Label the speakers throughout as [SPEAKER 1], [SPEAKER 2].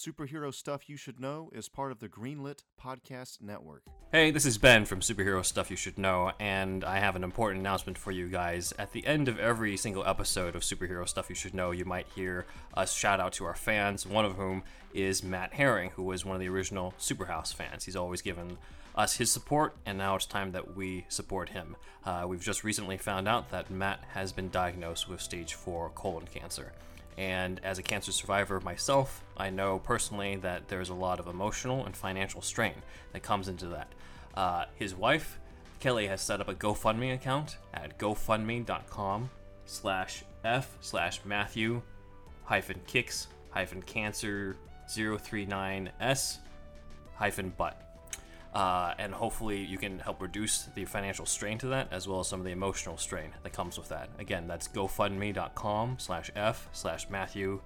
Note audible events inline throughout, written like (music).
[SPEAKER 1] Superhero Stuff You Should Know is part of the Greenlit Podcast Network.
[SPEAKER 2] Hey, this is Ben from Superhero Stuff You Should Know, and I have an important announcement for you guys. At the end of every single episode of Superhero Stuff You Should Know, you might hear us shout out to our fans, one of whom is Matt Herring, who was one of the original Superhouse fans. He's always given us his support, and now it's time that we support him. Uh, we've just recently found out that Matt has been diagnosed with stage 4 colon cancer. And as a cancer survivor myself, I know personally that there's a lot of emotional and financial strain that comes into that. Uh, his wife, Kelly, has set up a GoFundMe account at gofundme.com slash f slash Matthew hyphen kicks hyphen cancer 039s hyphen butt. Uh, and hopefully you can help reduce the financial strain to that as well as some of the emotional strain that comes with that again that's gofundme.com slash f slash matthew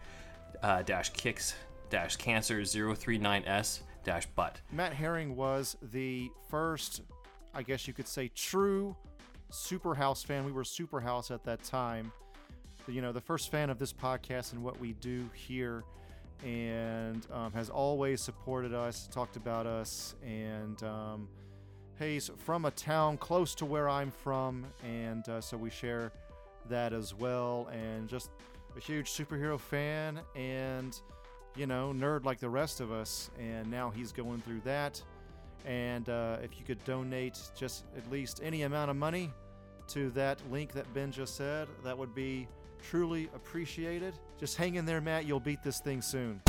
[SPEAKER 2] uh, dash kicks dash cancer 039s dash butt
[SPEAKER 1] Matt Herring was the first, I guess you could say, true super house fan. We were super house at that time. You know, the first fan of this podcast and what we do here, and um, has always supported us, talked about us, and um, he's from a town close to where I'm from, and uh, so we share that as well. And just a huge superhero fan, and you know, nerd like the rest of us. And now he's going through that. And uh, if you could donate just at least any amount of money to that link that Ben just said, that would be truly appreciated. Just hang in there, Matt. You'll beat this thing soon.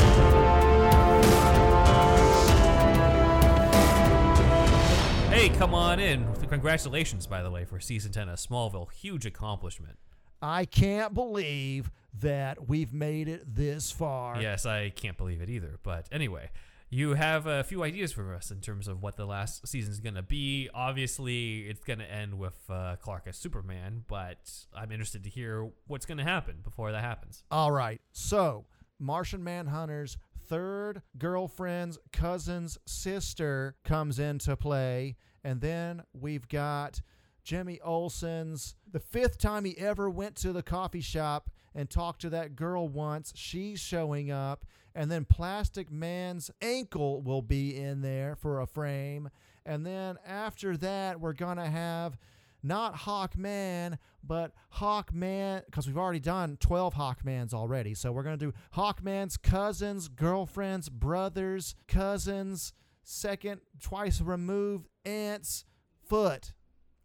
[SPEAKER 3] Hey, come on in. Congratulations, by the way, for season 10 of Smallville. Huge accomplishment.
[SPEAKER 4] I can't believe that we've made it this far.
[SPEAKER 3] Yes, I can't believe it either. But anyway, you have a few ideas for us in terms of what the last season is going to be. Obviously, it's going to end with uh, Clark as Superman, but I'm interested to hear what's going to happen before that happens.
[SPEAKER 4] All right. So, Martian Manhunter's third girlfriend's cousin's sister comes into play. And then we've got Jimmy Olsen's the fifth time he ever went to the coffee shop and talked to that girl once. She's showing up. And then Plastic Man's ankle will be in there for a frame. And then after that, we're going to have not Hawkman, but Hawkman, because we've already done 12 Hawkmans already. So we're going to do Hawkman's cousins, girlfriends, brothers, cousins, second, twice removed, aunt's foot.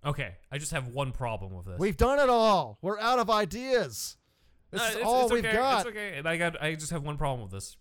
[SPEAKER 3] Okay, I just have one problem with this.
[SPEAKER 4] We've done it all. We're out of ideas. This
[SPEAKER 3] Uh,
[SPEAKER 4] is
[SPEAKER 3] it's-
[SPEAKER 4] all
[SPEAKER 3] it's
[SPEAKER 4] we've
[SPEAKER 3] okay,
[SPEAKER 4] got.
[SPEAKER 3] It's okay. And I got. I just have one problem with this.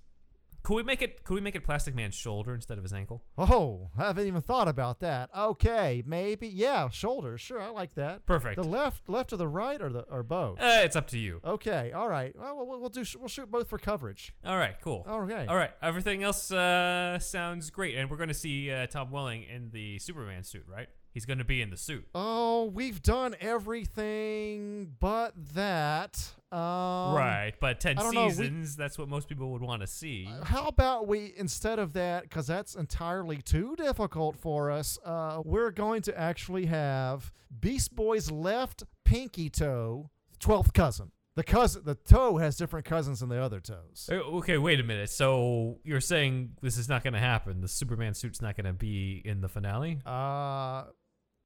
[SPEAKER 3] Could we make it? Could we make it Plastic Man's shoulder instead of his ankle?
[SPEAKER 4] Oh, I haven't even thought about that. Okay, maybe. Yeah, shoulders. Sure, I like that.
[SPEAKER 3] Perfect.
[SPEAKER 4] The left, left or the right, or the or both.
[SPEAKER 3] Uh, it's up to you.
[SPEAKER 4] Okay, all right. Well, we'll, we'll do. We'll shoot both for coverage.
[SPEAKER 3] All right, cool.
[SPEAKER 4] Okay.
[SPEAKER 3] All right, everything else uh, sounds great, and we're going to see uh, Tom Welling in the Superman suit, right? He's going to be in the suit.
[SPEAKER 4] Oh, we've done everything but that. Um,
[SPEAKER 3] right, but 10
[SPEAKER 4] I know, we-
[SPEAKER 3] seasons, that's what most people would want to see.
[SPEAKER 4] How about we, instead of that, because that's entirely too difficult for us, uh, we're going to actually have Beast Boy's left pinky toe, 12th cousin. The cousin, the toe has different cousins than the other toes.
[SPEAKER 3] Uh, Okay, wait a minute. So you're saying this is not going to happen? The Superman suit's not going to be in the finale?
[SPEAKER 4] Uh,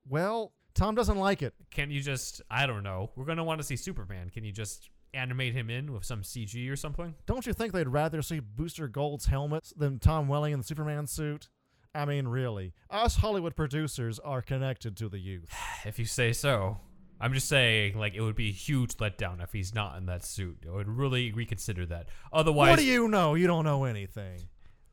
[SPEAKER 4] well, Tom doesn't like it.
[SPEAKER 3] Can you just, I don't know, we're going to want to see Superman. Can you just animate him in with some CG or something?
[SPEAKER 4] Don't you think they'd rather see Booster Gold's helmet than Tom Welling in the Superman suit? I mean, really, us Hollywood producers are connected to the youth. (sighs)
[SPEAKER 3] If you say so. I'm just saying, like, it would be a huge letdown if he's not in that suit. I would really reconsider that. Otherwise,
[SPEAKER 4] what do you know? You don't know anything.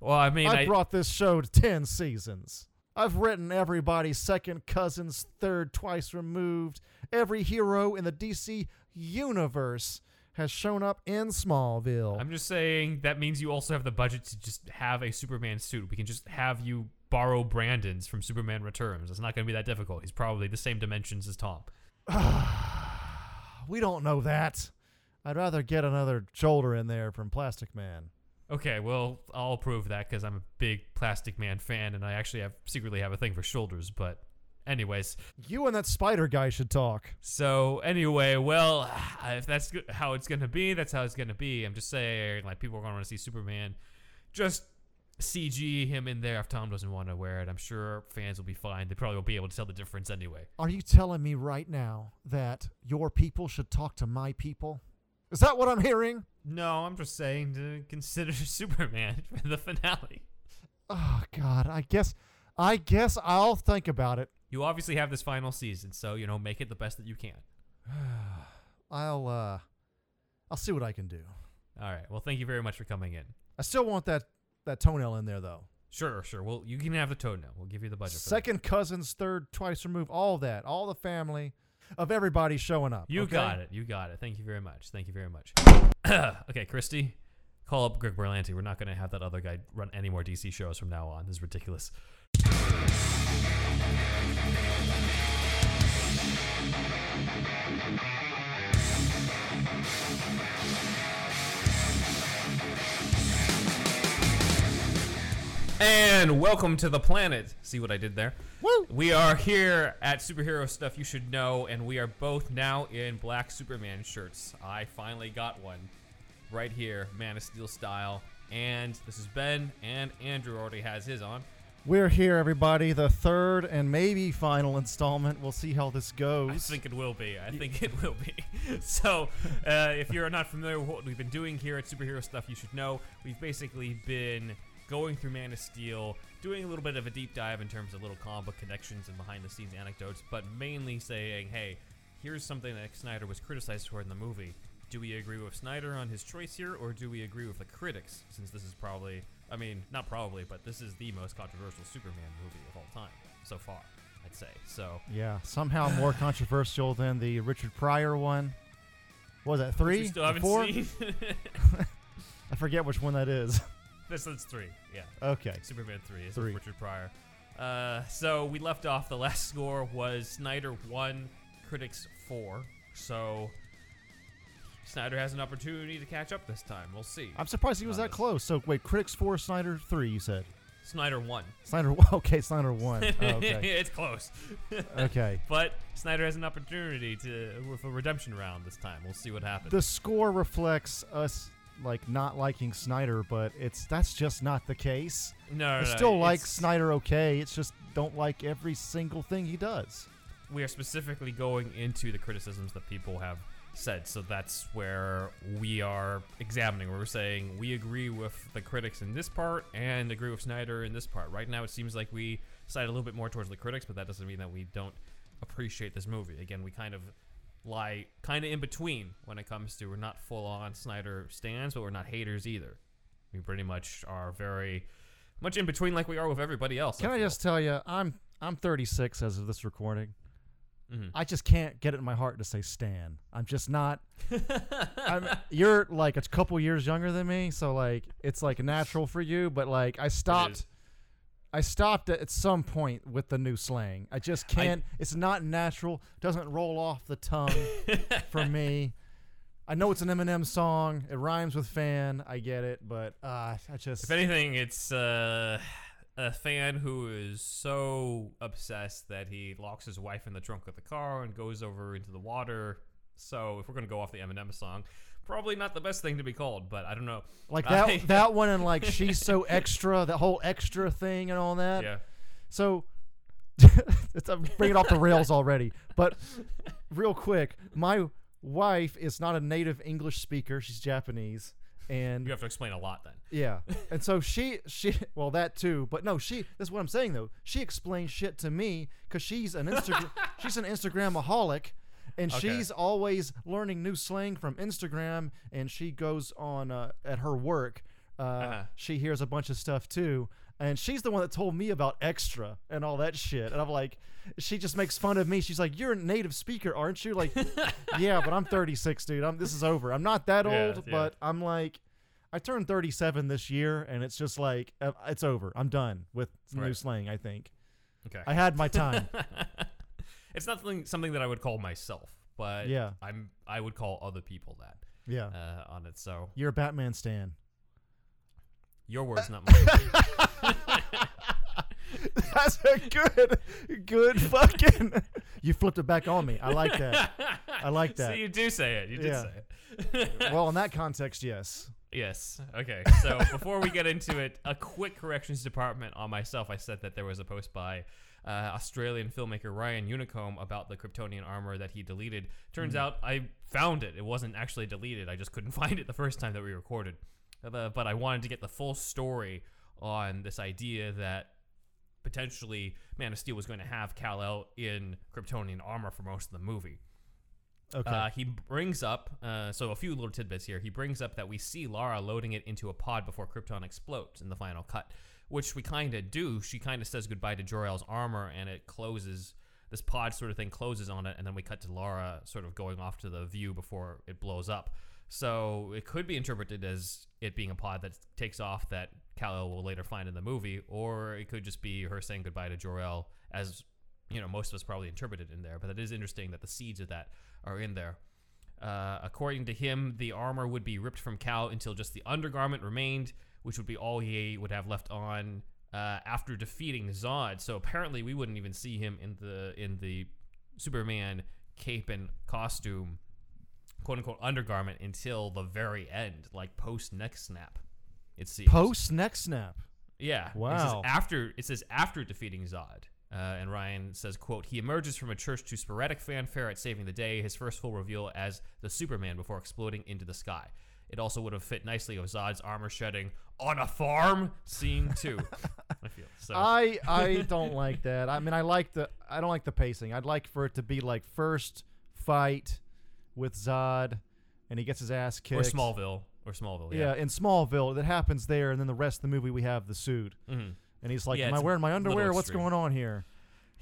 [SPEAKER 3] well, I mean,
[SPEAKER 4] I
[SPEAKER 3] I,
[SPEAKER 4] brought this show to 10 seasons. I've written everybody's second cousins, third twice removed. Every hero in the DC universe has shown up in Smallville.
[SPEAKER 3] I'm just saying that means you also have the budget to just have a Superman suit. We can just have you borrow Brandon's from Superman Returns. It's not going to be that difficult. He's probably the same dimensions as Tom. (sighs)
[SPEAKER 4] we don't know that. I'd rather get another shoulder in there from Plastic Man.
[SPEAKER 3] Okay, well, I'll approve that because I'm a big Plastic Man fan, and I actually have secretly have a thing for shoulders. But, anyways,
[SPEAKER 4] You and that spider guy should talk.
[SPEAKER 3] so anyway, well, (sighs) if that's how it's gonna be, that's how it's gonna be. I'm just saying, like, people are gonna want to see Superman. just CG him in there if Tom doesn't want to wear it. I'm sure fans will be fine. They probably won't be able to tell the difference anyway.
[SPEAKER 4] Are you telling me right now that your people should talk to my people? Is that what I'm hearing?
[SPEAKER 3] No, I'm just saying to consider (laughs) Superman for the finale.
[SPEAKER 4] Oh God, I guess, I guess I'll think about it.
[SPEAKER 3] You obviously have this final season, so you know make it the best that you can. (sighs)
[SPEAKER 4] I'll, uh, I'll see what I can do.
[SPEAKER 3] All right. Well, thank you very much for coming in.
[SPEAKER 4] I still want that that toenail in there though.
[SPEAKER 3] Sure, sure. Well, you can have the toenail. We'll give you the budget. for that.
[SPEAKER 4] Second cousins, third, twice removed, all that, all the family of everybody showing up.
[SPEAKER 3] You
[SPEAKER 4] okay?
[SPEAKER 3] got it. You got it. Thank you very much. Thank you very much. (clears throat) okay, Christy, call up Greg Berlanti. We're not going to have that other guy run any more DC shows from now on. This is ridiculous. And welcome to the planet. See what I did there?
[SPEAKER 4] Woo!
[SPEAKER 3] We are here at Superhero Stuff You Should Know, and we are both now in black Superman shirts. I finally got one right here, Man of Steel style. And this is Ben, and Andrew already has his on.
[SPEAKER 4] We're here, everybody. The third and maybe final installment. We'll see how this goes.
[SPEAKER 3] I think it will be. I think it will be. (laughs) so, uh, if you're not familiar with what we've been doing here at Superhero Stuff You Should Know, we've basically been going through Man of Steel, doing a little bit of a deep dive in terms of little comic connections and behind the scenes anecdotes, but mainly saying, hey, here's something that Snyder was criticized for in the movie. Do we agree with Snyder on his choice here, or do we agree with the critics? Since this is probably, I mean, not probably, but this is the most controversial Superman movie of all time so far, I'd say. So,
[SPEAKER 4] yeah, somehow more (laughs) controversial than the Richard Pryor one. What was that three? Four? (laughs) (laughs) I forget which one that is.
[SPEAKER 3] This is three, yeah.
[SPEAKER 4] okay.
[SPEAKER 3] Superman 3 is
[SPEAKER 4] Three.
[SPEAKER 3] Richard Pryor. Uh, so we left off, the last (laughs) score was Snyder 1, Critics 4. So Snyder has an opportunity to catch up this time. We'll see.
[SPEAKER 4] I'm surprised he was that
[SPEAKER 3] this.
[SPEAKER 4] close. So wait, critics four, Snyder three. You said
[SPEAKER 3] Snyder 1.
[SPEAKER 4] Snyder. (laughs) Okay, Snyder one. (laughs) Oh, okay.
[SPEAKER 3] it's close.
[SPEAKER 4] okay.
[SPEAKER 3] But Snyder has an opportunity to with a redemption round this time. We'll see what happens.
[SPEAKER 4] The score reflects us like not liking Snyder, but it's that's just not the case.
[SPEAKER 3] no,
[SPEAKER 4] I
[SPEAKER 3] no, no,
[SPEAKER 4] still like
[SPEAKER 3] it's-
[SPEAKER 4] Snyder okay. It's just don't like every single thing he does.
[SPEAKER 3] we are specifically going into the criticisms that people have said. So that's where we are examining. Where we're saying we agree with the critics in this part and agree with Snyder in this part. Right now, it seems like we side a little bit more towards the critics, but that doesn't mean that we don't appreciate this movie. Again, we kind of lie kind of in between when it comes to we're not full on Snyder stands, but we're not haters either. We pretty much are very much in between, like we are with everybody else.
[SPEAKER 4] Can I
[SPEAKER 3] feel.
[SPEAKER 4] just tell you, I'm I'm 36 as of this recording.
[SPEAKER 3] Mhm.
[SPEAKER 4] I just can't get it in my heart to say Stan. I'm just not. (laughs) I'm, you're like a couple years younger than me, so like it's like natural for you. But like I stopped. I stopped at, at some point with the new slang. I just can't. it's not natural. Doesn't roll off the tongue (laughs) for me. I know it's an Eminem song. It rhymes with fan. I get it, but uh, I just.
[SPEAKER 3] If anything, it's uh, a fan who is so obsessed that he locks his wife in the trunk of the car and goes over into the water. So if we're gonna go off the Eminem song, probably not the best thing to be called, but I don't know.
[SPEAKER 4] like (laughs) that
[SPEAKER 3] I-
[SPEAKER 4] that one and like she's so (laughs) extra, that whole extra thing and all that.
[SPEAKER 3] Yeah.
[SPEAKER 4] So (laughs) it's, I'm bringing it off the rails already. But real quick, my wife is not a native English speaker. She's Japanese. And
[SPEAKER 3] You have to explain a lot then.
[SPEAKER 4] yeah. And so she she well that too, but no, she that's what I'm saying though. She explains shit to me cuz she's an Instagram she's an Instagramaholic and
[SPEAKER 3] Okay.
[SPEAKER 4] she's always learning new slang from Instagram and she goes on uh, at her work uh,
[SPEAKER 3] Uh-huh.
[SPEAKER 4] she hears a bunch of stuff too. And she's the one that told me about extra and all that shit. And i'm like she just makes fun of me. She's like you're a native speaker aren't you? Like (laughs) yeah but i'm 36 dude. I'm this is over. I'm not that
[SPEAKER 3] Yeah,
[SPEAKER 4] old
[SPEAKER 3] yeah.
[SPEAKER 4] but i'm like i turned 37 this year and it's just like uh, it's over. I'm done with new slang i think.
[SPEAKER 3] Okay.
[SPEAKER 4] i had my time (laughs)
[SPEAKER 3] it's not something something that I would call myself, but
[SPEAKER 4] Yeah.
[SPEAKER 3] I'm I would call other people that
[SPEAKER 4] yeah
[SPEAKER 3] uh, on it. So
[SPEAKER 4] you're a batman stan
[SPEAKER 3] your words, not (laughs) mine. (laughs)
[SPEAKER 4] that's a good good fucking (laughs) you flipped it back on me i like that I like
[SPEAKER 3] So
[SPEAKER 4] that.
[SPEAKER 3] you do say it. You did
[SPEAKER 4] Yeah.
[SPEAKER 3] say it.
[SPEAKER 4] well in that context yes
[SPEAKER 3] Yes. Okay. So before we get into it, a quick corrections department on myself. I said that there was a post by uh, Australian filmmaker Ryan Unicomb about the Kryptonian armor that he deleted. Turns out I found it. It wasn't actually deleted. I just couldn't (laughs) find it the first time that we recorded. Uh, but I wanted to get the full story on this idea that potentially Man of Steel was going to have Kal El in Kryptonian armor for most of the movie.
[SPEAKER 4] Okay.
[SPEAKER 3] Uh, he brings up, uh, so a few little tidbits here. He brings up that we see Lara loading it into a pod before Krypton explodes in the final cut, which we kind of do. She kind of says goodbye to Jor-El's armor, and it closes. This pod sort of thing closes on it, and then we cut to Lara sort of going off to the view before it blows up. So it could be interpreted as it being a pod that takes off that Kal-El will later find in the movie, or it could just be her saying goodbye to Jor-El, as you know most of us probably interpreted in there. But it is interesting that the seeds of that are in there. Uh, according to him, the armor would be ripped from Kal until just the undergarment remained, which would be all he would have left on uh, after defeating Zod. So apparently, we wouldn't even see him in the in the Superman cape and costume, quote unquote undergarment, until the very end, like post neck snap. It seems
[SPEAKER 4] Post neck snap.
[SPEAKER 3] yeah. It says
[SPEAKER 4] Wow.
[SPEAKER 3] after it says after defeating Zod. Uh, and Ryan says, "quote He emerges from a church to sporadic fanfare at saving the day. His first full reveal as the Superman before exploding into the sky. It also would have fit nicely with Zod's armor shedding on a farm scene too. I feel so.
[SPEAKER 4] I I don't like that. I mean, I like the I don't like the pacing. I'd like for it to be like first fight with Zod, and he gets his ass kicked. or.
[SPEAKER 3] Smallville or Smallville.
[SPEAKER 4] Yeah,
[SPEAKER 3] Yeah.
[SPEAKER 4] in Smallville, that happens there, and then the rest of the movie we have the suit,
[SPEAKER 3] Mhm.
[SPEAKER 4] and he's like,
[SPEAKER 3] Yeah,
[SPEAKER 4] "Am I wearing my underwear? What's going on here?"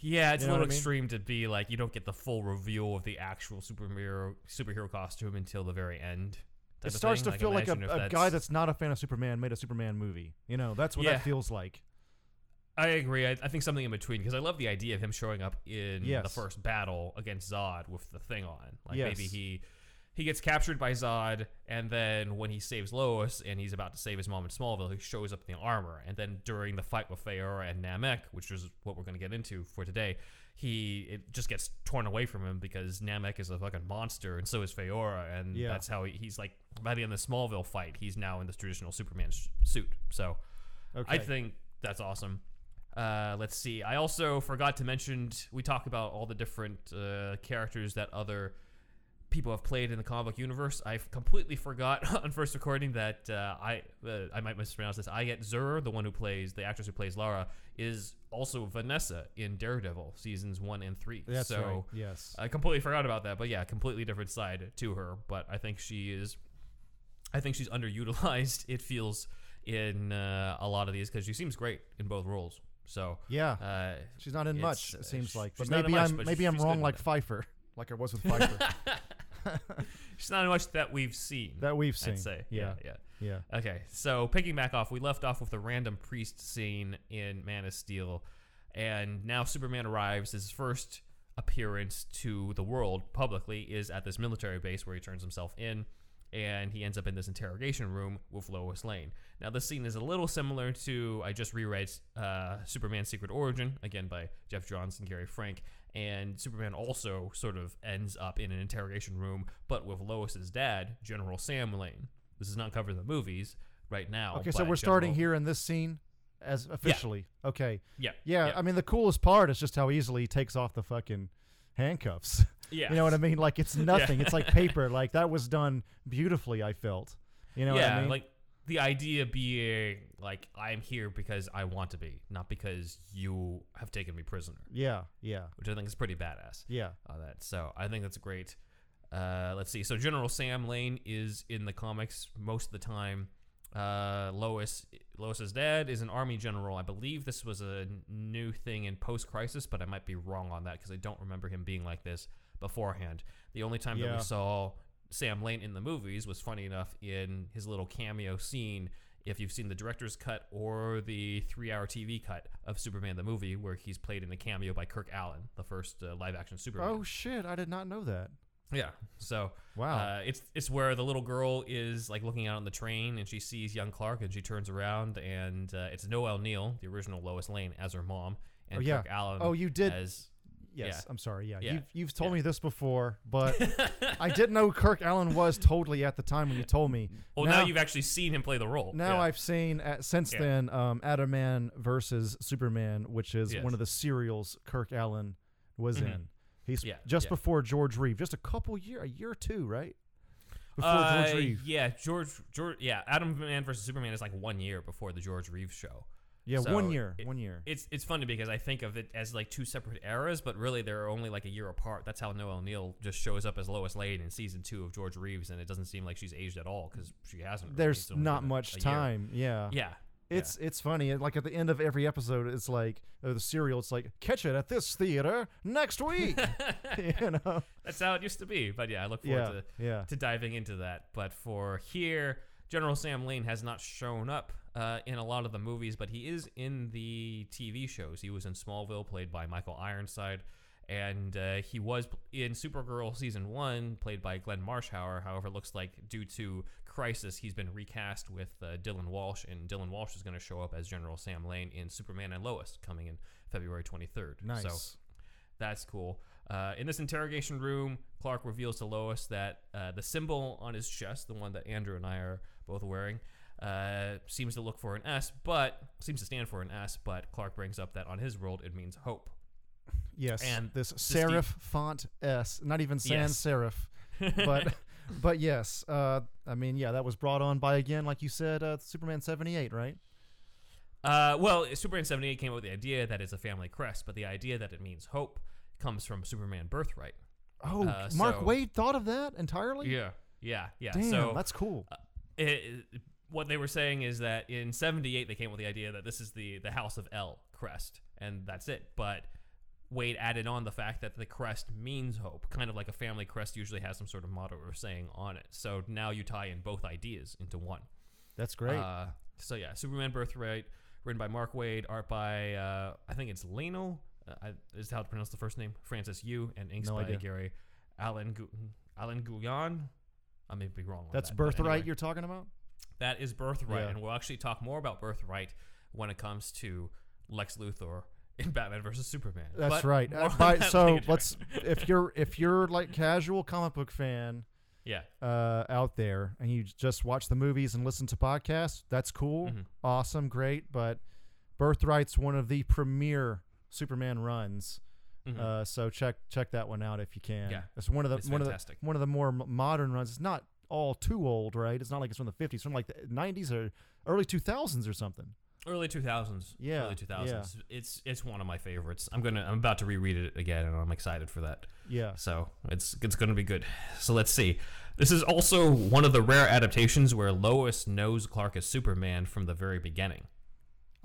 [SPEAKER 3] Yeah, it's
[SPEAKER 4] You
[SPEAKER 3] a little
[SPEAKER 4] I mean?
[SPEAKER 3] extreme to be like you don't get the full reveal of the actual superhero superhero costume until the very end.
[SPEAKER 4] It starts to feel like a, a guy that's not a fan of Superman made a Superman movie. You know, that's what
[SPEAKER 3] Yeah.
[SPEAKER 4] that feels like.
[SPEAKER 3] I agree. I, I think something in between because I love the idea of him showing up in the first battle against Zod with the thing on. Like maybe he he gets captured by Zod, and then when he saves Lois and he's about to save his mom in Smallville, he shows up in the armor. And then during the fight with Faora and Nam-Ek, which is what we're going to get into for today, he it just gets torn away from him because Nam-Ek is a fucking monster, and so is Faora, and
[SPEAKER 4] Yeah.
[SPEAKER 3] that's how he, he's like by the end of the Smallville fight, he's now in this traditional Superman sh- suit. So.
[SPEAKER 4] Okay.
[SPEAKER 3] I think that's awesome. Uh, let's see. I also forgot to mention we talk about all the different uh, characters that other people have played in the comic book universe. I completely forgot (laughs) on first recording that uh, I uh, I might mispronounce this. Ayelet Zurer, the one who plays the actress who plays Lara, is also Vanessa in Daredevil seasons one and three.
[SPEAKER 4] That's
[SPEAKER 3] so
[SPEAKER 4] right. Yes.
[SPEAKER 3] I completely forgot about that, but yeah, completely different side to her. But I think she is, I think she's underutilized. (laughs) It feels in uh, a lot of these because she seems great in both roles. So
[SPEAKER 4] yeah.
[SPEAKER 3] uh,
[SPEAKER 4] She's not in much.
[SPEAKER 3] uh,
[SPEAKER 4] It seems like, but
[SPEAKER 3] she's not in
[SPEAKER 4] maybe
[SPEAKER 3] much,
[SPEAKER 4] I'm
[SPEAKER 3] but
[SPEAKER 4] maybe I'm wrong like. Pfeiffer, like I was with Pfeiffer (laughs) (laughs)
[SPEAKER 3] she's not much that we've seen.
[SPEAKER 4] that we've seen.
[SPEAKER 3] I'd say,
[SPEAKER 4] Yeah.
[SPEAKER 3] yeah,
[SPEAKER 4] Yeah.
[SPEAKER 3] yeah. Okay, so picking back off, we left off with the random priest scene in Man of Steel, and now Superman arrives. His first appearance to the world publicly is at this military base where he turns himself in, and he ends up in this interrogation room with Lois Lane. Now, this scene is a little similar to I just reread uh, Superman: Secret Origin again by Geoff Johns and Gary Frank, and Superman also sort of ends up in an interrogation room, but with Lois's dad, General Sam Lane. This is not covered in the movies right now.
[SPEAKER 4] Okay, so we're starting here in this scene as officially. Okay.
[SPEAKER 3] Yeah,
[SPEAKER 4] Yeah, I mean the coolest part is just how easily he takes off the fucking handcuffs.
[SPEAKER 3] yeah. (laughs)
[SPEAKER 4] You know what I mean? Like it's (laughs) nothing. It's like paper. (laughs) Like that was done beautifully. I felt. You know
[SPEAKER 3] yeah,
[SPEAKER 4] what I mean?
[SPEAKER 3] like the idea being like I'm here because I want to be, not because you have taken me prisoner,
[SPEAKER 4] yeah, yeah,
[SPEAKER 3] which I think is pretty badass.
[SPEAKER 4] yeah.
[SPEAKER 3] on that. So I think that's great. Uh, let's see. So General Sam Lane is in the comics most of the time. Uh, Lois Lois's dad is an army general. I believe this was a new thing in post crisis, but I might be wrong on that because I don't remember him being like this beforehand. The only time that we saw Sam Lane in the movies was funny enough in his little cameo scene. If you've seen the director's cut or the three-hour TV cut of Superman the movie, where he's played in a cameo by Kirk Alyn, the first uh, live-action Superman.
[SPEAKER 4] Oh shit! I did not know that.
[SPEAKER 3] Yeah. So
[SPEAKER 4] Wow.
[SPEAKER 3] uh, it's it's where the little girl is like looking out on the train and she sees young Clark and she turns around and uh, it's Noel Neill, the original Lois Lane, as her mom, and
[SPEAKER 4] Oh, yeah.
[SPEAKER 3] Kirk Alyn
[SPEAKER 4] Oh, you did-
[SPEAKER 3] as
[SPEAKER 4] Yes,
[SPEAKER 3] Yeah.
[SPEAKER 4] I'm sorry. Yeah,
[SPEAKER 3] Yeah.
[SPEAKER 4] you've you've told
[SPEAKER 3] Yeah.
[SPEAKER 4] me this before, but (laughs) I didn't know Kirk Alyn was totally at the time when you told me.
[SPEAKER 3] Well, now, you've actually seen him play the role.
[SPEAKER 4] Now. I've seen uh, since then um, Atom Man versus Superman, which is
[SPEAKER 3] Yes.
[SPEAKER 4] one of the serials Kirk Alyn was
[SPEAKER 3] Mhm.
[SPEAKER 4] in. He's
[SPEAKER 3] Yeah,
[SPEAKER 4] just
[SPEAKER 3] yeah.
[SPEAKER 4] before George Reeve, just a couple year, a year or two, right? Before
[SPEAKER 3] Uh,
[SPEAKER 4] George Reeve.
[SPEAKER 3] Yeah, George, George, yeah, Atom Man versus Superman is like one year before the George Reeves show.
[SPEAKER 4] Yeah,
[SPEAKER 3] so
[SPEAKER 4] one year,
[SPEAKER 3] it-
[SPEAKER 4] one year.
[SPEAKER 3] It's it's funny because I think of it as like two separate eras, but really they're only like a year apart. That's how Noel Neill just shows up as Lois Lane in season two of George Reeves, and it doesn't seem like she's aged at all because she hasn't. really.
[SPEAKER 4] There's not much
[SPEAKER 3] a year.
[SPEAKER 4] time. Yeah.
[SPEAKER 3] Yeah,
[SPEAKER 4] It's it's funny. Like at the end of every episode, it's like the serial. It's like catch it at this theater next week. (laughs) (laughs) you know.
[SPEAKER 3] that's how it used to be. But yeah, I look forward
[SPEAKER 4] Yeah.
[SPEAKER 3] to
[SPEAKER 4] Yeah.
[SPEAKER 3] to diving into that. But for here, General Sam Lane has not shown up uh, in a lot of the movies, but he is in the TV shows. He was in Smallville, played by Michael Ironside, and uh, he was in Supergirl season one, played by Glenn Morshower. However, it looks like due to Crisis, he's been recast with uh, Dylan Walsh, and Dylan Walsh is going to show up as General Sam Lane in Superman and Lois coming in February 23rd.
[SPEAKER 4] Nice.
[SPEAKER 3] So that's cool. Uh, in this interrogation room, Clark reveals to Lois that uh, the symbol on his chest, the one that Andrew and I are both wearing, uh, seems to look for an S, but seems to stand for an S. But Clark brings up that on his world it means hope.
[SPEAKER 4] Yes.
[SPEAKER 3] And
[SPEAKER 4] this serif font S, not even sans
[SPEAKER 3] Yes.
[SPEAKER 4] serif, but (laughs) but yes. Uh, I mean, yeah, that was brought on by again, like you said, uh, Superman seventy eight, right?
[SPEAKER 3] Uh, well, Superman 78 came up with the idea that it's a family crest, but the idea that it means hope comes from Superman Birthright.
[SPEAKER 4] Oh,
[SPEAKER 3] Uh,
[SPEAKER 4] Mark
[SPEAKER 3] so-
[SPEAKER 4] Waid thought of that entirely.
[SPEAKER 3] Yeah, yeah, yeah.
[SPEAKER 4] Damn,
[SPEAKER 3] so
[SPEAKER 4] that's cool.
[SPEAKER 3] it, what they were saying is that in 78 they came up with the idea that this is the the house of El crest and that's it but Waid added on the fact that the crest means hope kind of like a family crest usually has some sort of motto or saying on it so now you tie in both ideas into one
[SPEAKER 4] That's great.
[SPEAKER 3] uh, so yeah superman birthright written by Mark Waid art by uh, i think it's Leinil uh, I, is how to pronounce the first name francis yu and inks
[SPEAKER 4] No
[SPEAKER 3] by
[SPEAKER 4] idea.
[SPEAKER 3] gary alan Gu- alan Gouillon. i may be wrong
[SPEAKER 4] that's
[SPEAKER 3] that,
[SPEAKER 4] birthright
[SPEAKER 3] anyway.
[SPEAKER 4] you're talking about.
[SPEAKER 3] That is Birthright,
[SPEAKER 4] Yeah.
[SPEAKER 3] and we'll actually talk more about Birthright when it comes to Lex Luthor in Batman versus Superman.
[SPEAKER 4] That's
[SPEAKER 3] But
[SPEAKER 4] right. Uh, by-
[SPEAKER 3] that
[SPEAKER 4] so
[SPEAKER 3] later.
[SPEAKER 4] let's if you're (laughs) if you're like casual comic book fan
[SPEAKER 3] yeah,
[SPEAKER 4] uh, out there and you just watch the movies and listen to podcasts, that's cool,
[SPEAKER 3] Mhm.
[SPEAKER 4] awesome, great. But Birthright's one of the premier Superman runs.
[SPEAKER 3] Mhm.
[SPEAKER 4] Uh, so check check that one out if you can.
[SPEAKER 3] Yeah.
[SPEAKER 4] it's one of the one
[SPEAKER 3] fantastic.
[SPEAKER 4] of the one of the more modern runs. It's not all too old, right? It's not like it's from the 50s, from like the 90s or early 2000s or something.
[SPEAKER 3] Early two thousands.
[SPEAKER 4] Yeah,
[SPEAKER 3] early two thousands. It's it's one of my favorites. I'm gonna I'm about to reread it again, and I'm excited for that.
[SPEAKER 4] Yeah.
[SPEAKER 3] So it's it's gonna be good. So let's see. This is also one of the rare adaptations where Lois knows Clark is Superman from the very beginning.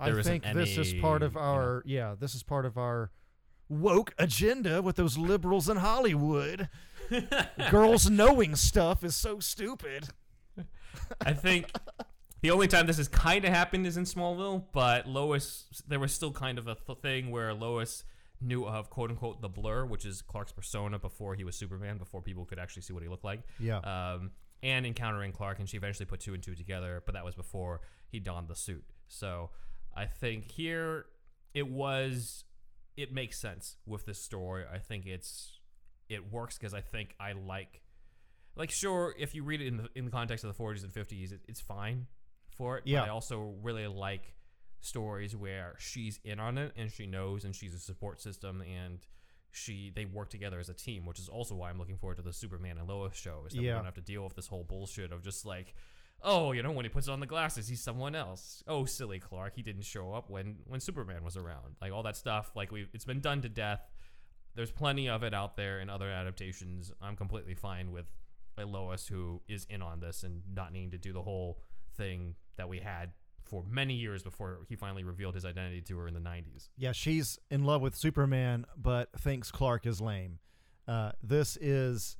[SPEAKER 4] I
[SPEAKER 3] There isn't
[SPEAKER 4] think this is part of
[SPEAKER 3] any, you know-
[SPEAKER 4] our yeah, this is part of our woke agenda with those liberals in Hollywood. (laughs) Girls knowing stuff is so stupid.
[SPEAKER 3] I think the only time this has kind of happened is in Smallville, but Lois, there was still kind of a th- thing where Lois knew of quote unquote the blur, which is Clark's persona before he was Superman, before people could actually see what he looked like.
[SPEAKER 4] Yeah.
[SPEAKER 3] Um, and encountering Clark, and she eventually put two and two together, but that was before he donned the suit. So I think here it was, it makes sense with this story. I think it's, it works because I think I like like sure if you read it in the in the context of the 40s and 50s it, it's fine for it
[SPEAKER 4] Yeah.
[SPEAKER 3] but i also really like stories where she's in on it and she knows and she's a support system and she they work together as a team which is also why i'm looking forward to the superman and lois show is that we don't have to deal with this whole bullshit of just like oh you know when he puts on the glasses he's someone else oh silly clark he didn't show up when when superman was around like all that stuff like we it's been done to death there's plenty of it out there in other adaptations. I'm completely fine with a Lois who is in on this and not needing to do the whole thing that we had for many years before he finally revealed his identity to her in the 90s.
[SPEAKER 4] Yeah, she's in love with Superman, but thinks Clark is lame. Uh, this is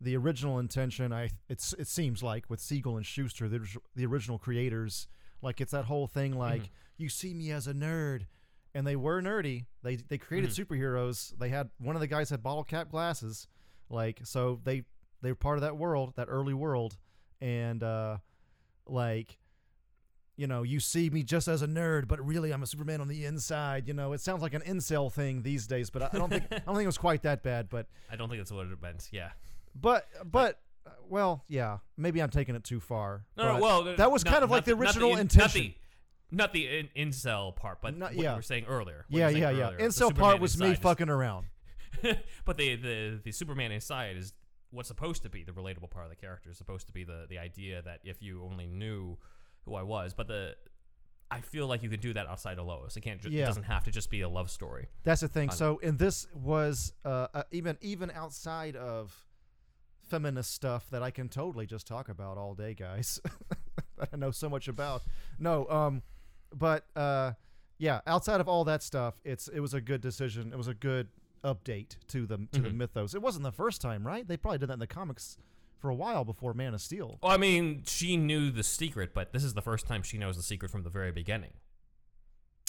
[SPEAKER 4] the original intention. I it's it seems like with Siegel and Shuster, the, the original creators, like it's that whole thing like
[SPEAKER 3] Mhm.
[SPEAKER 4] you see me as a nerd, and they were nerdy. They they created
[SPEAKER 3] Mhm.
[SPEAKER 4] superheroes. They had one of the guys had bottle cap glasses, like so they they were part of that world, that early world, and uh, like you know, you see me just as a nerd, but really I'm a Superman on the inside. You know, it sounds like an incel thing these days, but I, don't think I don't think it was quite that bad. But (laughs)
[SPEAKER 3] I don't think that's what it meant. Yeah.
[SPEAKER 4] but but uh, well, yeah, maybe I'm taking it too far.
[SPEAKER 3] No, no, well,
[SPEAKER 4] that was
[SPEAKER 3] not-
[SPEAKER 4] kind of like the
[SPEAKER 3] not
[SPEAKER 4] original
[SPEAKER 3] in-
[SPEAKER 4] intention.
[SPEAKER 3] Not the, not the in, incel part, but
[SPEAKER 4] Not-
[SPEAKER 3] what
[SPEAKER 4] yeah.
[SPEAKER 3] you were saying earlier.
[SPEAKER 4] yeah,
[SPEAKER 3] saying
[SPEAKER 4] yeah, yeah.
[SPEAKER 3] earlier. The
[SPEAKER 4] Incel part was me
[SPEAKER 3] is-
[SPEAKER 4] fucking around. (laughs)
[SPEAKER 3] but the, the the Superman inside is what's supposed to be the relatable part of the character. Is supposed to be the the idea that if you only knew who I was, but the I feel like you could do that outside of Lois. It can't. Ju-
[SPEAKER 4] Yeah.
[SPEAKER 3] It doesn't have to just be a love story.
[SPEAKER 4] That's the thing. So, and this was uh, uh, even even outside of feminist stuff that I can totally just talk about all day, guys. (laughs) that I know so much about. No, um, but uh, yeah, outside of all that stuff, it's it was a good decision. It was a good update to the to the
[SPEAKER 3] Mhm.
[SPEAKER 4] mythos. It wasn't the first time, right? They probably did that in the comics for a while before Man of Steel.
[SPEAKER 3] Well, I mean, she knew the secret, but this is the first time she knows the secret from the very beginning.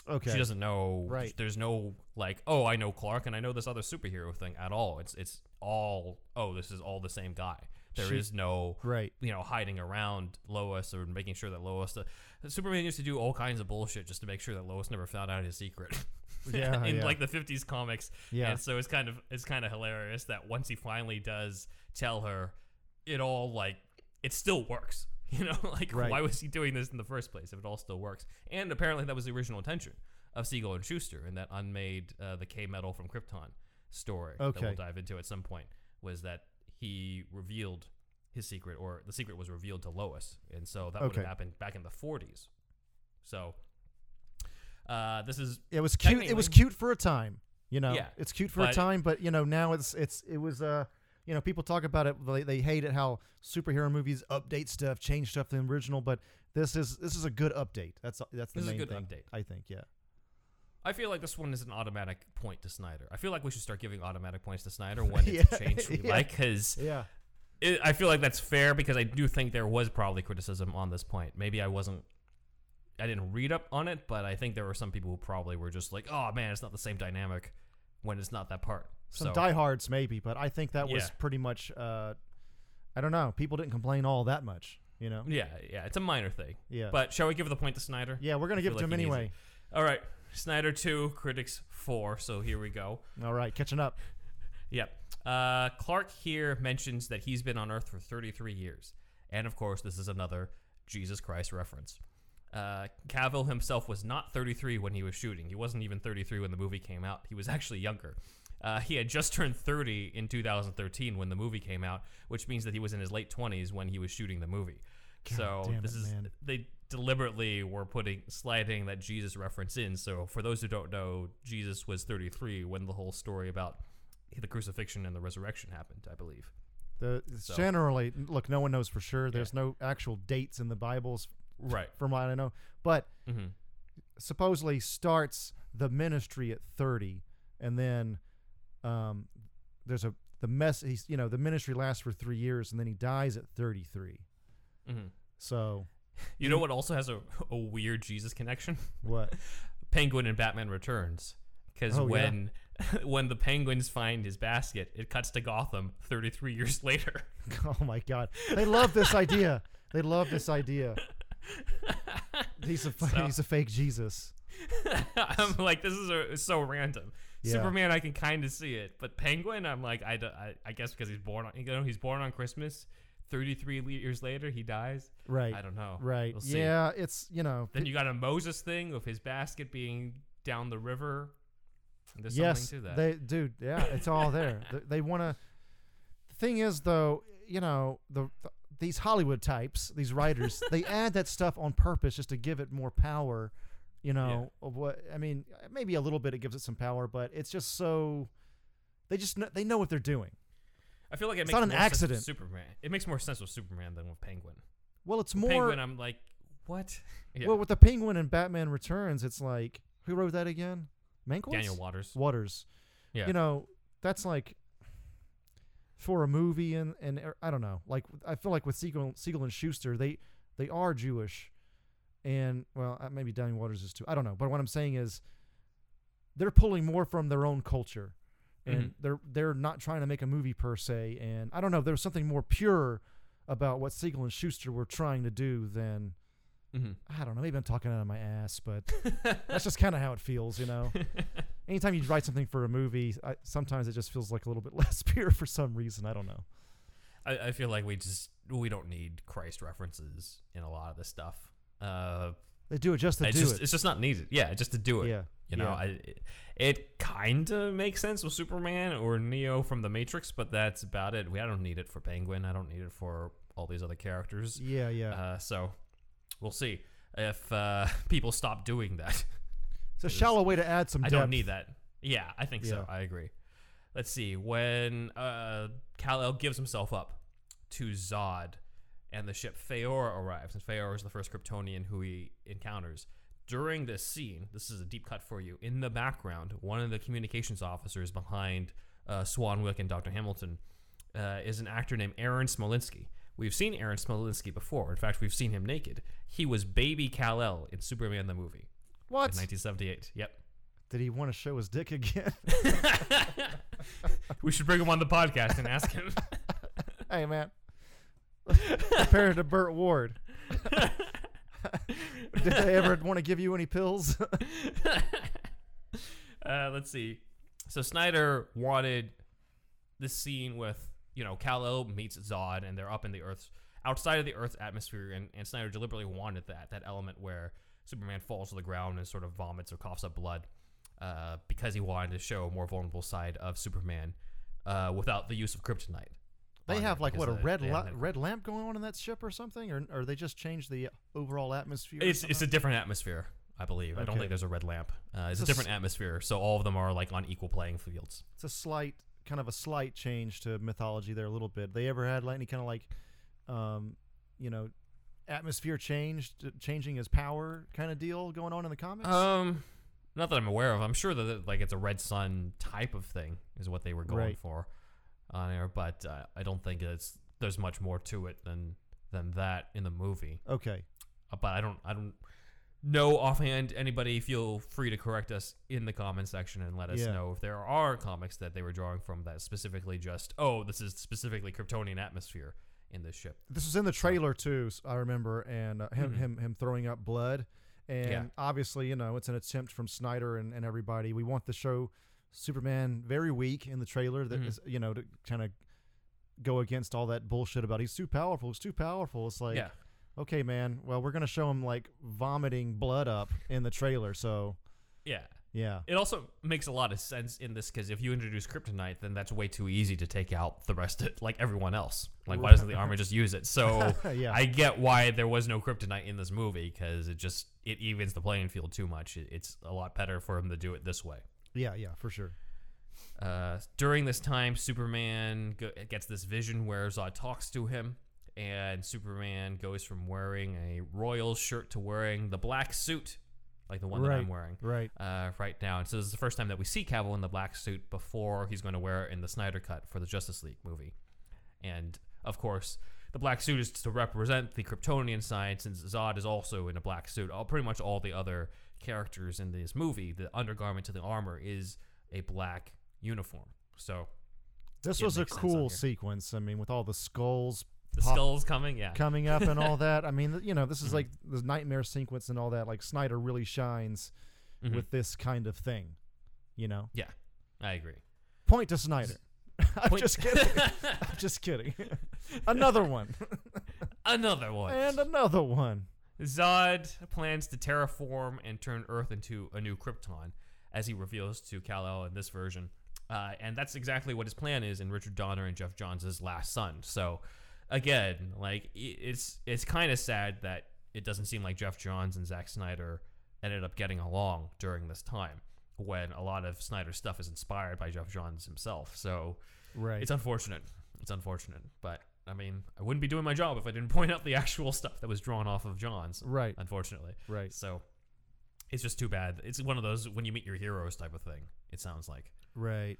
[SPEAKER 4] Okay,
[SPEAKER 3] She doesn't know.
[SPEAKER 4] Right.
[SPEAKER 3] There's no like, oh, I know Clark and I know this other superhero thing at all. It's it's all. Oh, this is all the same guy. There is
[SPEAKER 4] She-
[SPEAKER 3] no
[SPEAKER 4] right.
[SPEAKER 3] you know hiding around Lois or making sure that Lois. The, Superman used to do all kinds of bullshit just to make sure that Lois never found out his secret. (laughs)
[SPEAKER 4] Yeah, (laughs)
[SPEAKER 3] in
[SPEAKER 4] yeah.
[SPEAKER 3] like the '50s comics.
[SPEAKER 4] Yeah.
[SPEAKER 3] And so it's kind of it's kind of hilarious that once he finally does tell her, it all like it still works. (laughs) You know, like
[SPEAKER 4] Right.
[SPEAKER 3] why was he doing this in the first place if it all still works? And apparently that was the original intention of Siegel and Shuster in that unmade uh, the K metal from Krypton story that
[SPEAKER 4] Okay.
[SPEAKER 3] we'll dive into at some point was that he revealed his secret or the secret was revealed to Lois. And so that would have happened back in the 40s. So uh, this is
[SPEAKER 4] It was cute. It was cute for a time. You know,
[SPEAKER 3] Yeah,
[SPEAKER 4] it's cute for a time, but you know now it's it's it was uh you know people talk about it they, they hate it how superhero movies update stuff, change stuff than the original, but this is this is a good update. That's that's the
[SPEAKER 3] This is a
[SPEAKER 4] main
[SPEAKER 3] good
[SPEAKER 4] thing.
[SPEAKER 3] update.
[SPEAKER 4] I think. Yeah.
[SPEAKER 3] I feel like this one is an automatic point to Snyder. I feel like we should start giving automatic points to Snyder (laughs) when it's
[SPEAKER 4] Yeah,
[SPEAKER 3] a change we
[SPEAKER 4] yeah.
[SPEAKER 3] like, because
[SPEAKER 4] Yeah.
[SPEAKER 3] I feel like that's fair. Because I do think there was probably criticism on this point. Maybe I wasn't, I didn't read up on it, but I think there were some people who probably were just like, "Oh man, it's not the same dynamic when it's not that part."
[SPEAKER 4] Some
[SPEAKER 3] so,
[SPEAKER 4] diehards maybe, but I think that was
[SPEAKER 3] Yeah.
[SPEAKER 4] pretty much. uh I don't know. People didn't complain all that much. You know.
[SPEAKER 3] yeah, yeah, it's a minor thing.
[SPEAKER 4] Yeah.
[SPEAKER 3] But shall we give the point to Snyder?
[SPEAKER 4] yeah, we're gonna give it
[SPEAKER 3] feel
[SPEAKER 4] to
[SPEAKER 3] like
[SPEAKER 4] him anyway.
[SPEAKER 3] All right, Snyder two, critics four. So here we go.
[SPEAKER 4] All right, catching up. (laughs)
[SPEAKER 3] Yep. Uh, Clark here mentions that he's been on Earth for 33 years. And of course, this is another Jesus Christ reference. Uh, Cavill himself was not 33 when he was shooting. He wasn't even 33 when the movie came out. He was actually younger. Uh, he had just turned 30 in 2013 when the movie came out, which means that he was in his late 20s when he was shooting the movie.
[SPEAKER 4] God
[SPEAKER 3] so this
[SPEAKER 4] it,
[SPEAKER 3] is
[SPEAKER 4] man.
[SPEAKER 3] they deliberately were putting sliding that Jesus reference in. So for those who don't know, Jesus was 33 when the whole story about the crucifixion and the resurrection happened, I believe.
[SPEAKER 4] The
[SPEAKER 3] So-
[SPEAKER 4] generally look, no one knows for sure. There's no actual dates in the Bibles,
[SPEAKER 3] Right.
[SPEAKER 4] from what I know, but
[SPEAKER 3] hmm
[SPEAKER 4] supposedly starts the ministry at 30 and then um, there's a the mess he's you know the ministry lasts for three years and then he dies at 33
[SPEAKER 3] hmm
[SPEAKER 4] so (laughs)
[SPEAKER 3] You know what also has a, a weird Jesus connection?
[SPEAKER 4] what (laughs)
[SPEAKER 3] Penguin and Batman Returns. Because
[SPEAKER 4] Oh, yeah.
[SPEAKER 3] when (laughs) when the penguins find his basket, it cuts to Gotham 33 years later.
[SPEAKER 4] oh my god they love this idea they love this idea he's a
[SPEAKER 3] So-
[SPEAKER 4] he's a fake jesus
[SPEAKER 3] I'm like, this is a, so random.
[SPEAKER 4] Yeah.
[SPEAKER 3] Superman, I can kind of see it, but Penguin, I'm like, I, I guess because he's born on, you know, he's born on Christmas. 33 years later, he dies.
[SPEAKER 4] right
[SPEAKER 3] I don't know.
[SPEAKER 4] right
[SPEAKER 3] We'll
[SPEAKER 4] yeah it's you know
[SPEAKER 3] Then you got a Moses thing of his basket being down the river. There's
[SPEAKER 4] yes
[SPEAKER 3] something to that.
[SPEAKER 4] they dude yeah it's all there (laughs) they, they want to the thing is though you know the, the these hollywood types these writers they add that stuff on purpose just to give it more power you know of what i mean maybe a little bit it gives it some power but it's just so they just know, they know what they're doing
[SPEAKER 3] I feel like it
[SPEAKER 4] it's
[SPEAKER 3] makes
[SPEAKER 4] not an
[SPEAKER 3] more sense
[SPEAKER 4] accident.
[SPEAKER 3] Superman. It makes more sense with Superman than with Penguin.
[SPEAKER 4] well it's
[SPEAKER 3] With
[SPEAKER 4] more
[SPEAKER 3] Penguin, I'm like, what? (laughs) Yeah.
[SPEAKER 4] well with the penguin and batman returns it's like who wrote that again Mankiewicz?
[SPEAKER 3] Daniel Waters.
[SPEAKER 4] waters
[SPEAKER 3] Yeah.
[SPEAKER 4] you know that's like for a movie and and I don't know like I feel like with Siegel, Siegel and Shuster they they are Jewish and well uh, maybe Daniel Waters is too I don't know but what I'm saying is they're pulling more from their own culture and
[SPEAKER 3] Mhm.
[SPEAKER 4] they're they're not trying to make a movie per se and I don't know there's something more pure about what Siegel and Shuster were trying to do than
[SPEAKER 3] Mhm.
[SPEAKER 4] I don't know. Maybe I'm talking out of my ass, but (laughs) that's just kind of how it feels, you know. (laughs) Anytime you write something for a movie, I, sometimes it just feels like a little bit (laughs) less pure for some reason. I don't know.
[SPEAKER 3] I, I feel like we just we don't need Christ references in a lot of this stuff. Uh,
[SPEAKER 4] They do it just to
[SPEAKER 3] it's
[SPEAKER 4] do
[SPEAKER 3] just
[SPEAKER 4] it.
[SPEAKER 3] it's just not needed. Yeah, just to do it.
[SPEAKER 4] Yeah,
[SPEAKER 3] You know,
[SPEAKER 4] yeah.
[SPEAKER 3] I, it, it kind of makes sense with Superman or Neo from the Matrix, but that's about it. We I don't need it for Penguin. I don't need it for all these other characters.
[SPEAKER 4] Yeah, yeah.
[SPEAKER 3] Uh, so we'll see if uh, (laughs) people stop doing that.
[SPEAKER 4] it's a (laughs) shallow way to add some
[SPEAKER 3] I don't need that. Yeah, I think so. I agree. Let's see. When uh, Kal-El gives himself up to Zod and the ship Faora arrives, and Faora is the first Kryptonian who he encounters. During this scene, this is a deep cut for you. In the background, one of the communications officers behind uh, Swanwick and Dr. Hamilton uh, is an actor named Aaron Smolinski. We've seen Aaron Smolinski before. In fact, we've seen him naked. He was baby Kal-El in Superman the movie
[SPEAKER 4] What?
[SPEAKER 3] in 1978. Yep.
[SPEAKER 4] Did he want to show his dick again? (laughs) (laughs)
[SPEAKER 3] we should bring him on the podcast and ask him.
[SPEAKER 4] hey, man. (laughs) Compare it to Burt Ward. (laughs) Did they ever want to give you any pills? (laughs)
[SPEAKER 3] uh, let's see. So Snyder wanted this scene with you know Kal El meets Zod, and they're up in the Earth's outside of the Earth's atmosphere, and, and Snyder deliberately wanted that that element where Superman falls to the ground and sort of vomits or coughs up blood, uh, because he wanted to show a more vulnerable side of Superman uh, without the use of kryptonite.
[SPEAKER 4] They have like what a
[SPEAKER 3] uh,
[SPEAKER 4] red la- red lamp going on in that ship or something, or or they just changed the overall atmosphere.
[SPEAKER 3] It's it's a different atmosphere, I believe. I don't think there's a red lamp. Uh, it's,
[SPEAKER 4] It's
[SPEAKER 3] a
[SPEAKER 4] a
[SPEAKER 3] different atmosphere, so all of them are like on equal playing fields.
[SPEAKER 4] it's a slight kind of a slight change to mythology there a little bit. They ever had like any kind of like, um, you know, atmosphere changed, changing his power kind of deal going on in the comics?
[SPEAKER 3] Um, not that I'm aware of. I'm sure that like it's a red sun type of thing is what they were going
[SPEAKER 4] Right.
[SPEAKER 3] for on air, but uh, I don't think it's there's much more to it than than that in the movie.
[SPEAKER 4] okay,
[SPEAKER 3] Uh, But I don't I don't know offhand. Anybody feel free to correct us in the comment section and let us
[SPEAKER 4] Yeah.
[SPEAKER 3] know if there are comics that they were drawing from that specifically just oh this is specifically Kryptonian atmosphere in this ship.
[SPEAKER 4] this was in the trailer too. s- I remember, and uh, him
[SPEAKER 3] Mhm.
[SPEAKER 4] him him throwing up blood, and
[SPEAKER 3] Yeah.
[SPEAKER 4] obviously you know it's an attempt from Snyder and, and everybody. We want the show Superman very weak in the trailer. That
[SPEAKER 3] Mhm.
[SPEAKER 4] is, you know to kind of go against all that bullshit about he's too powerful. He's too powerful. It's like
[SPEAKER 3] yeah.
[SPEAKER 4] okay, man. Well, we're gonna show him like vomiting blood up in the trailer. So
[SPEAKER 3] Yeah.
[SPEAKER 4] yeah,
[SPEAKER 3] It also makes a lot of sense in this because if you introduce kryptonite, then that's way too easy to take out the rest of like everyone else. Like, why doesn't the armor just use it? So (laughs)
[SPEAKER 4] yeah,
[SPEAKER 3] I get why there was no kryptonite in this movie because it just it evens the playing field too much. It's a lot better for him to do it this way.
[SPEAKER 4] Yeah, yeah, for sure.
[SPEAKER 3] Uh, during this time, Superman go- gets this vision where Zod talks to him, and Superman goes from wearing a royal shirt to wearing the black suit, like the one that I'm wearing
[SPEAKER 4] Right.
[SPEAKER 3] uh, right now. And so this is the first time that we see Cavill in the black suit before he's going to wear it in the Snyder Cut for the Justice League movie. And of course, the black suit is to represent the Kryptonian side, since Zod is also in a black suit. All pretty much all the other characters in this movie, the undergarment to the armor is a black uniform. So
[SPEAKER 4] This was a cool sequence. I mean, with all the skulls
[SPEAKER 3] the
[SPEAKER 4] Pop-
[SPEAKER 3] skull's coming, yeah,
[SPEAKER 4] coming up and all that. I mean, you know, this is
[SPEAKER 3] Mhm.
[SPEAKER 4] like the nightmare sequence and all that. Like Snyder really shines
[SPEAKER 3] Mhm.
[SPEAKER 4] with this kind of thing. You know,
[SPEAKER 3] yeah, I agree.
[SPEAKER 4] point to Snyder. (laughs) I'm just (laughs) kidding. I'm just kidding. (laughs) another one (laughs)
[SPEAKER 3] Another one.
[SPEAKER 4] and another one.
[SPEAKER 3] Zod plans to terraform and turn Earth into a new Krypton, as he reveals to Kal-El in this version. Uh, and that's exactly what his plan is in Richard Donner and Geoff Johns' Last Son. So, again, like it's it's kind of sad that it doesn't seem like Geoff Johns and Zack Snyder ended up getting along during this time, when a lot of Snyder's stuff is inspired by Geoff Johns himself. So
[SPEAKER 4] Right.
[SPEAKER 3] it's unfortunate. It's unfortunate, but I mean, I wouldn't be doing my job if I didn't (laughs) point out the actual stuff that was drawn off of Johns
[SPEAKER 4] right.
[SPEAKER 3] unfortunately.
[SPEAKER 4] Right.
[SPEAKER 3] So it's just too bad. It's one of those when you meet your heroes type of thing. It sounds like.
[SPEAKER 4] Right.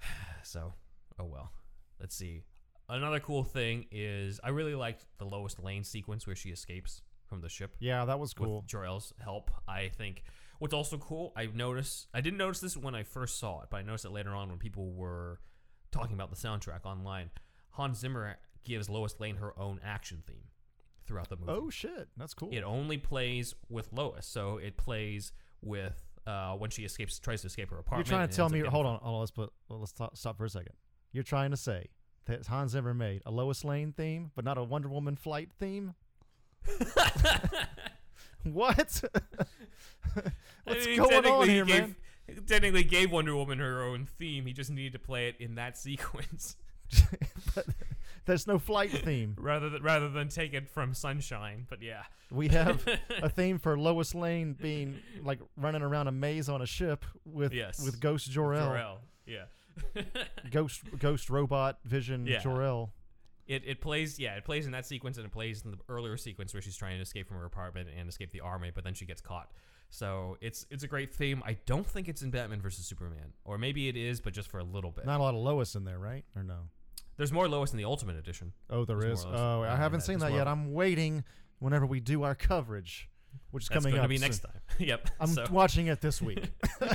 [SPEAKER 4] (sighs)
[SPEAKER 3] So, oh well. Let's see. Another cool thing is I really liked the Lois Lane sequence where she escapes from the ship
[SPEAKER 4] Yeah, that was cool.
[SPEAKER 3] with Jor-El's help. I think what's also cool, I noticed I didn't notice this when I first saw it, but I noticed it later on when people were talking about the soundtrack online. Hans Zimmer gives Lois Lane her own action theme throughout the movie.
[SPEAKER 4] Oh shit, that's cool.
[SPEAKER 3] It only plays with Lois, so it plays with uh, when she escapes, tries to escape her apartment.
[SPEAKER 4] You're
[SPEAKER 3] trying
[SPEAKER 4] to tell me? Hold on, hold on. Let's put. Let's stop, stop for a second. You're trying to say that Hans Zimmer made a Lois Lane theme, but not a Wonder Woman flight theme? (laughs) what? (laughs) What's
[SPEAKER 3] I mean,
[SPEAKER 4] going on
[SPEAKER 3] he
[SPEAKER 4] here,
[SPEAKER 3] gave,
[SPEAKER 4] man?
[SPEAKER 3] Technically, gave Wonder Woman her own theme. He just needed to play it in that (laughs) sequence
[SPEAKER 4] but there's no flight theme. (laughs)
[SPEAKER 3] rather than rather than take it from Sunshine. But yeah,
[SPEAKER 4] We have (laughs) a theme for Lois Lane being like running around a maze on a ship with
[SPEAKER 3] Yes.
[SPEAKER 4] with Ghost Jor-El,
[SPEAKER 3] Jor-El. Yeah. (laughs)
[SPEAKER 4] Ghost Ghost Robot Vision
[SPEAKER 3] Yeah.
[SPEAKER 4] Jor-El.
[SPEAKER 3] It, it plays yeah it plays in that sequence and it plays in the earlier sequence where she's trying to escape from her apartment and escape the army but then she gets caught so it's it's a great theme I don't think it's in Batman versus Superman or maybe it is but just for a little bit
[SPEAKER 4] Not a lot of Lois in there, right? Or no?
[SPEAKER 3] There's more Lois in the Ultimate Edition
[SPEAKER 4] Oh, there
[SPEAKER 3] There's
[SPEAKER 4] is.
[SPEAKER 3] more Lois
[SPEAKER 4] Oh, I uh,
[SPEAKER 3] haven't
[SPEAKER 4] seen that yet. I'm waiting whenever we do our coverage, which is
[SPEAKER 3] that's
[SPEAKER 4] coming
[SPEAKER 3] going to
[SPEAKER 4] up.
[SPEAKER 3] be
[SPEAKER 4] soon.
[SPEAKER 3] next time (laughs) yep
[SPEAKER 4] I'm
[SPEAKER 3] so,
[SPEAKER 4] watching it this week. (laughs)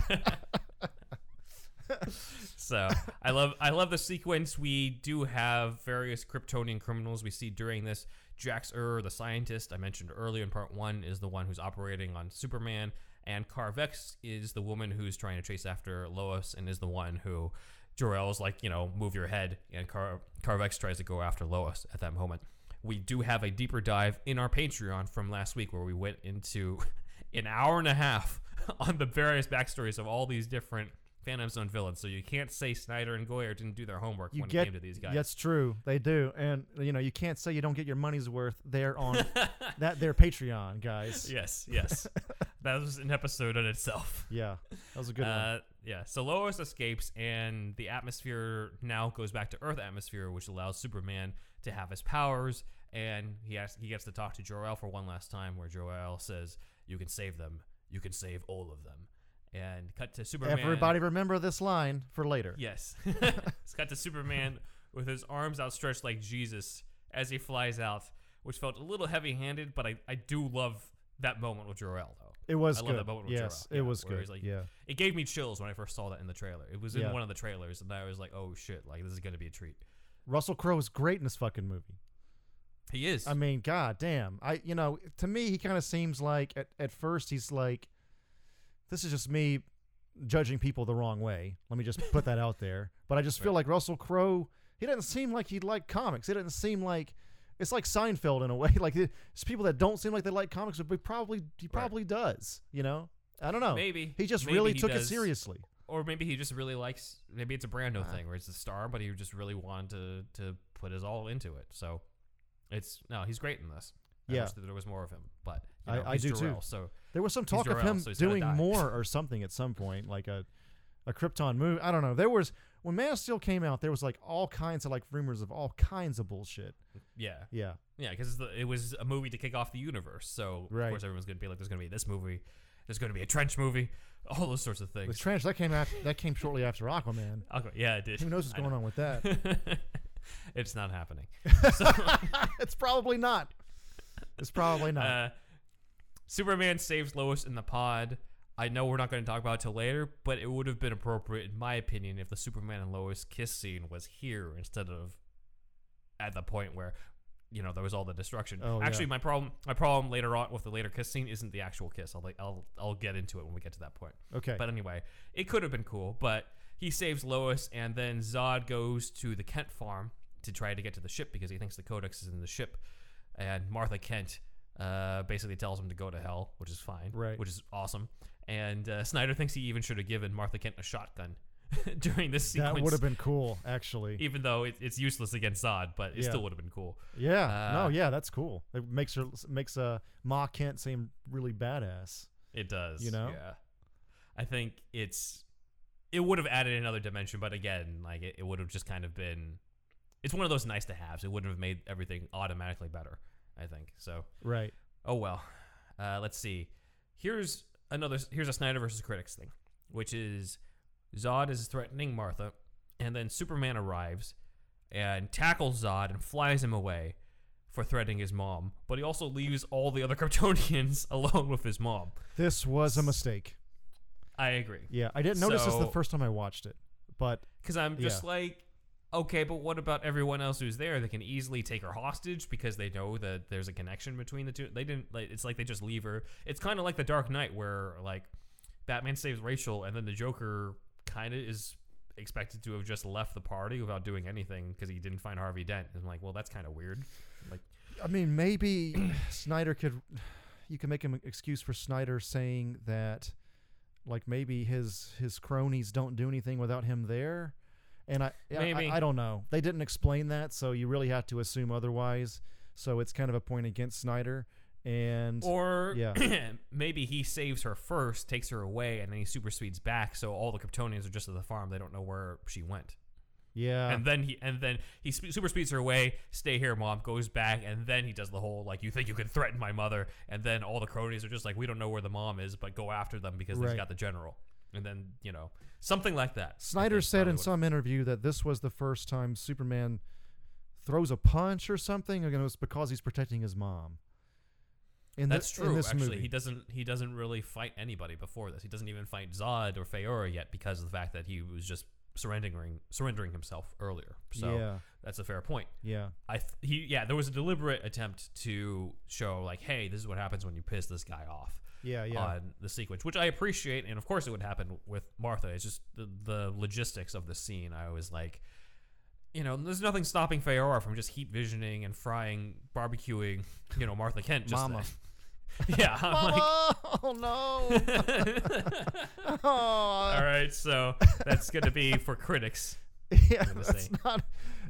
[SPEAKER 3] so I love I love the sequence. We do have various Kryptonian criminals we see during this. Jax Ur, the scientist I mentioned earlier in part one, is the one who's operating on Superman, and Carvex is the woman who's trying to chase after Lois and is the one who Jor-El's like, you know, move your head, and Car- Carvex tries to go after Lois at that moment. We do have a deeper dive in our Patreon from last week where we went into (laughs) an hour and a half (laughs) on the various backstories of all these different Phantom Zone villains. So you can't say Snyder and Goyer didn't do their homework
[SPEAKER 4] You
[SPEAKER 3] when
[SPEAKER 4] get
[SPEAKER 3] it came to these guys.
[SPEAKER 4] That's true. They do, and you know you can't say you don't get your money's worth there on (laughs) that their Patreon, guys.
[SPEAKER 3] Yes, yes. that was an episode in itself.
[SPEAKER 4] Yeah, that was a good
[SPEAKER 3] uh, one. Yeah, so Lois escapes, and the atmosphere now goes back to Earth atmosphere, which allows Superman to have his powers. And he has, he gets to talk to Jor-El for one last time, where Jor-El says, "You can save them. You can save all of them." And cut to Superman.
[SPEAKER 4] Everybody remember this line for later.
[SPEAKER 3] Yes. (laughs) it's cut to Superman with his arms outstretched like Jesus as he flies out, which felt a little heavy handed, but I, I do love that moment with Jor-El, though.
[SPEAKER 4] It was
[SPEAKER 3] I
[SPEAKER 4] good.
[SPEAKER 3] love that moment with
[SPEAKER 4] yes, it
[SPEAKER 3] yeah,
[SPEAKER 4] was
[SPEAKER 3] where
[SPEAKER 4] good.
[SPEAKER 3] he's like-
[SPEAKER 4] yeah,
[SPEAKER 3] It gave me chills when I first saw that in the trailer. It was in
[SPEAKER 4] Yeah.
[SPEAKER 3] one of the trailers, and I was like, oh shit, like this is going to be a treat.
[SPEAKER 4] Russell Crowe is great in this fucking movie.
[SPEAKER 3] He is.
[SPEAKER 4] I mean, god damn. I you know, to me he kind of seems like at, at first he's like this is just me judging people the wrong way. Let me just put that out there. But I just feel like Russell Crowe, he doesn't seem like he like comics. He doesn't seem like it's like Seinfeld in a way. (laughs) Like it's people that don't seem like they like comics, but he probably he probably does. You know, I don't know.
[SPEAKER 3] maybe.
[SPEAKER 4] He just
[SPEAKER 3] Maybe
[SPEAKER 4] really
[SPEAKER 3] he
[SPEAKER 4] took it seriously.
[SPEAKER 3] Or maybe he just really likes, maybe it's a Brando
[SPEAKER 4] Uh.
[SPEAKER 3] thing where it's a star, but he just really wanted to, to put his all into it. So it's, no, he's great in this. I
[SPEAKER 4] Yeah.
[SPEAKER 3] wish that there was more of him, but you
[SPEAKER 4] I-
[SPEAKER 3] know,
[SPEAKER 4] I
[SPEAKER 3] he's
[SPEAKER 4] do too.
[SPEAKER 3] So
[SPEAKER 4] There was some talk of him
[SPEAKER 3] so
[SPEAKER 4] doing more or something at some point, like a a Krypton movie. I don't know. There was when Man of Steel came out, there was like all kinds of like rumors of all kinds of bullshit.
[SPEAKER 3] yeah,
[SPEAKER 4] Yeah,
[SPEAKER 3] Yeah, because it was a movie to kick off the universe. So
[SPEAKER 4] Right.
[SPEAKER 3] of course everyone's gonna be like, "There's gonna be this movie, there's gonna be a trench movie, all those sorts of things.
[SPEAKER 4] the
[SPEAKER 3] things."
[SPEAKER 4] trench that came after that came shortly after Aquaman. (laughs)
[SPEAKER 3] I'll yeah, it did.
[SPEAKER 4] Who knows what's
[SPEAKER 3] I
[SPEAKER 4] going on with that? (laughs)
[SPEAKER 3] it's not happening. (laughs)
[SPEAKER 4] it's probably not. It's probably not.
[SPEAKER 3] Uh, Superman saves Lois in the pod. I know we're not going to talk about it till later, but it would have been appropriate, in my opinion, if the Superman and Lois kiss scene was here instead of at the point where you know there was all the destruction.
[SPEAKER 4] Oh,
[SPEAKER 3] Actually,
[SPEAKER 4] yeah.
[SPEAKER 3] my problem, my problem later on with the later kiss scene isn't the actual kiss. I'll like, I'll I'll get into it when we get to that point.
[SPEAKER 4] okay.
[SPEAKER 3] But anyway, it could have been cool. But he saves Lois, and then Zod goes to the Kent farm to try to get to the ship because he thinks the Codex is in the ship. And Martha Kent uh, basically tells him to go to hell, which is fine,
[SPEAKER 4] Right.
[SPEAKER 3] Which is awesome. And uh, Snyder thinks he even should have given Martha Kent a shotgun (laughs) during this sequence.
[SPEAKER 4] that would have been cool, actually.
[SPEAKER 3] even though it, it's useless against Zod, but it
[SPEAKER 4] Yeah.
[SPEAKER 3] still would have been cool.
[SPEAKER 4] Yeah. no.
[SPEAKER 3] Uh,
[SPEAKER 4] Yeah. That's cool. It makes her makes uh Ma Kent seem really badass.
[SPEAKER 3] It does.
[SPEAKER 4] You know?
[SPEAKER 3] Yeah. I think it's it would have added another dimension, but again, like it, it would have just kind of been it's one of those nice to haves. It wouldn't have made everything automatically better, I think. So
[SPEAKER 4] Right.
[SPEAKER 3] oh well. Uh, let's see. Here's another here's a Snyder versus critics thing, which is Zod is threatening Martha, and then Superman arrives and tackles Zod and flies him away for threatening his mom, but he also leaves all the other (laughs) Kryptonians (laughs) alone with his mom.
[SPEAKER 4] This was a mistake.
[SPEAKER 3] I agree.
[SPEAKER 4] Yeah. I didn't notice this the first time I watched it, but
[SPEAKER 3] Because I'm just like, Okay, but what about everyone else who's there? They can easily take her hostage because they know that there's a connection between the two. They didn't. Like, it's like they just leave her. It's kind of like the Dark Knight, where like Batman saves Rachel, and then the Joker kind of is expected to have just left the party without doing anything because he didn't find Harvey Dent. And I'm like, well, that's kind of weird. Like,
[SPEAKER 4] I mean, maybe (clears throat) Snyder could. You can make an excuse for Snyder saying that, like maybe his his cronies don't do anything without him there, and I I-
[SPEAKER 3] Maybe.
[SPEAKER 4] I, I don't know. They didn't explain that, so you really have to assume otherwise. So it's kind of a point against Snyder, and
[SPEAKER 3] or
[SPEAKER 4] Yeah. (clears throat)
[SPEAKER 3] maybe he saves her first, takes her away, and then he super speeds back. So all the Kryptonians are just at the farm. They don't know where she went.
[SPEAKER 4] yeah,
[SPEAKER 3] and then he and then he super speeds her away. Stay here, mom. Goes back, and then he does the whole like, "You think you can threaten my mother?" And then all the cronies are just like, "We don't know where the mom is, but go after them because they've got the general." And then you know something like that.
[SPEAKER 4] Snyder said in some interview that this was the first time Superman throws a punch or something, and it was because he's protecting his mom. In
[SPEAKER 3] That's
[SPEAKER 4] in
[SPEAKER 3] true.
[SPEAKER 4] this
[SPEAKER 3] Actually,
[SPEAKER 4] movie.
[SPEAKER 3] he doesn't. He doesn't really fight anybody before this. He doesn't even fight Zod or Faora yet because of the fact that he was just surrendering surrendering himself earlier. So
[SPEAKER 4] yeah,
[SPEAKER 3] that's a fair point.
[SPEAKER 4] yeah,
[SPEAKER 3] I th- he yeah, there was a deliberate attempt to show like, hey, this is what happens when you piss this guy off
[SPEAKER 4] yeah, yeah.
[SPEAKER 3] on the sequence, which I appreciate, and of course it would happen with Martha. It's just the, the logistics of the scene. I was like, you know, there's nothing stopping Faora from just heat visioning and frying, barbecuing, you know, Martha Kent. Just
[SPEAKER 4] Mama. (laughs)
[SPEAKER 3] yeah. I'm like, (laughs)
[SPEAKER 4] oh no! (laughs) oh,
[SPEAKER 3] all right, so that's gonna be for critics.
[SPEAKER 4] yeah, that's not.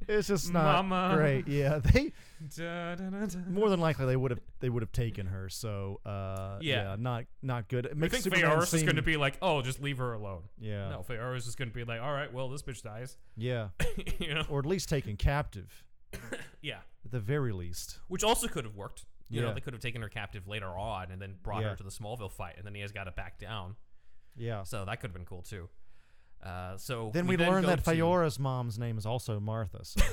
[SPEAKER 4] It's just not
[SPEAKER 3] Mama.
[SPEAKER 4] great. Yeah, (laughs) they
[SPEAKER 3] Da, da, da,
[SPEAKER 4] more than likely they would have they would have taken her. So uh,
[SPEAKER 3] Yeah.
[SPEAKER 4] not not good. It
[SPEAKER 3] I think
[SPEAKER 4] Superman seem-
[SPEAKER 3] going to be like, oh, just leave her alone.
[SPEAKER 4] yeah,
[SPEAKER 3] No, Faora's just going to be like, all right, well, this bitch dies.
[SPEAKER 4] yeah, (laughs)
[SPEAKER 3] you know?
[SPEAKER 4] or at least taken captive (coughs)
[SPEAKER 3] Yeah.
[SPEAKER 4] at the very least.
[SPEAKER 3] Which also could have worked. You know, they could have taken her captive later on and then brought
[SPEAKER 4] Yeah.
[SPEAKER 3] her to the Smallville fight, and then he has got to back down.
[SPEAKER 4] Yeah.
[SPEAKER 3] So that could have been cool too. Uh, so
[SPEAKER 4] Then we, learned
[SPEAKER 3] go
[SPEAKER 4] that
[SPEAKER 3] to-
[SPEAKER 4] mom's name is also Martha. So. (laughs)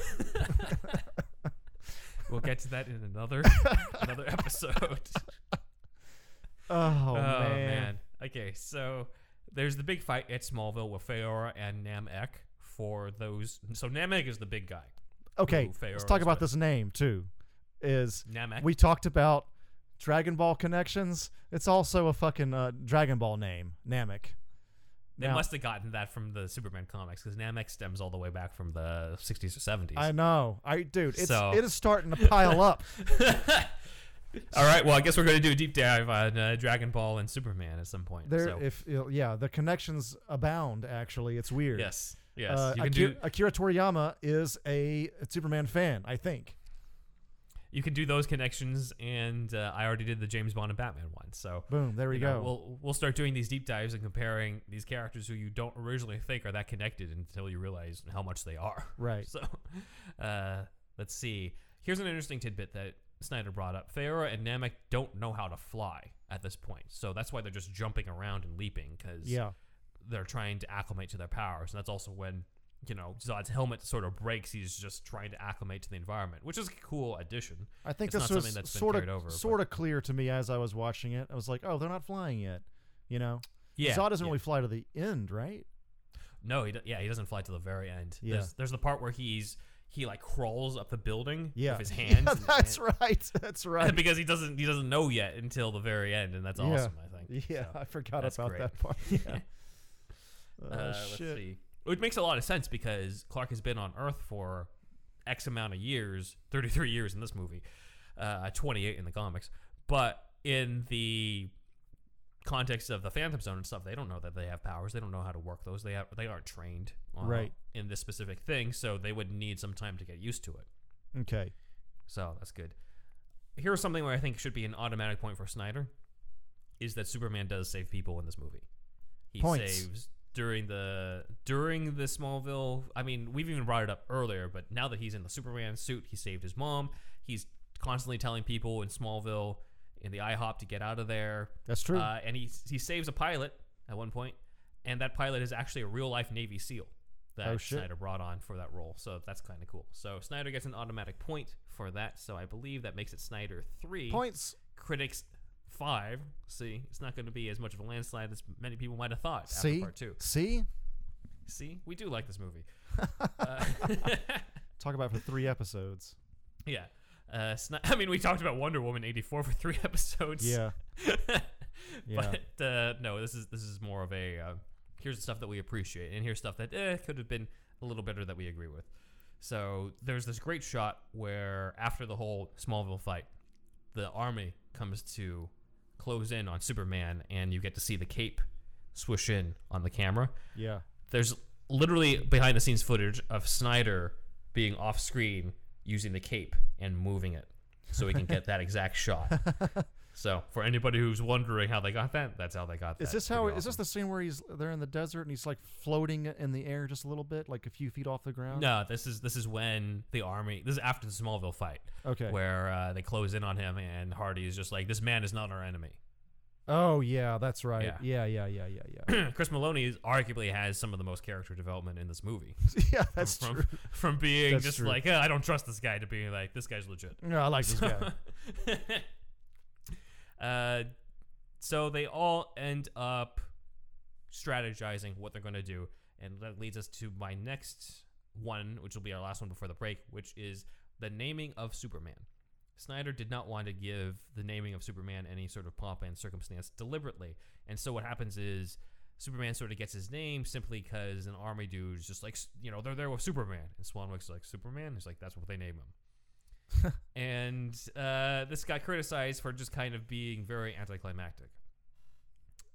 [SPEAKER 3] We'll get to that in another (laughs) another episode. (laughs)
[SPEAKER 4] oh, man.
[SPEAKER 3] Okay, so there's the big fight at Smallville with Faora and Nam-Ek for those. So Nam-Ek is the big guy.
[SPEAKER 4] Okay, let's talk about
[SPEAKER 3] the-
[SPEAKER 4] this name too. Is
[SPEAKER 3] Namek.
[SPEAKER 4] we talked about Dragon Ball connections? It's also a fucking uh, Dragon Ball name, Namek.
[SPEAKER 3] They
[SPEAKER 4] Now-
[SPEAKER 3] must have gotten that from the Superman comics because Nam-Ek stems all the way back from the 60s or 70s.
[SPEAKER 4] I know, I dude, it's
[SPEAKER 3] So-
[SPEAKER 4] it is starting to pile up. (laughs) (laughs)
[SPEAKER 3] all right, well, I guess we're going to do a deep dive on uh, Dragon Ball and Superman at some point.
[SPEAKER 4] There,
[SPEAKER 3] so,
[SPEAKER 4] if yeah, the connections abound. Actually, it's weird.
[SPEAKER 3] yes, yes,
[SPEAKER 4] uh, Akira,
[SPEAKER 3] do
[SPEAKER 4] Akira Toriyama is a Superman fan. I think.
[SPEAKER 3] You can do those connections, and uh, I already did the James Bond and Batman one. So
[SPEAKER 4] Boom. There we
[SPEAKER 3] you know,
[SPEAKER 4] go.
[SPEAKER 3] We'll we'll start doing these deep dives and comparing these characters who you don't originally think are that connected until you realize how much they are.
[SPEAKER 4] right. (laughs)
[SPEAKER 3] So, uh, let's see. Here's an interesting tidbit that Snyder brought up. Faora and Nam-Ek don't know how to fly at this point, so that's why they're just jumping around and leaping because
[SPEAKER 4] Yeah.
[SPEAKER 3] they're trying to acclimate to their powers. And that's also when you know Zod's helmet sort of breaks. He's just trying to acclimate to the environment, which is a cool addition.
[SPEAKER 4] I think
[SPEAKER 3] It's
[SPEAKER 4] this was
[SPEAKER 3] something that's been
[SPEAKER 4] sort of
[SPEAKER 3] over,
[SPEAKER 4] sort of clear to me as I was watching it. I was like, oh, they're not flying yet. You know,
[SPEAKER 3] Yeah,
[SPEAKER 4] Zod doesn't
[SPEAKER 3] yeah.
[SPEAKER 4] really fly to the end, right?
[SPEAKER 3] No, he yeah he doesn't fly to the very end.
[SPEAKER 4] Yeah.
[SPEAKER 3] There's, there's the part where he's he like crawls up the building
[SPEAKER 4] Yeah.
[SPEAKER 3] with his (laughs) hands.
[SPEAKER 4] yeah, that's
[SPEAKER 3] and-
[SPEAKER 4] right. (laughs) That's right. (laughs)
[SPEAKER 3] because he doesn't he doesn't know yet until the very end, and that's awesome. I think.
[SPEAKER 4] yeah,
[SPEAKER 3] So,
[SPEAKER 4] I forgot about
[SPEAKER 3] great.
[SPEAKER 4] that part. Yeah.
[SPEAKER 3] uh,
[SPEAKER 4] Oh,
[SPEAKER 3] let's
[SPEAKER 4] shit.
[SPEAKER 3] It makes a lot of sense because Clark has been on Earth for X amount of years, 33 years in this movie, uh, 28 in the comics. But in the context of the Phantom Zone and stuff, they don't know that they have powers. They don't know how to work those. They have they aren't trained uh,
[SPEAKER 4] Right.
[SPEAKER 3] in this specific thing, so they would need some time to get used to it.
[SPEAKER 4] Okay.
[SPEAKER 3] So that's good. Here's something where I think should be an automatic point for Snyder is that Superman does save people in this movie. He
[SPEAKER 4] Points.
[SPEAKER 3] saves during the during the Smallville. I mean, we've even brought it up earlier, but now that he's in the Superman suit, he saved his mom. He's constantly telling people in Smallville in the IHOP to get out of there.
[SPEAKER 4] That's true.
[SPEAKER 3] Uh, and he he saves a pilot at one point, and that pilot is actually a real life Navy SEAL that
[SPEAKER 4] Oh.
[SPEAKER 3] Snyder brought on for that role. So that's kind of cool. So Snyder gets an automatic point for that. So I believe that makes it Snyder three,
[SPEAKER 4] Points.
[SPEAKER 3] critics five. See, it's not going to be as much of a landslide as many people might have thought after
[SPEAKER 4] See?
[SPEAKER 3] part two.
[SPEAKER 4] See?
[SPEAKER 3] See, we do like this movie. (laughs) uh, (laughs)
[SPEAKER 4] Talk about it for three episodes.
[SPEAKER 3] yeah. Uh, Sni- (laughs) I mean, we talked about Wonder Woman '84 for three episodes.
[SPEAKER 4] Yeah. Yeah.
[SPEAKER 3] But uh, no, this is this is more of a uh, here's the stuff that we appreciate, and here's stuff that eh, could have been a little better that we agree with. So there's this great shot where after the whole Smallville fight, the army comes to close in on Superman, and you get to see the cape swoosh in on the camera.
[SPEAKER 4] Yeah.
[SPEAKER 3] There's literally behind the scenes footage of Snyder being off screen using the cape and moving it so we can get that exact shot. (laughs) So for anybody who's wondering how they got that, that's how they got that.
[SPEAKER 4] Is this how?
[SPEAKER 3] pretty
[SPEAKER 4] Is this the scene where he's they're in the desert and he's like floating in the air just a little bit, like a few feet off the ground?
[SPEAKER 3] No, this is this is when the army. This is after the Smallville fight,
[SPEAKER 4] Okay.
[SPEAKER 3] where uh, they close in on him, and Hardy is just like, "This man is not our enemy."
[SPEAKER 4] Oh yeah, that's right.
[SPEAKER 3] Yeah.
[SPEAKER 4] Yeah, yeah, yeah, yeah, yeah. (clears throat)
[SPEAKER 3] Chris Meloni is, arguably has some of the most character development in this movie. (laughs)
[SPEAKER 4] yeah, that's
[SPEAKER 3] from,
[SPEAKER 4] true.
[SPEAKER 3] From being
[SPEAKER 4] That's
[SPEAKER 3] just
[SPEAKER 4] true.
[SPEAKER 3] like, "Eh, I don't trust this guy, to being like, this guy's legit.
[SPEAKER 4] No, I like this guy. (laughs)
[SPEAKER 3] uh, so they all end up strategizing what they're going to do, and that leads us to my next one, which will be our last one before the break, which is the naming of Superman. Snyder did not want to give the naming of Superman any sort of pomp and circumstance deliberately, and so what happens is. Superman sort of gets his name simply because an army dude is just like, you know, they're there with Superman. And Swanwick's like, Superman? He's like, that's what they name him (laughs) and uh, this got criticized for just kind of being very anticlimactic.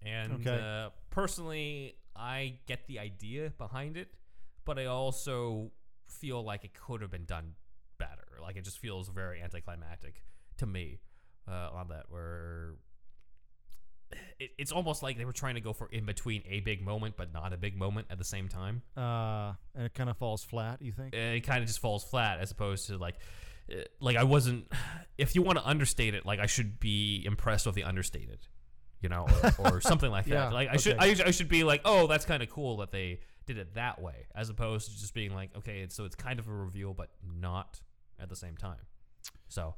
[SPEAKER 3] And
[SPEAKER 4] Okay.
[SPEAKER 3] uh, personally, I get the idea behind it, but I also feel like it could have been done better. Like it just feels very anticlimactic to me uh, on that, where it, it's almost like they were trying to go for in between a big moment, but not a big moment at the same time
[SPEAKER 4] Uh, and it kind of falls flat. You think?
[SPEAKER 3] it kind of just falls flat as opposed to like Uh, like I wasn't if you want to understate it like I should be impressed with the understated you know or, (laughs) or something like that
[SPEAKER 4] Yeah,
[SPEAKER 3] like I should I,
[SPEAKER 4] okay.
[SPEAKER 3] should- I should be like oh that's kind of cool that they did it that way as opposed to just being like okay it's, so it's kind of a reveal but not at the same time so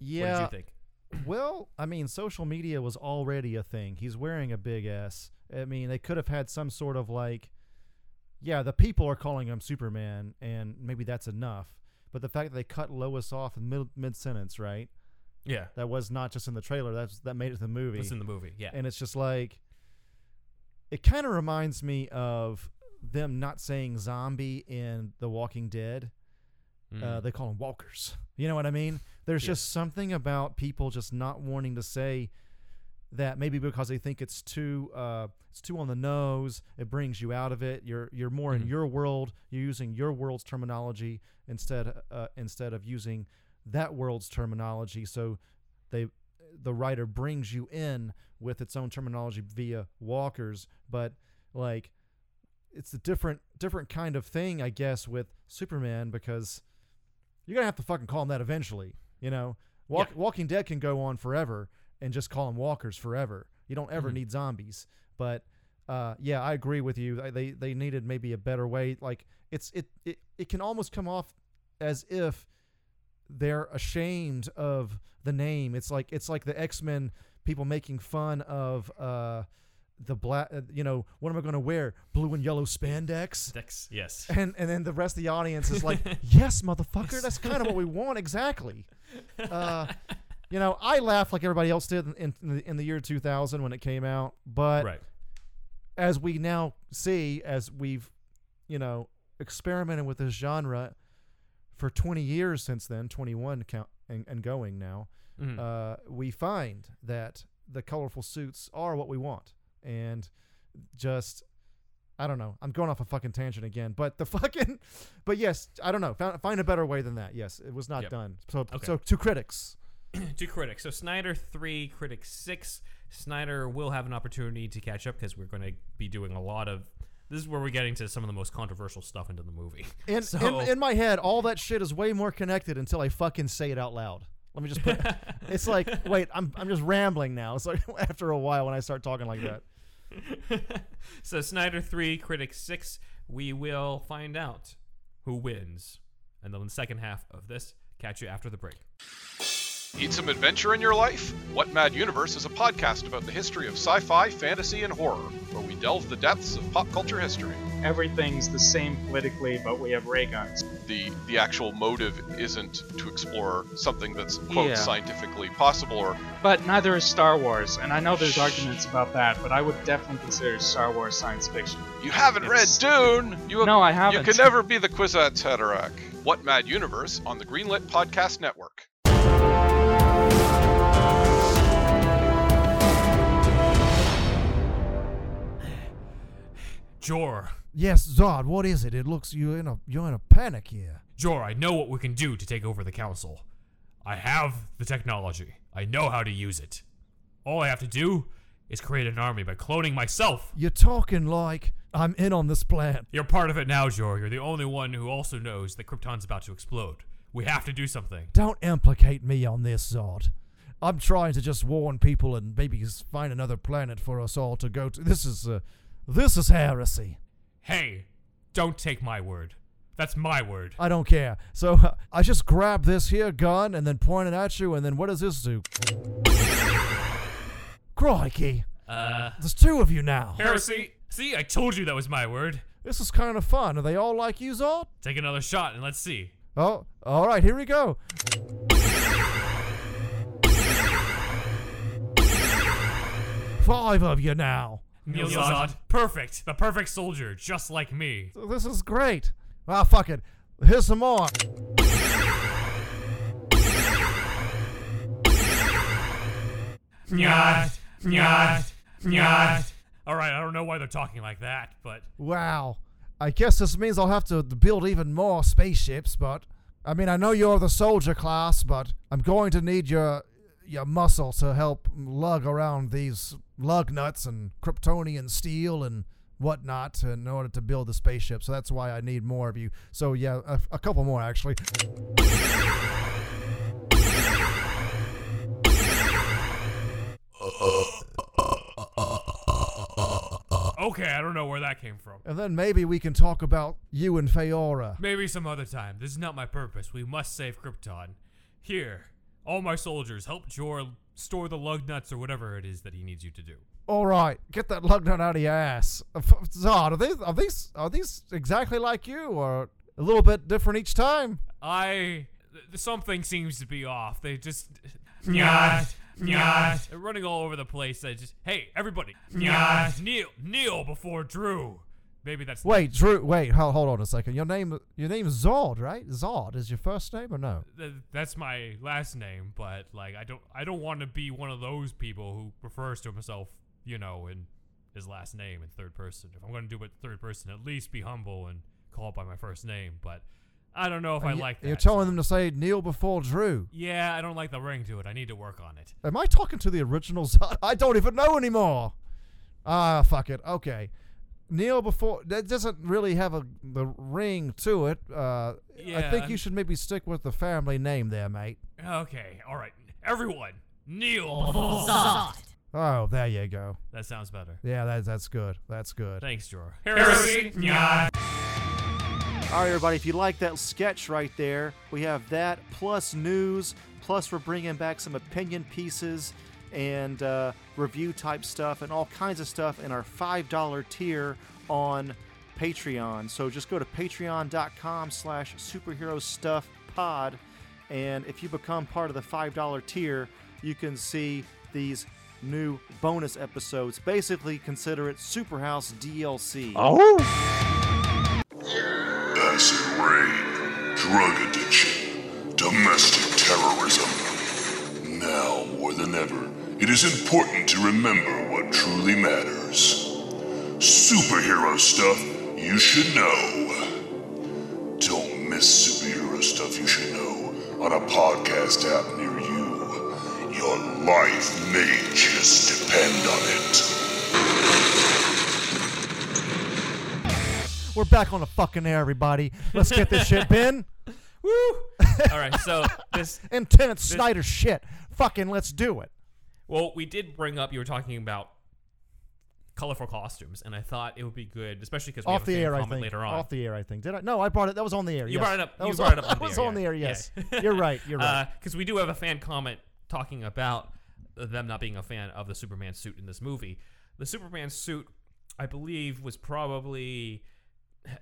[SPEAKER 4] Yeah.
[SPEAKER 3] what did you think
[SPEAKER 4] Well, I mean, social media was already a thing. He's wearing a big S. I mean, they could have had some sort of like, yeah, the people are calling him Superman, and maybe that's enough. But the fact that they cut Lois off in mid mid sentence, right?
[SPEAKER 3] yeah
[SPEAKER 4] That was not just in the trailer. That's that made it to the movie.
[SPEAKER 3] it's in the movie yeah
[SPEAKER 4] and it's just like it kind of reminds me of them not saying zombie in The Walking Dead. Uh,
[SPEAKER 3] Mm.
[SPEAKER 4] they call them walkers. You know what I mean? There's
[SPEAKER 3] Yeah.
[SPEAKER 4] just something about people just not wanting to say that maybe because they think it's too uh, it's too on the nose. It brings you out of it. You're you're more in
[SPEAKER 3] Mhm.
[SPEAKER 4] your world. You're using your world's terminology instead uh, instead of using that world's terminology. So they the writer brings you in with its own terminology via walkers, but like it's a different different kind of thing, I guess, with Superman because you're gonna have to fucking call him that eventually. You know, Walk,
[SPEAKER 3] Yeah.
[SPEAKER 4] Walking Dead can go on forever and just call them walkers forever. You don't ever
[SPEAKER 3] Mhm.
[SPEAKER 4] need zombies. But uh, yeah, I agree with you. They they needed maybe a better way. Like it's it it, it can almost come off as if they're ashamed of the name. It's like it's like the X Men people making fun of uh, the black. Uh, you know, what am I going to wear? Blue and yellow spandex.
[SPEAKER 3] Dex, yes
[SPEAKER 4] And and then the rest of the audience is like, (laughs) yes, motherfucker. That's kind of what we want exactly. (laughs) Uh, you know, I laughed like everybody else did in, in, the, in the year 2000 when it came out, but
[SPEAKER 3] right
[SPEAKER 4] as we now see, as we've, you know, experimented with this genre for 20 years since then, 21 count and, and going now,
[SPEAKER 3] Mhm.
[SPEAKER 4] uh, we find that the colorful suits are what we want. And just, I don't know. I'm going off a fucking tangent again, but the (laughs) fucking, but yes, I don't know. Find, find a better way than that. Yes, it was not
[SPEAKER 3] Yep.
[SPEAKER 4] done. So,
[SPEAKER 3] Okay.
[SPEAKER 4] so to critics. (clears throat)
[SPEAKER 3] to critics. So Snyder three, critics six. Snyder will have an opportunity to catch up because we're going to be doing a lot of. This is where we're getting to some of the most controversial stuff into the movie.
[SPEAKER 4] In, (laughs)
[SPEAKER 3] So-
[SPEAKER 4] in, in my head, all that shit is way more connected until I fucking say it out loud. Let me just put. (laughs) it's like, wait, I'm I'm just rambling now. It's like (laughs) after a while when I start talking like that.
[SPEAKER 3] so Snyder three, critics six. We will find out who wins, and then the second half of this, catch you after the break.
[SPEAKER 5] Need some adventure in your life? What Mad Universe is a podcast about the history of sci fi, fantasy, and horror, where we delve the depths of pop culture history.
[SPEAKER 6] Everything's the same politically, but we have ray guns.
[SPEAKER 5] The, the actual motive isn't to explore something that's, quote,
[SPEAKER 6] Yeah.
[SPEAKER 5] scientifically possible or
[SPEAKER 6] But neither is Star Wars, and I know there's arguments about that, but I would definitely consider Star Wars science fiction.
[SPEAKER 5] You haven't
[SPEAKER 6] It's-
[SPEAKER 5] read Dune. You
[SPEAKER 6] No, I haven't.
[SPEAKER 5] You can never be the Kwisatz Haderach. What Mad Universe on the Greenlit Podcast Network.
[SPEAKER 3] Jor,
[SPEAKER 4] Yes, Zod. What is it? It looks you in a you're in a panic here.
[SPEAKER 3] Jor, I know what we can do to take over the council. I have the technology. I know how to use it. All I have to do is create an army by cloning myself.
[SPEAKER 4] You're talking like I'm in on this plan.
[SPEAKER 3] You're part of it now, Jor. You're the only one who also knows that Krypton's about to explode. We have to do something.
[SPEAKER 4] Don't implicate me on this, Zod. I'm trying to just warn people and maybe find another planet for us all to go to. This is uh, this is heresy.
[SPEAKER 3] Hey, don't take my word. That's my word.
[SPEAKER 4] I don't care. So uh, (laughs) I just grab this here gun and then point it at you, and then what does this do? Crikey!
[SPEAKER 3] Uh,
[SPEAKER 4] There's two of you now.
[SPEAKER 3] heresy. See, I told you that was my word.
[SPEAKER 4] This is kind of fun. Are they all like you, Zod?
[SPEAKER 3] Take another shot and let's see.
[SPEAKER 4] Oh, all right. Here we go. Five of you now.
[SPEAKER 3] Neil Zod. Perfect. The perfect soldier, just like me.
[SPEAKER 4] This is great. Ah, fuck it. Here's some more.
[SPEAKER 3] Nyat, nyat, nyat. All right, I don't know why they're talking like that, but
[SPEAKER 4] Wow. I guess this means I'll have to build even more spaceships, but I mean, I know you're the soldier class, but I'm going to need your your muscle to help lug around these lug nuts and Kryptonian steel and whatnot in order to build the spaceship. So that's why I need more of you. So yeah, a, a couple more actually.
[SPEAKER 3] okay, I don't know where that came from.
[SPEAKER 4] And then maybe we can talk about you and Faora.
[SPEAKER 3] Maybe some other time. This is not my purpose. We must save Krypton. Here, all my soldiers, help Jor store the lug nuts or whatever it is that he needs you to do.
[SPEAKER 4] All right, get that lug nut out of your ass. Uh, Zod, are these are these are these exactly like you, or a little bit different each time?
[SPEAKER 3] I. Something seems to be off. They just. Nyat, nyat. They're running all over the place. I just. Hey, everybody. Nyat. Kneel. Kneel before Drew. Maybe that's.
[SPEAKER 4] Wait, Drew. Wait, hold, hold on a second. Your name your name is Zod, right? Zod is your first name or no?
[SPEAKER 3] th- that's my last name, but like I don't I don't want to be one of those people who refers to himself, you know, in his last name in third person. If I'm going to do it third person, at least be humble and call it by my first name. But I don't know if I
[SPEAKER 4] Y-
[SPEAKER 3] like that.
[SPEAKER 4] You're telling them to say kneel before Drew.
[SPEAKER 3] Yeah, I don't like the ring to it. I need to work on it.
[SPEAKER 4] Am I talking to the original Zod? I don't even know anymore. Ah, fuck it. Okay. Kneel before that doesn't really have a the ring to it. Uh, I think you should maybe stick with the family name there, mate.
[SPEAKER 3] Okay, all right, everyone, kneel.
[SPEAKER 4] Oh, there you go.
[SPEAKER 3] That sounds better.
[SPEAKER 4] Yeah, that's that's good. That's good.
[SPEAKER 3] Thanks, Jor. Heresy. Nyat.
[SPEAKER 1] All right, everybody, if you like that sketch right there, we have that plus news, plus we're bringing back some opinion pieces and uh, review type stuff and all kinds of stuff in our $5 tier on Patreon. So just go to patreon.com slash superhero stuff pod. And if you become part of the $5 tier, you can see these new bonus episodes. Basically, consider it Superhouse DLC. Oh!
[SPEAKER 7] Acid rain, drug addiction, domestic terrorism. Now more than ever, it is important to remember what truly matters. Superhero stuff you should know. Don't miss superhero stuff you should know on a podcast app near you. Your life may just depend on it.
[SPEAKER 4] We're back on the fucking air, everybody. Let's get this shit, Ben. (laughs)
[SPEAKER 3] Woo. (laughs) All right, so this
[SPEAKER 4] Lieutenant Snyder shit. Fucking let's do it.
[SPEAKER 3] Well, we did bring up you were talking about colorful costumes, and I thought it would be good, especially because
[SPEAKER 4] Off
[SPEAKER 3] we
[SPEAKER 4] the
[SPEAKER 3] have a fan
[SPEAKER 4] air, I think.
[SPEAKER 3] later on.
[SPEAKER 4] Off the air, I think. Did I? No, I brought it. That was on the air.
[SPEAKER 3] You
[SPEAKER 4] yes.
[SPEAKER 3] brought it up-
[SPEAKER 4] That
[SPEAKER 3] you
[SPEAKER 4] was
[SPEAKER 3] brought
[SPEAKER 4] on,
[SPEAKER 3] it up on (laughs)
[SPEAKER 4] that was
[SPEAKER 3] air,
[SPEAKER 4] on the air.
[SPEAKER 3] Yeah.
[SPEAKER 4] Yes, (laughs) you're right. You're right.
[SPEAKER 3] Uh, because we do have a fan comment talking about them not being a fan of the Superman suit in this movie. The Superman suit, I believe, was probably.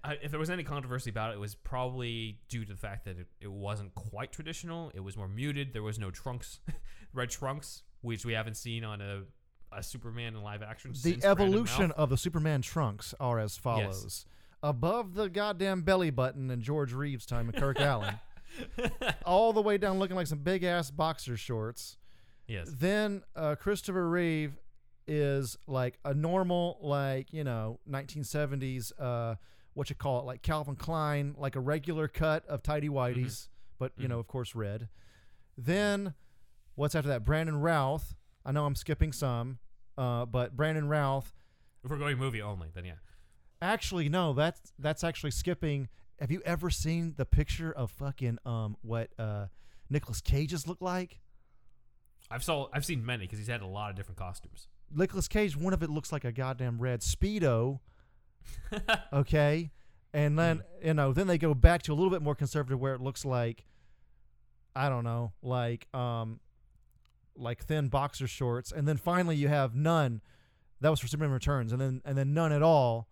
[SPEAKER 3] If there was any controversy about it, it was probably due to the fact that it, it wasn't quite traditional. It was more muted. There was no trunks, (laughs) red trunks, which we haven't seen on a, a Superman in live action.
[SPEAKER 4] the evolution of the Superman trunks are as follows: above the goddamn belly button in George Reeves' time and Kirk Alyn, (laughs) all the way down looking like some big ass boxer shorts.
[SPEAKER 3] yes,
[SPEAKER 4] Then uh, Christopher Reeve is like a normal, like you know, 1970s. Uh, what you call it, like Calvin Klein, like a regular cut of tidy whities, but you know, of course, red. Then what's after that? Brandon Routh. I know I'm skipping some, uh, but Brandon Routh.
[SPEAKER 3] if we're going movie only, then yeah.
[SPEAKER 4] Actually, no, that's that's actually skipping. Have you ever seen the picture of fucking um what uh Nicolas Cage's look like?
[SPEAKER 3] I've saw I've seen many because he's had a lot of different costumes.
[SPEAKER 4] Nicholas Cage, one of it looks like a goddamn red speedo. (laughs) okay, and then you know, then they go back to a little bit more conservative, where it looks like, I don't know, like um, like thin boxer shorts, and then finally you have none. That was for Superman Returns, and then and then none at all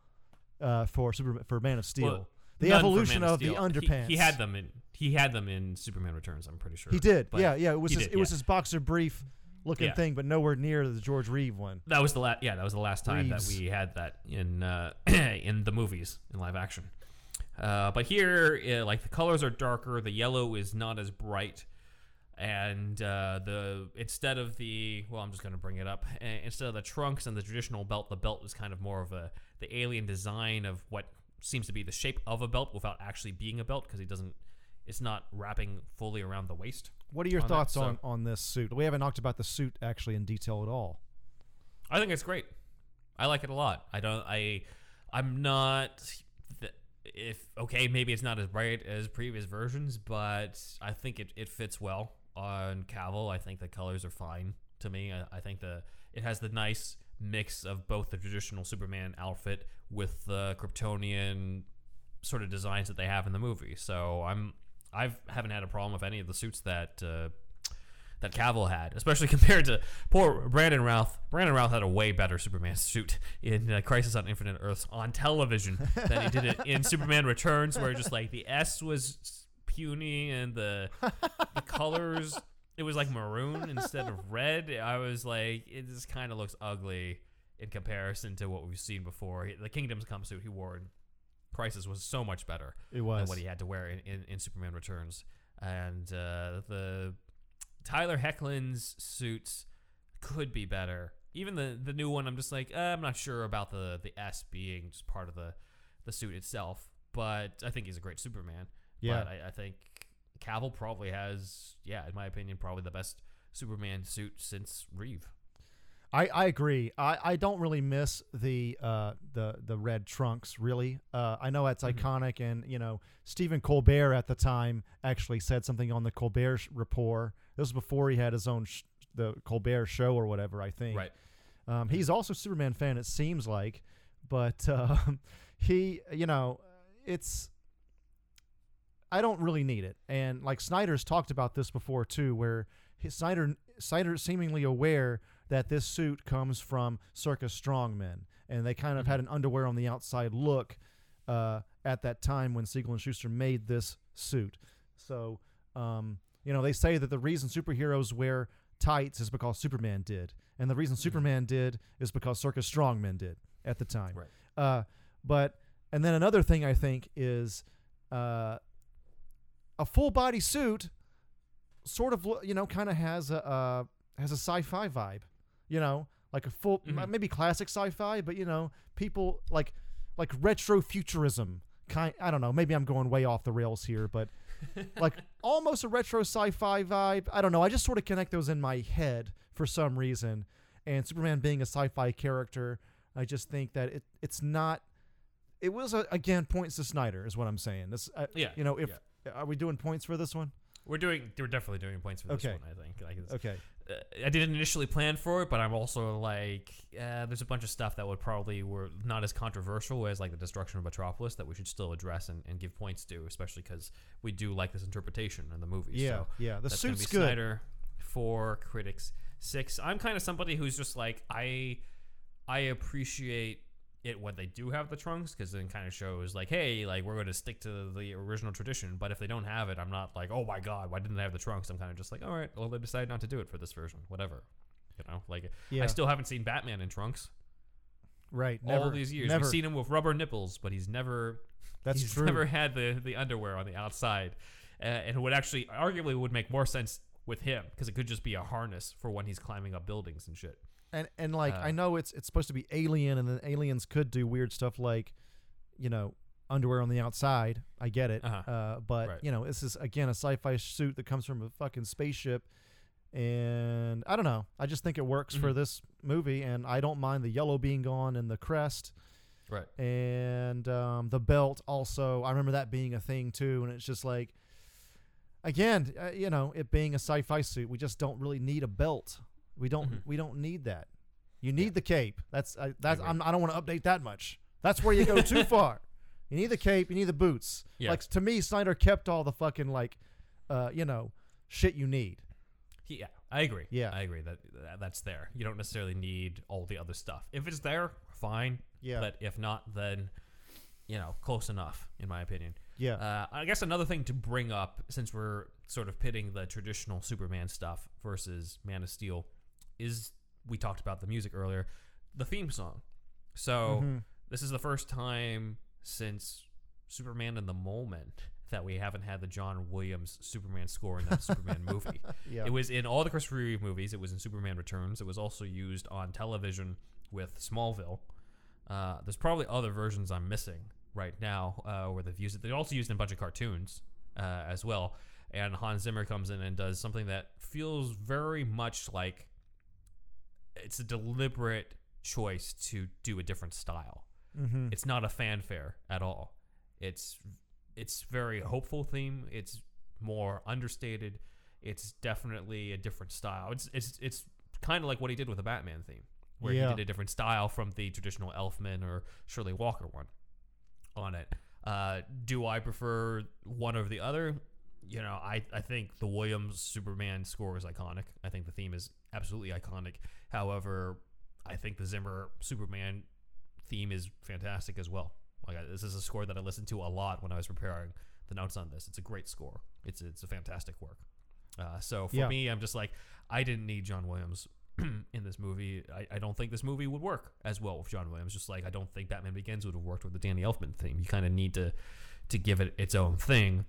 [SPEAKER 4] uh, for Super for Man of Steel.
[SPEAKER 3] Well,
[SPEAKER 4] the evolution
[SPEAKER 3] Man
[SPEAKER 4] of the
[SPEAKER 3] Steel. He-
[SPEAKER 4] underpants.
[SPEAKER 3] He, had them in. He had them in Superman Returns. I'm pretty sure
[SPEAKER 4] He did.
[SPEAKER 3] But
[SPEAKER 4] yeah, yeah. It was his,
[SPEAKER 3] did,
[SPEAKER 4] it was his boxer brief looking
[SPEAKER 3] Yeah.
[SPEAKER 4] thing, but nowhere near the George Reeve one.
[SPEAKER 3] That was the last. Yeah, that was the last time
[SPEAKER 4] Reeves.
[SPEAKER 3] that we had that in uh, (clears throat) in the movies in live action. Uh, but here, uh, like the colors are darker. The yellow is not as bright, and uh, the instead of the well, I'm just gonna bring it up. Instead of the trunks and the traditional belt, the belt was kind of more of a the alien design of what seems to be the shape of a belt without actually being a belt because he doesn't. It's not wrapping fully around the waist.
[SPEAKER 4] What are your
[SPEAKER 3] on that,
[SPEAKER 4] thoughts
[SPEAKER 3] so-
[SPEAKER 4] on on this suit? We haven't talked about the suit actually in detail at all.
[SPEAKER 3] I think it's great. I like it a lot. I don't. I. I'm not. If okay, maybe it's not as bright as previous versions, but I think it, it fits well on Cavill. I think the colors are fine to me. I, I think the it has the nice mix of both the traditional Superman outfit with the Kryptonian sort of designs that they have in the movie. So I'm I've haven't had a problem with any of the suits that uh, that Cavill had, especially (laughs) compared to poor Brandon Routh. Brandon Routh had a way better Superman suit in uh, Crisis on Infinite Earths on television than he did it in (laughs) Superman Returns, where just like the S was puny and the the colors it was like maroon instead of red. I was like, it just kind of looks ugly in comparison to what we've seen before. The Kingdom's Come suit he wore in Crisis was so much better
[SPEAKER 4] It
[SPEAKER 3] than
[SPEAKER 4] was.
[SPEAKER 3] what he had to wear in, in, in Superman Returns. And uh, the Tyler Hoechlin's suits could be better. Even the the new one, I'm just like uh, I'm not sure about the the S being just part of the the suit itself. But I think he's a great Superman.
[SPEAKER 4] Yeah.
[SPEAKER 3] But I, I think Cavill probably has, yeah, in my opinion, probably the best Superman suit since Reeve.
[SPEAKER 4] I, I agree. I, I don't really miss the uh, the the red trunks. Really, uh, I know that's
[SPEAKER 3] Mm-hmm.
[SPEAKER 4] iconic, and you know Stephen Colbert at the time actually said something on the Colbert Report. This was before he had his own sh- the Colbert Show or whatever. I think.
[SPEAKER 3] Right.
[SPEAKER 4] Um, he's also a Superman fan. It seems like, but (laughs) um, he, you know, it's. I don't really need it, and like Snyder's talked about this before too, where his, Snyder Snyder seemingly aware that this suit comes from circus strongmen, and they kind of had an underwear on the outside look uh, at that time when Siegel and Shuster made this suit. So, um, you know, they say that the reason superheroes wear tights is because Superman did, and the reason Superman did is because circus strongmen did at the time.
[SPEAKER 3] Right.
[SPEAKER 4] Uh, but and then another thing I think is uh, a full body suit, sort of you know kind of has a uh, has a sci-fi vibe, you know, like a full
[SPEAKER 3] Mhm.
[SPEAKER 4] maybe classic sci-fi, but you know people like like retro futurism kind. I don't know. Maybe I'm going way off the rails here, but (laughs) like almost a retro sci-fi vibe. I don't know. I just sort of connect those in my head for some reason. And Superman being a sci-fi character, I just think that it it's not. It was a, again points to Snyder is what I'm saying. This, uh,
[SPEAKER 3] Yeah,
[SPEAKER 4] You know, if are we doing points for this one?
[SPEAKER 3] We're doing. We're definitely doing points for this
[SPEAKER 4] Okay.
[SPEAKER 3] one. I think. Like
[SPEAKER 4] Okay.
[SPEAKER 3] uh, I didn't initially plan for it, but I'm also like, uh, there's a bunch of stuff that would probably were not as controversial as like the destruction of Metropolis that we should still address and, and give points to, especially because we do like this interpretation in the movie.
[SPEAKER 4] Yeah,
[SPEAKER 3] so
[SPEAKER 4] yeah. The suit's
[SPEAKER 3] be
[SPEAKER 4] good.
[SPEAKER 3] Snyder for critics six. I'm kind of somebody who's just like I, I appreciate it when they do have the trunks because then kind of shows like, hey, like we're going to stick to the original tradition. But if they don't have it, I'm not like, oh my god, why didn't they have the trunks? I'm kind of just like, all right, well they decided not to do it for this version, whatever. You know, like
[SPEAKER 4] Yeah.
[SPEAKER 3] I still haven't seen Batman in trunks
[SPEAKER 4] Right.
[SPEAKER 3] all
[SPEAKER 4] Never,
[SPEAKER 3] these years.
[SPEAKER 4] Never.
[SPEAKER 3] We've seen him with rubber nipples, but he's never
[SPEAKER 4] That's
[SPEAKER 3] he's
[SPEAKER 4] true.
[SPEAKER 3] never had the the underwear on the outside, uh, and it would actually arguably would make more sense with him because it could just be a harness for when he's climbing up buildings and shit.
[SPEAKER 4] And and like
[SPEAKER 3] Uh,
[SPEAKER 4] I know it's it's supposed to be alien, and then aliens could do weird stuff like, you know, underwear on the outside. I get it,
[SPEAKER 3] Uh-huh.
[SPEAKER 4] uh, but
[SPEAKER 3] Right.
[SPEAKER 4] you know, this is again a sci-fi suit that comes from a fucking spaceship, and I don't know. I just think it works for
[SPEAKER 3] Mhm.
[SPEAKER 4] this movie, and I don't mind the yellow being gone and the crest
[SPEAKER 3] Right.
[SPEAKER 4] and um, the belt also. I remember that being a thing too, and it's just like, again, uh, you know, it being a sci-fi suit, we just don't really need a belt. We don't.
[SPEAKER 3] Mhm.
[SPEAKER 4] We don't need that. You need the cape. That's uh, that's. I'm, I don't want to update that much. That's where you go too (laughs) far. You need the cape. You need the boots.
[SPEAKER 3] Yeah.
[SPEAKER 4] Like to me, Snyder kept all the fucking like, uh, you know, shit you need.
[SPEAKER 3] Yeah, I agree.
[SPEAKER 4] Yeah.
[SPEAKER 3] I agree that, that that's there. You don't necessarily need all the other stuff. If it's there, fine.
[SPEAKER 4] Yeah.
[SPEAKER 3] But if not, then you know, close enough, in my opinion.
[SPEAKER 4] Yeah.
[SPEAKER 3] Uh, I guess another thing to bring up, since we're sort of pitting the traditional Superman stuff versus Man of Steel, is we talked about the music earlier, the theme song. So
[SPEAKER 4] Mhm.
[SPEAKER 3] this is the first time since Superman in the Moment that we haven't had the John Williams Superman score in that (laughs) Superman movie.
[SPEAKER 4] Yeah.
[SPEAKER 3] It was in all the Christopher Reeve movies. It was in Superman Returns. It was also used on television with Smallville. Uh, there's probably other versions I'm missing right now uh, where they've used it. They also used it in a bunch of cartoons uh, as well. And Hans Zimmer comes in and does something that feels very much like it's a deliberate choice to do a different style.
[SPEAKER 4] mm-hmm.
[SPEAKER 3] It's not a fanfare at all. It's it's very hopeful theme. It's more understated. It's definitely a different style. It's it's it's kind of like what he did with the Batman theme, where
[SPEAKER 4] Yeah.
[SPEAKER 3] he did a different style from the traditional Elfman or Shirley Walker one on it. Uh, do I prefer one over the other? You know, I, I think the Williams Superman score is iconic. I think the theme is absolutely iconic. However, I think the Zimmer Superman theme is fantastic as well. Like this is a score that I listened to a lot when I was preparing the notes on this. It's a great score. It's it's a fantastic work. Uh, so for
[SPEAKER 4] Yeah.
[SPEAKER 3] me, I'm just like I didn't need John Williams (clears throat) in this movie. I, I don't think this movie would work as well with John Williams. Just like I don't think Batman Begins would have worked with the Danny Elfman theme. You kind of need to to give it its own thing.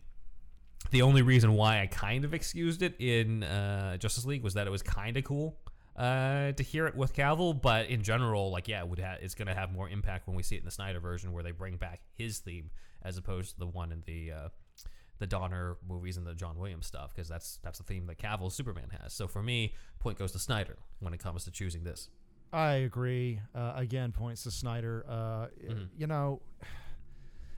[SPEAKER 3] The only reason why I kind of excused it in uh, Justice League was that it was kind of cool uh, to hear it with Cavill, but in general, like yeah, it would ha- it's going to have more impact when we see it in the Snyder version, where they bring back his theme as opposed to the one in the uh, the Donner movies and the John Williams stuff, because that's that's the theme that Cavill's Superman has. So for me, point goes to Snyder when it comes to choosing this.
[SPEAKER 4] I agree. Uh, again, points to Snyder. Uh,
[SPEAKER 3] Mhm.
[SPEAKER 4] You know,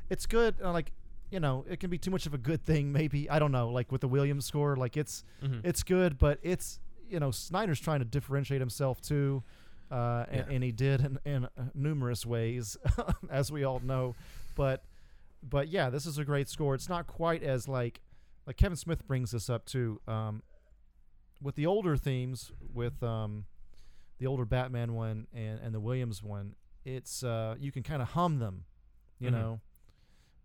[SPEAKER 4] it's good. Uh, like, you know, it can be too much of a good thing. Maybe I don't know. Like with the Williams score, like it's
[SPEAKER 3] Mhm.
[SPEAKER 4] it's good, but it's you know Snyder's trying to differentiate himself too, uh, and,
[SPEAKER 3] Yeah.
[SPEAKER 4] and he did in, in uh, numerous ways, (laughs) as we all know. But but yeah, this is a great score. It's not quite as like like Kevin Smith brings this up too. Um, with the older themes, with um, the older Batman one and, and the Williams one, it's uh, you can kind of hum them, you
[SPEAKER 3] Mhm.
[SPEAKER 4] know.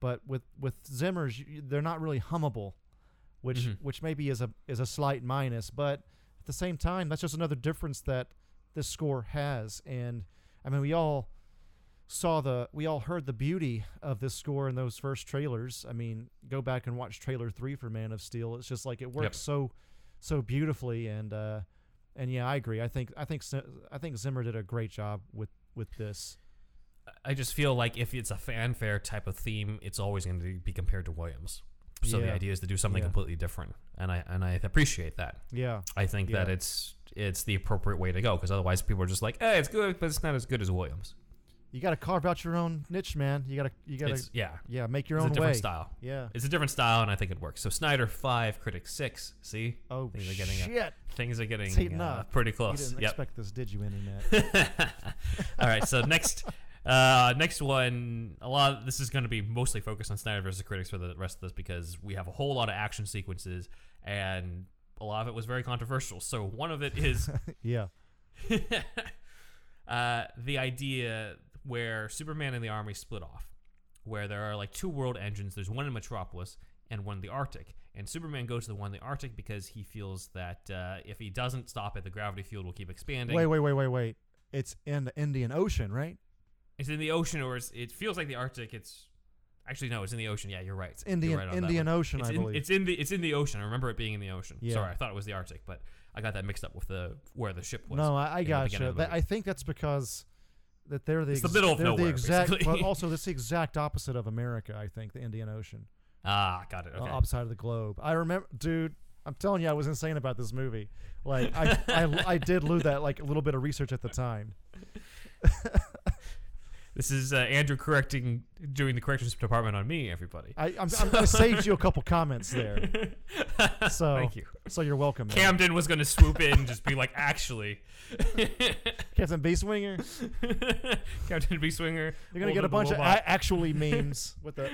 [SPEAKER 4] But with with Zimmer's, they're not really hummable, which
[SPEAKER 3] Mhm.
[SPEAKER 4] which maybe is a is a slight minus. But at the same time, that's just another difference that this score has. And I mean, we all saw the we all heard the beauty of this score in those first trailers. I mean, go back and watch trailer three for Man of Steel. It's just like it works so so beautifully and uh and yeah, I agree. I think I think I think Zimmer did a great job with with this.
[SPEAKER 3] I just feel like if it's a fanfare type of theme, it's always going to be compared to Williams. So the idea is to do something
[SPEAKER 4] Yeah.
[SPEAKER 3] completely different, and I and I appreciate that.
[SPEAKER 4] Yeah.
[SPEAKER 3] I think that it's it's the appropriate way to go because otherwise people are just like, eh, it's good, but it's not as good as Williams.
[SPEAKER 4] You got to carve out your own niche, man. You got to you got to
[SPEAKER 3] yeah,
[SPEAKER 4] yeah, make your
[SPEAKER 3] it's a
[SPEAKER 4] own
[SPEAKER 3] different
[SPEAKER 4] way.
[SPEAKER 3] style.
[SPEAKER 4] Yeah.
[SPEAKER 3] It's a different style, and I think it works. So Snyder five, Critics six. See,
[SPEAKER 4] Oh
[SPEAKER 3] things are getting
[SPEAKER 4] shit!
[SPEAKER 3] things are getting uh, pretty
[SPEAKER 4] You
[SPEAKER 3] close.
[SPEAKER 4] didn't
[SPEAKER 3] Yep.
[SPEAKER 4] expect this, did you, internet? (laughs)
[SPEAKER 3] All right, so next, uh, next one. A lot. Of, this is going to be mostly focused on Snyder versus Critics for the rest of this because we have a whole lot of action sequences, and a lot of it was very controversial. So one of it is (laughs)
[SPEAKER 4] yeah. (laughs)
[SPEAKER 3] uh, the idea where Superman and the army split off, where there are like two world engines. There's one in Metropolis and one in the Arctic. And Superman goes to the one in the Arctic because he feels that uh, if he doesn't stop it, the gravity field will keep expanding.
[SPEAKER 4] Wait, wait, wait, wait, wait. It's in the Indian Ocean, right?
[SPEAKER 3] It's in the ocean, or it's, it feels like the Arctic. It's actually no, it's in the ocean. Yeah, you're right. It's
[SPEAKER 4] Indian
[SPEAKER 3] right
[SPEAKER 4] Indian. Ocean,
[SPEAKER 3] It's
[SPEAKER 4] I
[SPEAKER 3] in,
[SPEAKER 4] believe.
[SPEAKER 3] it's in the it's in the ocean. I remember it being in the ocean.
[SPEAKER 4] Yeah.
[SPEAKER 3] Sorry, I thought it was the Arctic, but I got that mixed up with the where the ship was.
[SPEAKER 4] no, I, I got you. I think that's because that they're the
[SPEAKER 3] It's the middle of
[SPEAKER 4] they're the
[SPEAKER 3] nowhere,
[SPEAKER 4] exact,
[SPEAKER 3] basically.
[SPEAKER 4] but also that's the exact opposite of America. I think the Indian Ocean,
[SPEAKER 3] ah, got it.
[SPEAKER 4] uh, opposite of the globe. I remember, dude. I'm telling you, I was insane about this movie. Like I, I, I did lose that like a little bit of research at the time. (laughs)
[SPEAKER 3] This is uh, Andrew correcting, doing the corrections department on me, everybody.
[SPEAKER 4] I, I'm, I'm, I (laughs) saved you a couple comments there, (laughs) so
[SPEAKER 3] Thank you.
[SPEAKER 4] so you're welcome. Man.
[SPEAKER 3] Camden was going to swoop in and just be like, actually. (laughs)
[SPEAKER 4] Captain B Swinger,
[SPEAKER 3] Captain B Swinger.
[SPEAKER 4] you're gonna get a bunch of a- actually memes with the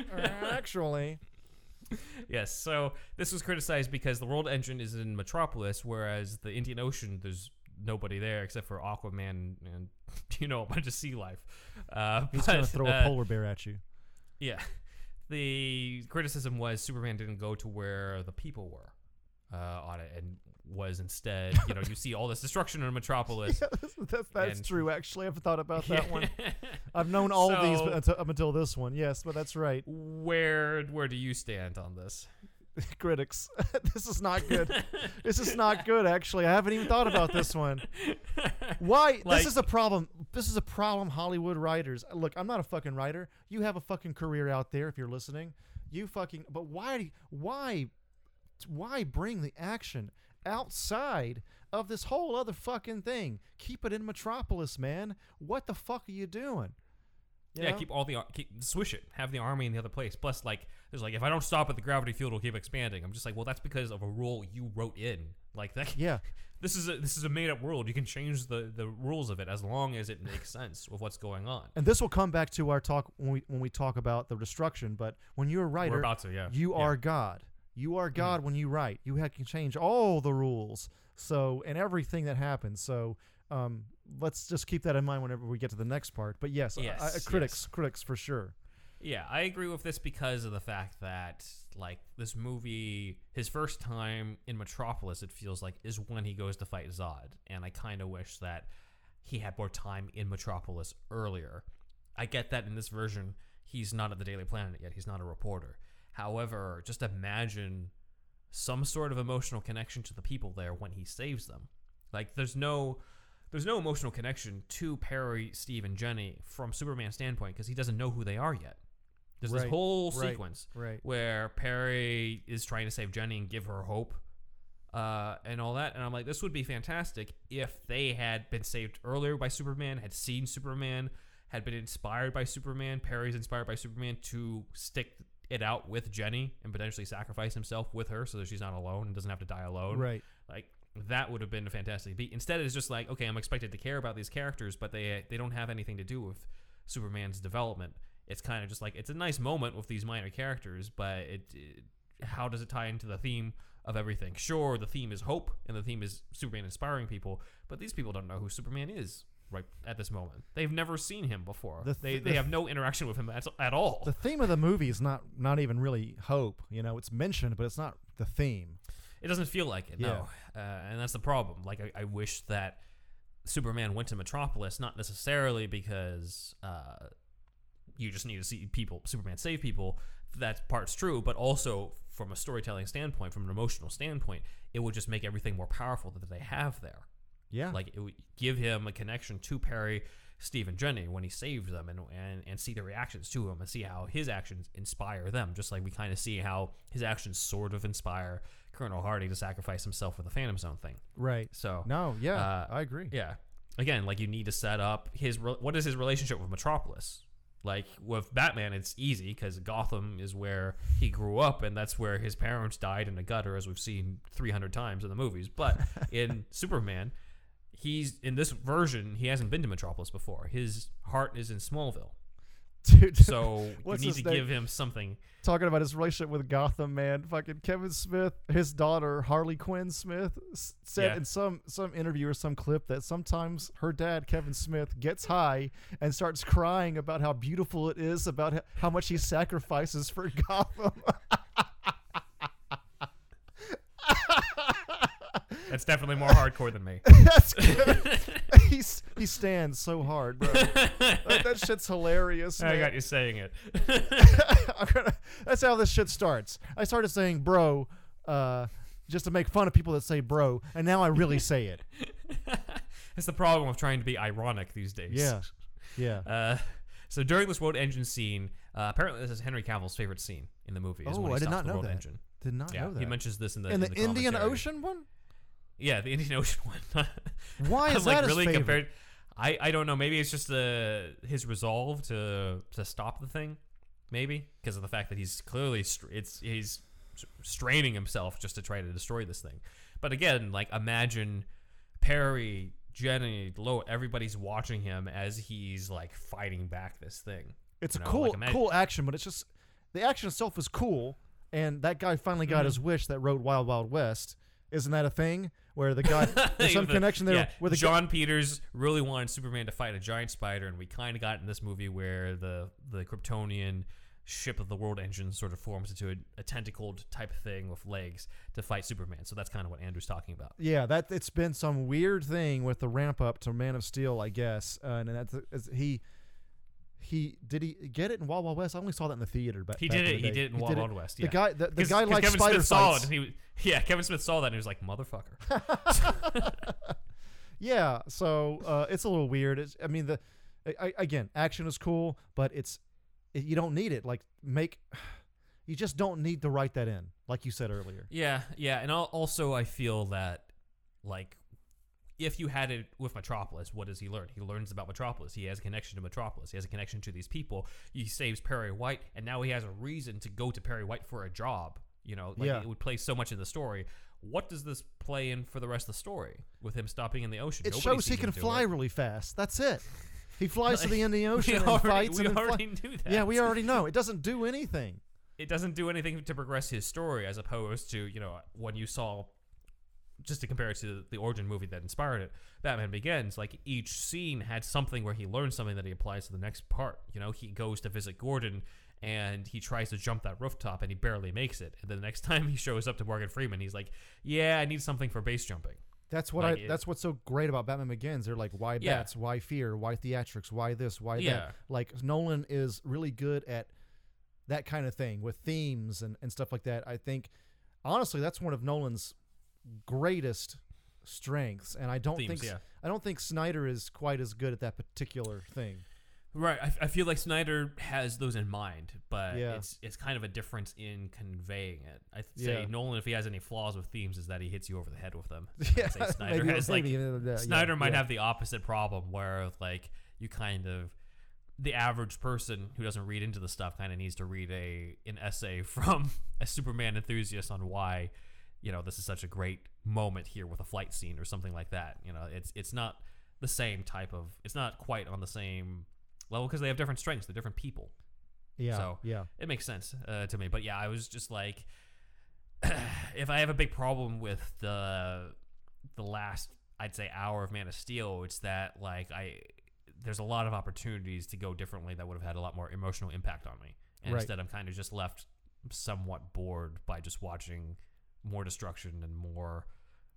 [SPEAKER 4] actually.
[SPEAKER 3] Yes, so this was criticized because the world engine is in Metropolis, whereas the Indian Ocean, there's nobody there except for Aquaman and, (laughs) you know, a bunch of sea life. Uh,
[SPEAKER 4] He's
[SPEAKER 3] but,
[SPEAKER 4] gonna throw
[SPEAKER 3] uh,
[SPEAKER 4] a polar bear at you.
[SPEAKER 3] Yeah. The criticism was Superman didn't go to where the people were uh, on it and was instead, you know, you see all this destruction in Metropolis. (laughs)
[SPEAKER 4] Yeah, that's, that's, that's
[SPEAKER 3] and-
[SPEAKER 4] true. Actually, I've thought about that one. (laughs) I've known all these but up until this one. Yes, but that's right.
[SPEAKER 3] where where do you stand on this? (laughs)
[SPEAKER 4] Critics, (laughs) this is not good. (laughs) this is not good. Actually, I haven't even thought about this one. Why?
[SPEAKER 3] Like-
[SPEAKER 4] this is a problem. This is a problem. Hollywood writers. Look, I'm not a fucking writer. You have a fucking career out there. If you're listening, you fucking. But why? Why? Why bring the action outside of this whole other fucking thing? Keep it in Metropolis, man. What the fuck are you doing?
[SPEAKER 3] Yeah,
[SPEAKER 4] know?
[SPEAKER 3] keep all the keep, swish it. Have the army in the other place. Plus, like, there's like, if I don't stop it, the gravity field will keep expanding. I'm just like, well, that's because of a rule you wrote in. Like that.
[SPEAKER 4] Yeah. (laughs)
[SPEAKER 3] This is a this is a made up world. You can change the the rules of it as long as it makes sense with what's going on.
[SPEAKER 4] And this will come back to our talk when we when we talk about the destruction. But when you're a writer,
[SPEAKER 3] We're about to, yeah.
[SPEAKER 4] you
[SPEAKER 3] Yeah. Mm-hmm.
[SPEAKER 4] are God. You are God when you write. You can change all the rules. So and everything that happens. So um, let's just keep that in mind whenever we get to the next part. But yes, I- I- critics,
[SPEAKER 3] yes.
[SPEAKER 4] critics for sure.
[SPEAKER 3] Yeah, I agree with this because of the fact that like this movie, his first time in Metropolis, it feels like is when he goes to fight Zod, and I kind of wish that he had more time in Metropolis earlier. I get that in this version, he's not at the Daily Planet yet; he's not a reporter. However, just imagine some sort of emotional connection to the people there when he saves them. Like, there's no there's no emotional connection to Perry, Steve, and Jenny from Superman's standpoint because he doesn't know who they are yet. There's
[SPEAKER 4] Right,
[SPEAKER 3] this whole
[SPEAKER 4] right,
[SPEAKER 3] sequence
[SPEAKER 4] right.
[SPEAKER 3] where Perry is trying to save Jenny and give her hope uh, and all that. And I'm like, this would be fantastic if they had been saved earlier by Superman, had seen Superman, had been inspired by Superman. Perry's inspired by Superman to stick it out with Jenny and potentially sacrifice himself with her so that she's not alone and doesn't have to die alone.
[SPEAKER 4] Right.
[SPEAKER 3] Like that would have been a fantastic beat. Instead, it's just like, okay, I'm expected to care about these characters, but they they don't have anything to do with Superman's development. It's kind of just like it's a nice moment with these minor characters, but it, it how does it tie into the theme of everything? Sure, the theme is hope, and the theme is Superman inspiring people, but these people don't know who Superman is right at this moment. They've never seen him before.
[SPEAKER 4] The
[SPEAKER 3] they
[SPEAKER 4] th-
[SPEAKER 3] they
[SPEAKER 4] the-
[SPEAKER 3] have no interaction with him at, at all.
[SPEAKER 4] The theme of the movie is not not even really hope. You know, it's mentioned, but it's not the theme.
[SPEAKER 3] It doesn't feel like it, no. Uh, and that's the problem. Like, I, I wish that Superman went to Metropolis, not necessarily because uh, you just need to see people, Superman save people. That part's true, but also from a storytelling standpoint, from an emotional standpoint, it would just make everything more powerful that they have there.
[SPEAKER 4] Yeah.
[SPEAKER 3] Like, it would give him a connection to Perry, Steve, and Jenny when he saved them and, and, and see the reactions to him and see how his actions inspire them, just like we kind of see how his actions sort of inspire Colonel Hardy to sacrifice himself for the Phantom Zone thing.
[SPEAKER 4] right.
[SPEAKER 3] So
[SPEAKER 4] No. Yeah.
[SPEAKER 3] Uh,
[SPEAKER 4] I agree.
[SPEAKER 3] yeah. again, like you need to set up his re- what is his relationship with Metropolis. Like with Batman, it's easy because Gotham is where he grew up, and that's where his parents died in a gutter, as we've seen 300 times in the movies. But (laughs) in Superman, he's in this version, he hasn't been to Metropolis before. His heart is in Smallville,
[SPEAKER 4] Dude,
[SPEAKER 3] so (laughs) you need to
[SPEAKER 4] name?
[SPEAKER 3] give him something.
[SPEAKER 4] talking about his relationship with Gotham, man. Fucking Kevin Smith, his daughter Harley Quinn Smith, said
[SPEAKER 3] Yeah.
[SPEAKER 4] in some some interview or some clip that sometimes her dad Kevin Smith gets high and starts crying about how beautiful it is, about how much he sacrifices for (laughs) Gotham.
[SPEAKER 3] That's definitely more hardcore than me. (laughs)
[SPEAKER 4] That's good. (laughs) He's he stands so hard, bro. (laughs) that, that shit's hilarious.
[SPEAKER 3] I
[SPEAKER 4] man.
[SPEAKER 3] got you saying it.
[SPEAKER 4] Gonna, that's how this shit starts. I started saying bro, uh, just to make fun of people that say bro, and now I really say it.
[SPEAKER 3] It's the problem of trying to be ironic these days.
[SPEAKER 4] Yeah, yeah.
[SPEAKER 3] Uh, so during this world engine scene, uh, apparently this is Henry Cavill's favorite scene in the movie. Is
[SPEAKER 4] Oh, I did not know that.
[SPEAKER 3] engine.
[SPEAKER 4] Did not
[SPEAKER 3] Yeah,
[SPEAKER 4] know that.
[SPEAKER 3] he mentions this in the
[SPEAKER 4] in the,
[SPEAKER 3] the
[SPEAKER 4] Indian. Ocean one.
[SPEAKER 3] Yeah, the Indian Ocean (laughs) one.
[SPEAKER 4] Why is
[SPEAKER 3] like
[SPEAKER 4] that his
[SPEAKER 3] really
[SPEAKER 4] favorite?
[SPEAKER 3] compared? I, I don't know. Maybe it's just the his resolve to to stop the thing. Maybe because of the fact that he's clearly str- it's he's straining himself just to try to destroy this thing. But again, like imagine Perry, Jenny, Lo, everybody's watching him as he's like fighting back this thing.
[SPEAKER 4] It's
[SPEAKER 3] you
[SPEAKER 4] a
[SPEAKER 3] know,
[SPEAKER 4] cool,
[SPEAKER 3] like, imagine-
[SPEAKER 4] cool action, but it's just the action itself is cool, and that guy finally got
[SPEAKER 3] Mm-hmm.
[SPEAKER 4] his wish that wrote Wild Wild West. Isn't that a thing where the guy (laughs) there's some connection there
[SPEAKER 3] yeah,
[SPEAKER 4] with the
[SPEAKER 3] Jon Peters really wanted Superman to fight a giant spider, and we kind of got in this movie where the the Kryptonian ship of the world engine sort of forms into a, a tentacled type thing with legs to fight Superman. So that's kind of what Andrew's talking about.
[SPEAKER 4] Yeah, that it's been some weird thing with the ramp up to Man of Steel, I guess. Uh, and that's he he did he get it in Wild Wild West? I only saw that in the theater. But
[SPEAKER 3] He did it. He did it in Wild Wild West. Yeah.
[SPEAKER 4] The guy, the, the guy likes
[SPEAKER 3] Kevin
[SPEAKER 4] spider
[SPEAKER 3] Smith saw it, and he (laughs) yeah, Kevin Smith saw that, and he was like, "Motherfucker." (laughs)
[SPEAKER 4] yeah, so uh, it's a little weird. It's, I mean, the I, I- again, action is cool, but it's it, you don't need it. Like make you just don't need to write that in, like you said earlier.
[SPEAKER 3] Yeah, yeah, and also I feel that like if you had it with Metropolis, what does he learn? He learns about Metropolis. He has a connection to Metropolis. He has a connection to these people. He saves Perry White, and now he has a reason to go to Perry White for a job. You know, like
[SPEAKER 4] Yeah.
[SPEAKER 3] it would play so much in the story. What does this play in for the rest of the story with him stopping in the ocean?
[SPEAKER 4] It
[SPEAKER 3] Nobody
[SPEAKER 4] shows he can fly
[SPEAKER 3] it.
[SPEAKER 4] really fast. That's it. He flies to the (laughs) Indian Ocean and
[SPEAKER 3] already-
[SPEAKER 4] fights.
[SPEAKER 3] we
[SPEAKER 4] and then fly-
[SPEAKER 3] already knew that.
[SPEAKER 4] Yeah, we already know. It doesn't do anything.
[SPEAKER 3] it doesn't do anything to progress his story as opposed to you know when you saw just to compare it to the origin movie that inspired it batman begins like each scene had something where he learns something that he applies to the next part you know he goes to visit gordon and he tries to jump that rooftop and he barely makes it and then the next (laughs) time he shows up to morgan freeman he's like yeah i need something for base jumping
[SPEAKER 4] That's what
[SPEAKER 3] Like
[SPEAKER 4] I.
[SPEAKER 3] it-
[SPEAKER 4] that's what's so great about Batman Begins. They're like, why
[SPEAKER 3] Yeah.
[SPEAKER 4] bats? Why fear? Why theatrics? Why this? Why
[SPEAKER 3] Yeah.
[SPEAKER 4] that? Like Nolan is really good at that kind of thing with themes and, and stuff like that. I think, honestly, that's one of Nolan's greatest strengths, and I don't
[SPEAKER 3] Themes,
[SPEAKER 4] think
[SPEAKER 3] yeah.
[SPEAKER 4] I don't think Snyder is quite as good at that particular thing.
[SPEAKER 3] Right. I, I feel like Snyder has those in mind, but
[SPEAKER 4] Yeah.
[SPEAKER 3] it's it's kind of a difference in conveying it. I say
[SPEAKER 4] Yeah.
[SPEAKER 3] Nolan, if he has any flaws with themes, is that he hits you over the head with them. (laughs) And (laughs)
[SPEAKER 4] Yeah,
[SPEAKER 3] Snyder has like
[SPEAKER 4] uh,
[SPEAKER 3] Snyder might have the opposite problem where like you kind of the average person who doesn't read into the stuff kind of needs to read a an essay (laughs) from a Superman enthusiast on why you know this is such a great moment here with a flight scene or something like that. You know, it's it's not the same type of it's not quite on the same level because they have different strengths. They're different people.
[SPEAKER 4] Yeah,
[SPEAKER 3] So
[SPEAKER 4] yeah.
[SPEAKER 3] it makes sense uh, to me. But yeah, I was just like, (sighs) if I have a big problem with the the last, I'd say, hour of Man of Steel, it's that like I there's a lot of opportunities to go differently that would have had a lot more emotional impact on me. And
[SPEAKER 4] Right.
[SPEAKER 3] instead, I'm kind of just left somewhat bored by just watching more destruction and more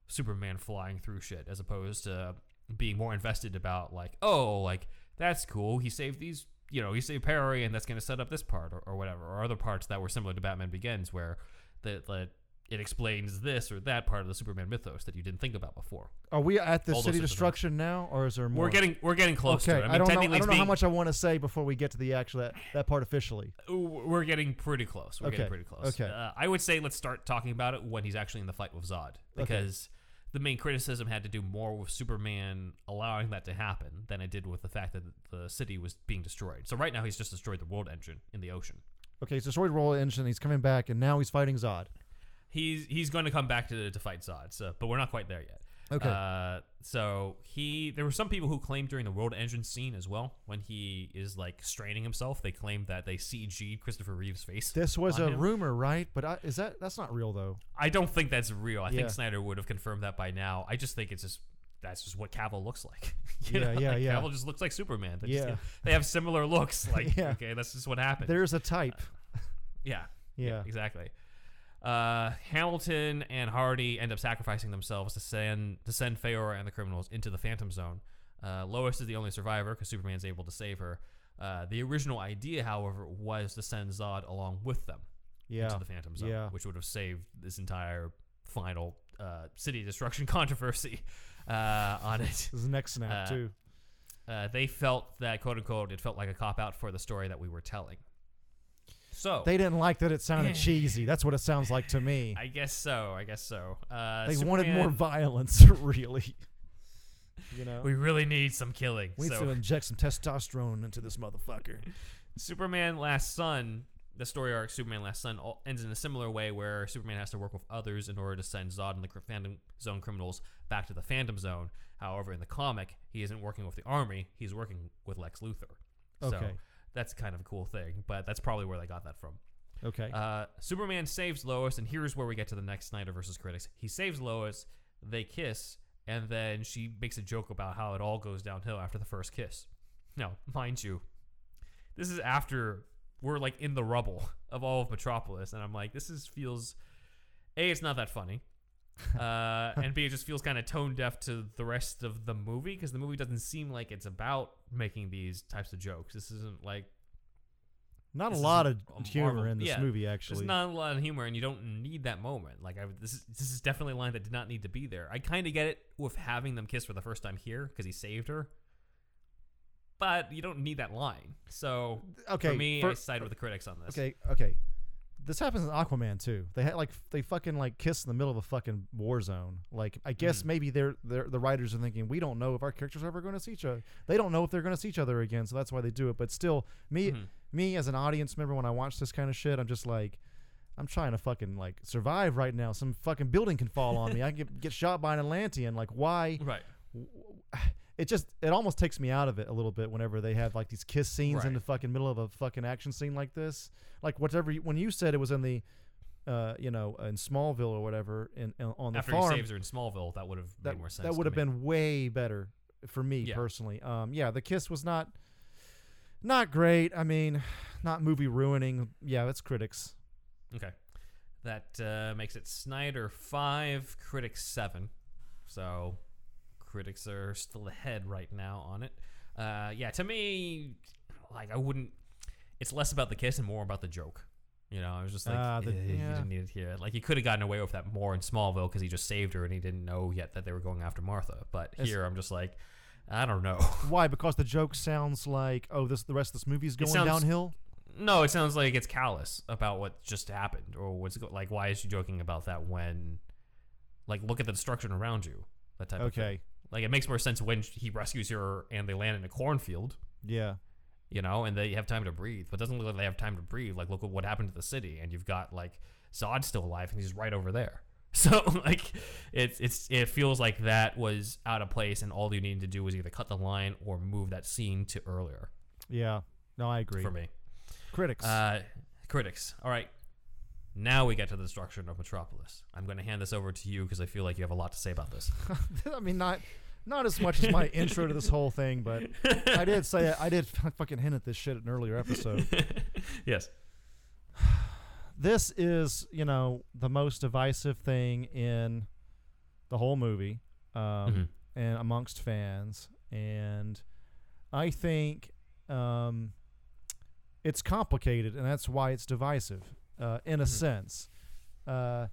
[SPEAKER 3] Superman flying through shit, as opposed to being more invested about like, oh, like that's cool. He saved these, you know, he saved Perry, and that's going to set up this part or, or whatever, or other parts that were similar to Batman Begins, where the, the it explains this or that part of the Superman mythos that you didn't think about before.
[SPEAKER 4] Are we at the
[SPEAKER 3] All
[SPEAKER 4] city
[SPEAKER 3] sorts of things.
[SPEAKER 4] destruction now, or is there more?
[SPEAKER 3] We're getting we're getting close
[SPEAKER 4] okay.
[SPEAKER 3] to it. I
[SPEAKER 4] I,
[SPEAKER 3] mean,
[SPEAKER 4] don't know. I don't know how much I want to say before we get to the actual that, that part officially.
[SPEAKER 3] We're getting pretty close. We're
[SPEAKER 4] Okay,
[SPEAKER 3] getting pretty close.
[SPEAKER 4] okay.
[SPEAKER 3] Uh, I would say let's start talking about it when he's actually in the fight with Zod because the main criticism had to do more with Superman allowing that to happen than it did with the fact that the city was being destroyed. So right now he's just destroyed the world engine in the ocean.
[SPEAKER 4] Okay, he's destroyed world Engine. He's coming back, and now he's fighting Zod.
[SPEAKER 3] He's he's going to come back to to fight Zod, so, but we're not quite there yet.
[SPEAKER 4] Okay.
[SPEAKER 3] Uh, so he, there were some people who claimed during the world engine scene as well, when he is like straining himself, they claimed that they CG'd Christopher Reeve's face.
[SPEAKER 4] This was a
[SPEAKER 3] him.
[SPEAKER 4] rumor, right? But I, is that that's not real though?
[SPEAKER 3] I don't think that's real. I
[SPEAKER 4] Yeah.
[SPEAKER 3] think Snyder would have confirmed that by now. I just think it's just that's just what Cavill looks like. (laughs) You
[SPEAKER 4] Yeah,
[SPEAKER 3] know,
[SPEAKER 4] yeah,
[SPEAKER 3] like,
[SPEAKER 4] yeah.
[SPEAKER 3] Cavill just looks like Superman. They just-
[SPEAKER 4] Yeah.
[SPEAKER 3] they have similar looks. (laughs) Like,
[SPEAKER 4] Yeah.
[SPEAKER 3] okay, that's just what happened.
[SPEAKER 4] There's a type.
[SPEAKER 3] yeah,
[SPEAKER 4] Yeah.
[SPEAKER 3] exactly. Uh, Hamilton and Hardy end up sacrificing themselves to send to send Faora and the criminals into the Phantom Zone. Uh, Lois is the only survivor because Superman's able to save her. Uh, the original idea, however, was to send Zod along with them
[SPEAKER 4] Yeah.
[SPEAKER 3] into the Phantom Zone,
[SPEAKER 4] Yeah.
[SPEAKER 3] which would have saved this entire final uh, city destruction (laughs) controversy uh, on it.
[SPEAKER 4] This is neck snap
[SPEAKER 3] Uh,
[SPEAKER 4] too.
[SPEAKER 3] Uh, they felt that, quote unquote, it felt like a cop out for the story that we were telling. So
[SPEAKER 4] They didn't like that it sounded (laughs) cheesy. That's what it sounds like to me.
[SPEAKER 3] I guess so. I guess so. Uh,
[SPEAKER 4] they wanted more violence, (laughs) really. You know,
[SPEAKER 3] We really need some killing.
[SPEAKER 4] we need
[SPEAKER 3] so
[SPEAKER 4] to inject some testosterone into this motherfucker. (laughs)
[SPEAKER 3] Superman Last Son, the story arc Superman Last Son all, ends in a similar way where Superman has to work with others in order to send Zod and the Phantom Zone criminals back to the Phantom Zone. However, in the comic, he isn't working with the army, he's working with Lex Luthor. So
[SPEAKER 4] Okay.
[SPEAKER 3] That's kind of a cool thing, but that's probably where they got that from.
[SPEAKER 4] Okay.
[SPEAKER 3] Uh, Superman saves Lois, and here's where we get to the next Snyder versus critics. He saves Lois, they kiss, and then she makes a joke about how it all goes downhill after the first kiss. Now, mind you, this is after we're like in the rubble of all of Metropolis, and I'm like, this is feels a, it's not that funny, (laughs) uh, and b, it just feels kind of tone deaf to the rest of the movie because the movie doesn't seem like it's about making these types of jokes. This isn't like
[SPEAKER 4] not a lot of
[SPEAKER 3] a
[SPEAKER 4] humor
[SPEAKER 3] Marvel-
[SPEAKER 4] in this
[SPEAKER 3] yeah,
[SPEAKER 4] movie, actually.
[SPEAKER 3] There's not a lot of humor, and you don't need that moment. Like I, this is this is definitely a line that did not need to be there. I kind of get it with having them kiss for the first time here because he saved her, but you don't need that line. So
[SPEAKER 4] okay.
[SPEAKER 3] for me,
[SPEAKER 4] fir-
[SPEAKER 3] I side with the critics on this.
[SPEAKER 4] Okay, okay. This happens in Aquaman too. They had like they fucking like kiss in the middle of a fucking war zone. Like I guess
[SPEAKER 3] Mhm.
[SPEAKER 4] maybe they're, they're the writers are thinking we don't know if our characters are ever going to see each other. They don't know if they're going to see each other again, so that's why they do it. But still, me
[SPEAKER 3] Mhm.
[SPEAKER 4] me as an audience member when I watch this kind of shit, I'm just like I'm trying to fucking like survive right now. Some fucking building can fall on me. I can get, get shot by an Atlantean. Like why?
[SPEAKER 3] Right. (sighs)
[SPEAKER 4] it just it almost takes me out of it a little bit whenever they have like these kiss scenes in the fucking middle of a fucking action scene like this. Like whatever you, when you said it was in the uh you know in Smallville or whatever in, in on the
[SPEAKER 3] After
[SPEAKER 4] farm
[SPEAKER 3] he saves her in Smallville, that would have made more sense.
[SPEAKER 4] that would have been way better for me
[SPEAKER 3] Yeah.
[SPEAKER 4] personally. Um yeah, the kiss was not not great. I mean, (sighs) not movie ruining. Yeah, that's critics.
[SPEAKER 3] Okay. That uh, makes it Snyder 5, Critics 7. So critics are still ahead right now on it. Uh, yeah, to me, like, I wouldn't. It's less about the kiss and more about the joke. You know, I was just like,
[SPEAKER 4] Ah, the-
[SPEAKER 3] "Eh, you
[SPEAKER 4] yeah.
[SPEAKER 3] didn't need it here. Like, he could have gotten away with that more in Smallville because he just saved her and he didn't know yet that they were going after Martha. But
[SPEAKER 4] It's-
[SPEAKER 3] here, I'm just like, I don't know. (laughs)
[SPEAKER 4] Why? Because the joke sounds like oh this the rest of this movie is going
[SPEAKER 3] sounds-
[SPEAKER 4] downhill.
[SPEAKER 3] No, it sounds like it's callous about what just happened, or what's go- like. Why is she joking about that when, like, look at the destruction around you? That type of thing.
[SPEAKER 4] Okay.
[SPEAKER 3] Like, it makes more sense when he rescues her and they land in a cornfield,
[SPEAKER 4] Yeah.
[SPEAKER 3] you know, and they have time to breathe. But it doesn't look like they have time to breathe. Like, look at what happened to the city, and you've got like Zod still alive, and he's right over there. (laughs) So like, it's it's it feels like that was out of place, and all you needed to do was either cut the line or move that scene to earlier.
[SPEAKER 4] Yeah. No, I agree.
[SPEAKER 3] For me.
[SPEAKER 4] Critics.
[SPEAKER 3] Uh, critics. All right. Now we get to the destruction of Metropolis. I'm going to hand this over to you because I feel like you have a lot to say about this. (laughs)
[SPEAKER 4] I mean, not not as much as my (laughs) intro to this whole thing, but I did say I did fucking hint at this shit in an earlier episode. (laughs)
[SPEAKER 3] yes. (sighs)
[SPEAKER 4] this is, you know, the most divisive thing in the whole movie, um,
[SPEAKER 3] Mhm.
[SPEAKER 4] and amongst fans, and I think um, it's complicated, and that's why it's divisive, uh, in a
[SPEAKER 3] Mhm.
[SPEAKER 4] sense. Uh,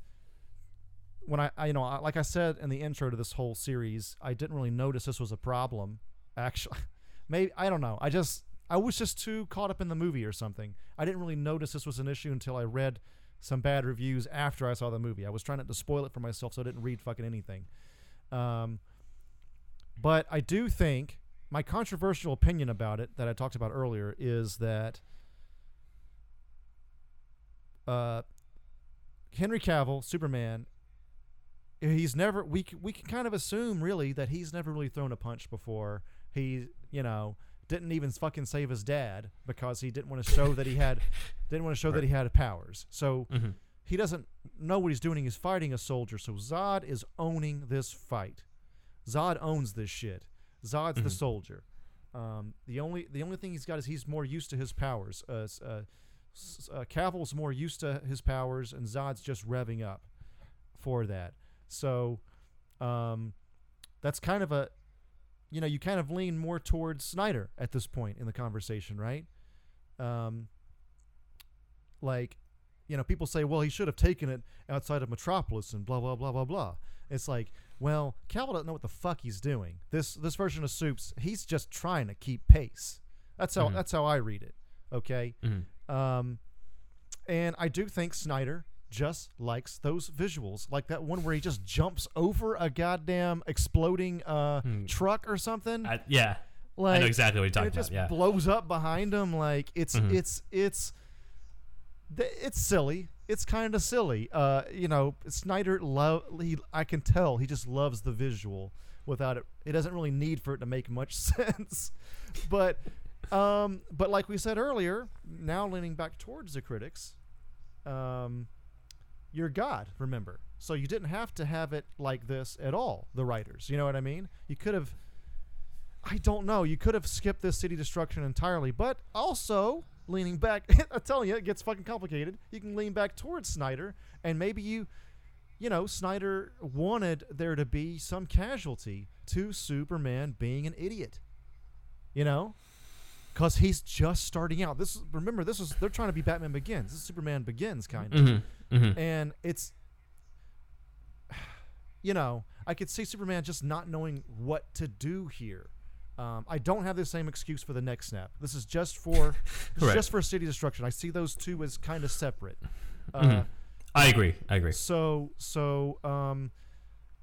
[SPEAKER 4] when I, I, you know, I, like I said in the intro to this whole series, I didn't really notice this was a problem. Actually, (laughs) maybe I don't know. I just I was just too caught up in the movie or something. I didn't really notice this was an issue until I read some bad reviews after I saw the movie. I was trying not to spoil it for myself, so I didn't read fucking anything. Um, but I do think my controversial opinion about it that I talked about earlier is that uh, Henry Cavill, Superman, he's never we we can kind of assume really that he's never really thrown a punch before. He, you know, didn't even fucking save his dad because he didn't want to show that he had (laughs) didn't want to show that he had powers. So
[SPEAKER 3] Mhm.
[SPEAKER 4] he doesn't know what he's doing. He's fighting a soldier. So Zod is owning this fight. Zod owns this shit. Zod's the soldier. Um, the only the only thing he's got is he's more used to his powers. Uh, uh, uh, Cavill's more used to his powers, and Zod's just revving up for that. So um, that's kind of a you know you kind of lean more towards Snyder at this point in the conversation, right? Um, like you know, people say, well, he should have taken it outside of Metropolis and blah blah blah blah blah. It's like, well, Cavill doesn't know what the fuck he's doing. This this version of Soups, he's just trying to keep pace. That's how that's how I read it. Okay. Um, and I do think Snyder just likes those visuals, like that one where he just jumps over a goddamn exploding uh, truck or something.
[SPEAKER 3] I, yeah.
[SPEAKER 4] like
[SPEAKER 3] I know exactly what you're talking
[SPEAKER 4] it just.
[SPEAKER 3] Yeah.
[SPEAKER 4] blows up behind him like it's
[SPEAKER 3] Mhm.
[SPEAKER 4] it's it's it's silly it's kind of silly uh you know snyder love he i can tell he just loves the visual without it it doesn't really need for it to make much (laughs) sense but um but like we said earlier now leaning back towards the critics um you're god remember so you didn't have to have it like this at all the writers you know what i mean you could have I don't know. You could have skipped this city destruction entirely, but also leaning back. (laughs) I'm telling you, it gets fucking complicated. You can lean back towards Snyder, and maybe you, you know, Snyder wanted there to be some casualty to Superman being an idiot. You know, because he's just starting out. This is remember, this is they're trying to be Batman Begins. This is Superman Begins, kind of
[SPEAKER 3] Mhm. Mhm.
[SPEAKER 4] and it's (sighs) you know i could see superman just not knowing what to do here um, i don't have the same excuse for the neck snap this is just for (laughs) this is
[SPEAKER 3] Right.
[SPEAKER 4] just for city destruction i see those two as kind of separate uh,
[SPEAKER 3] Mhm. I agree. I agree.
[SPEAKER 4] so so um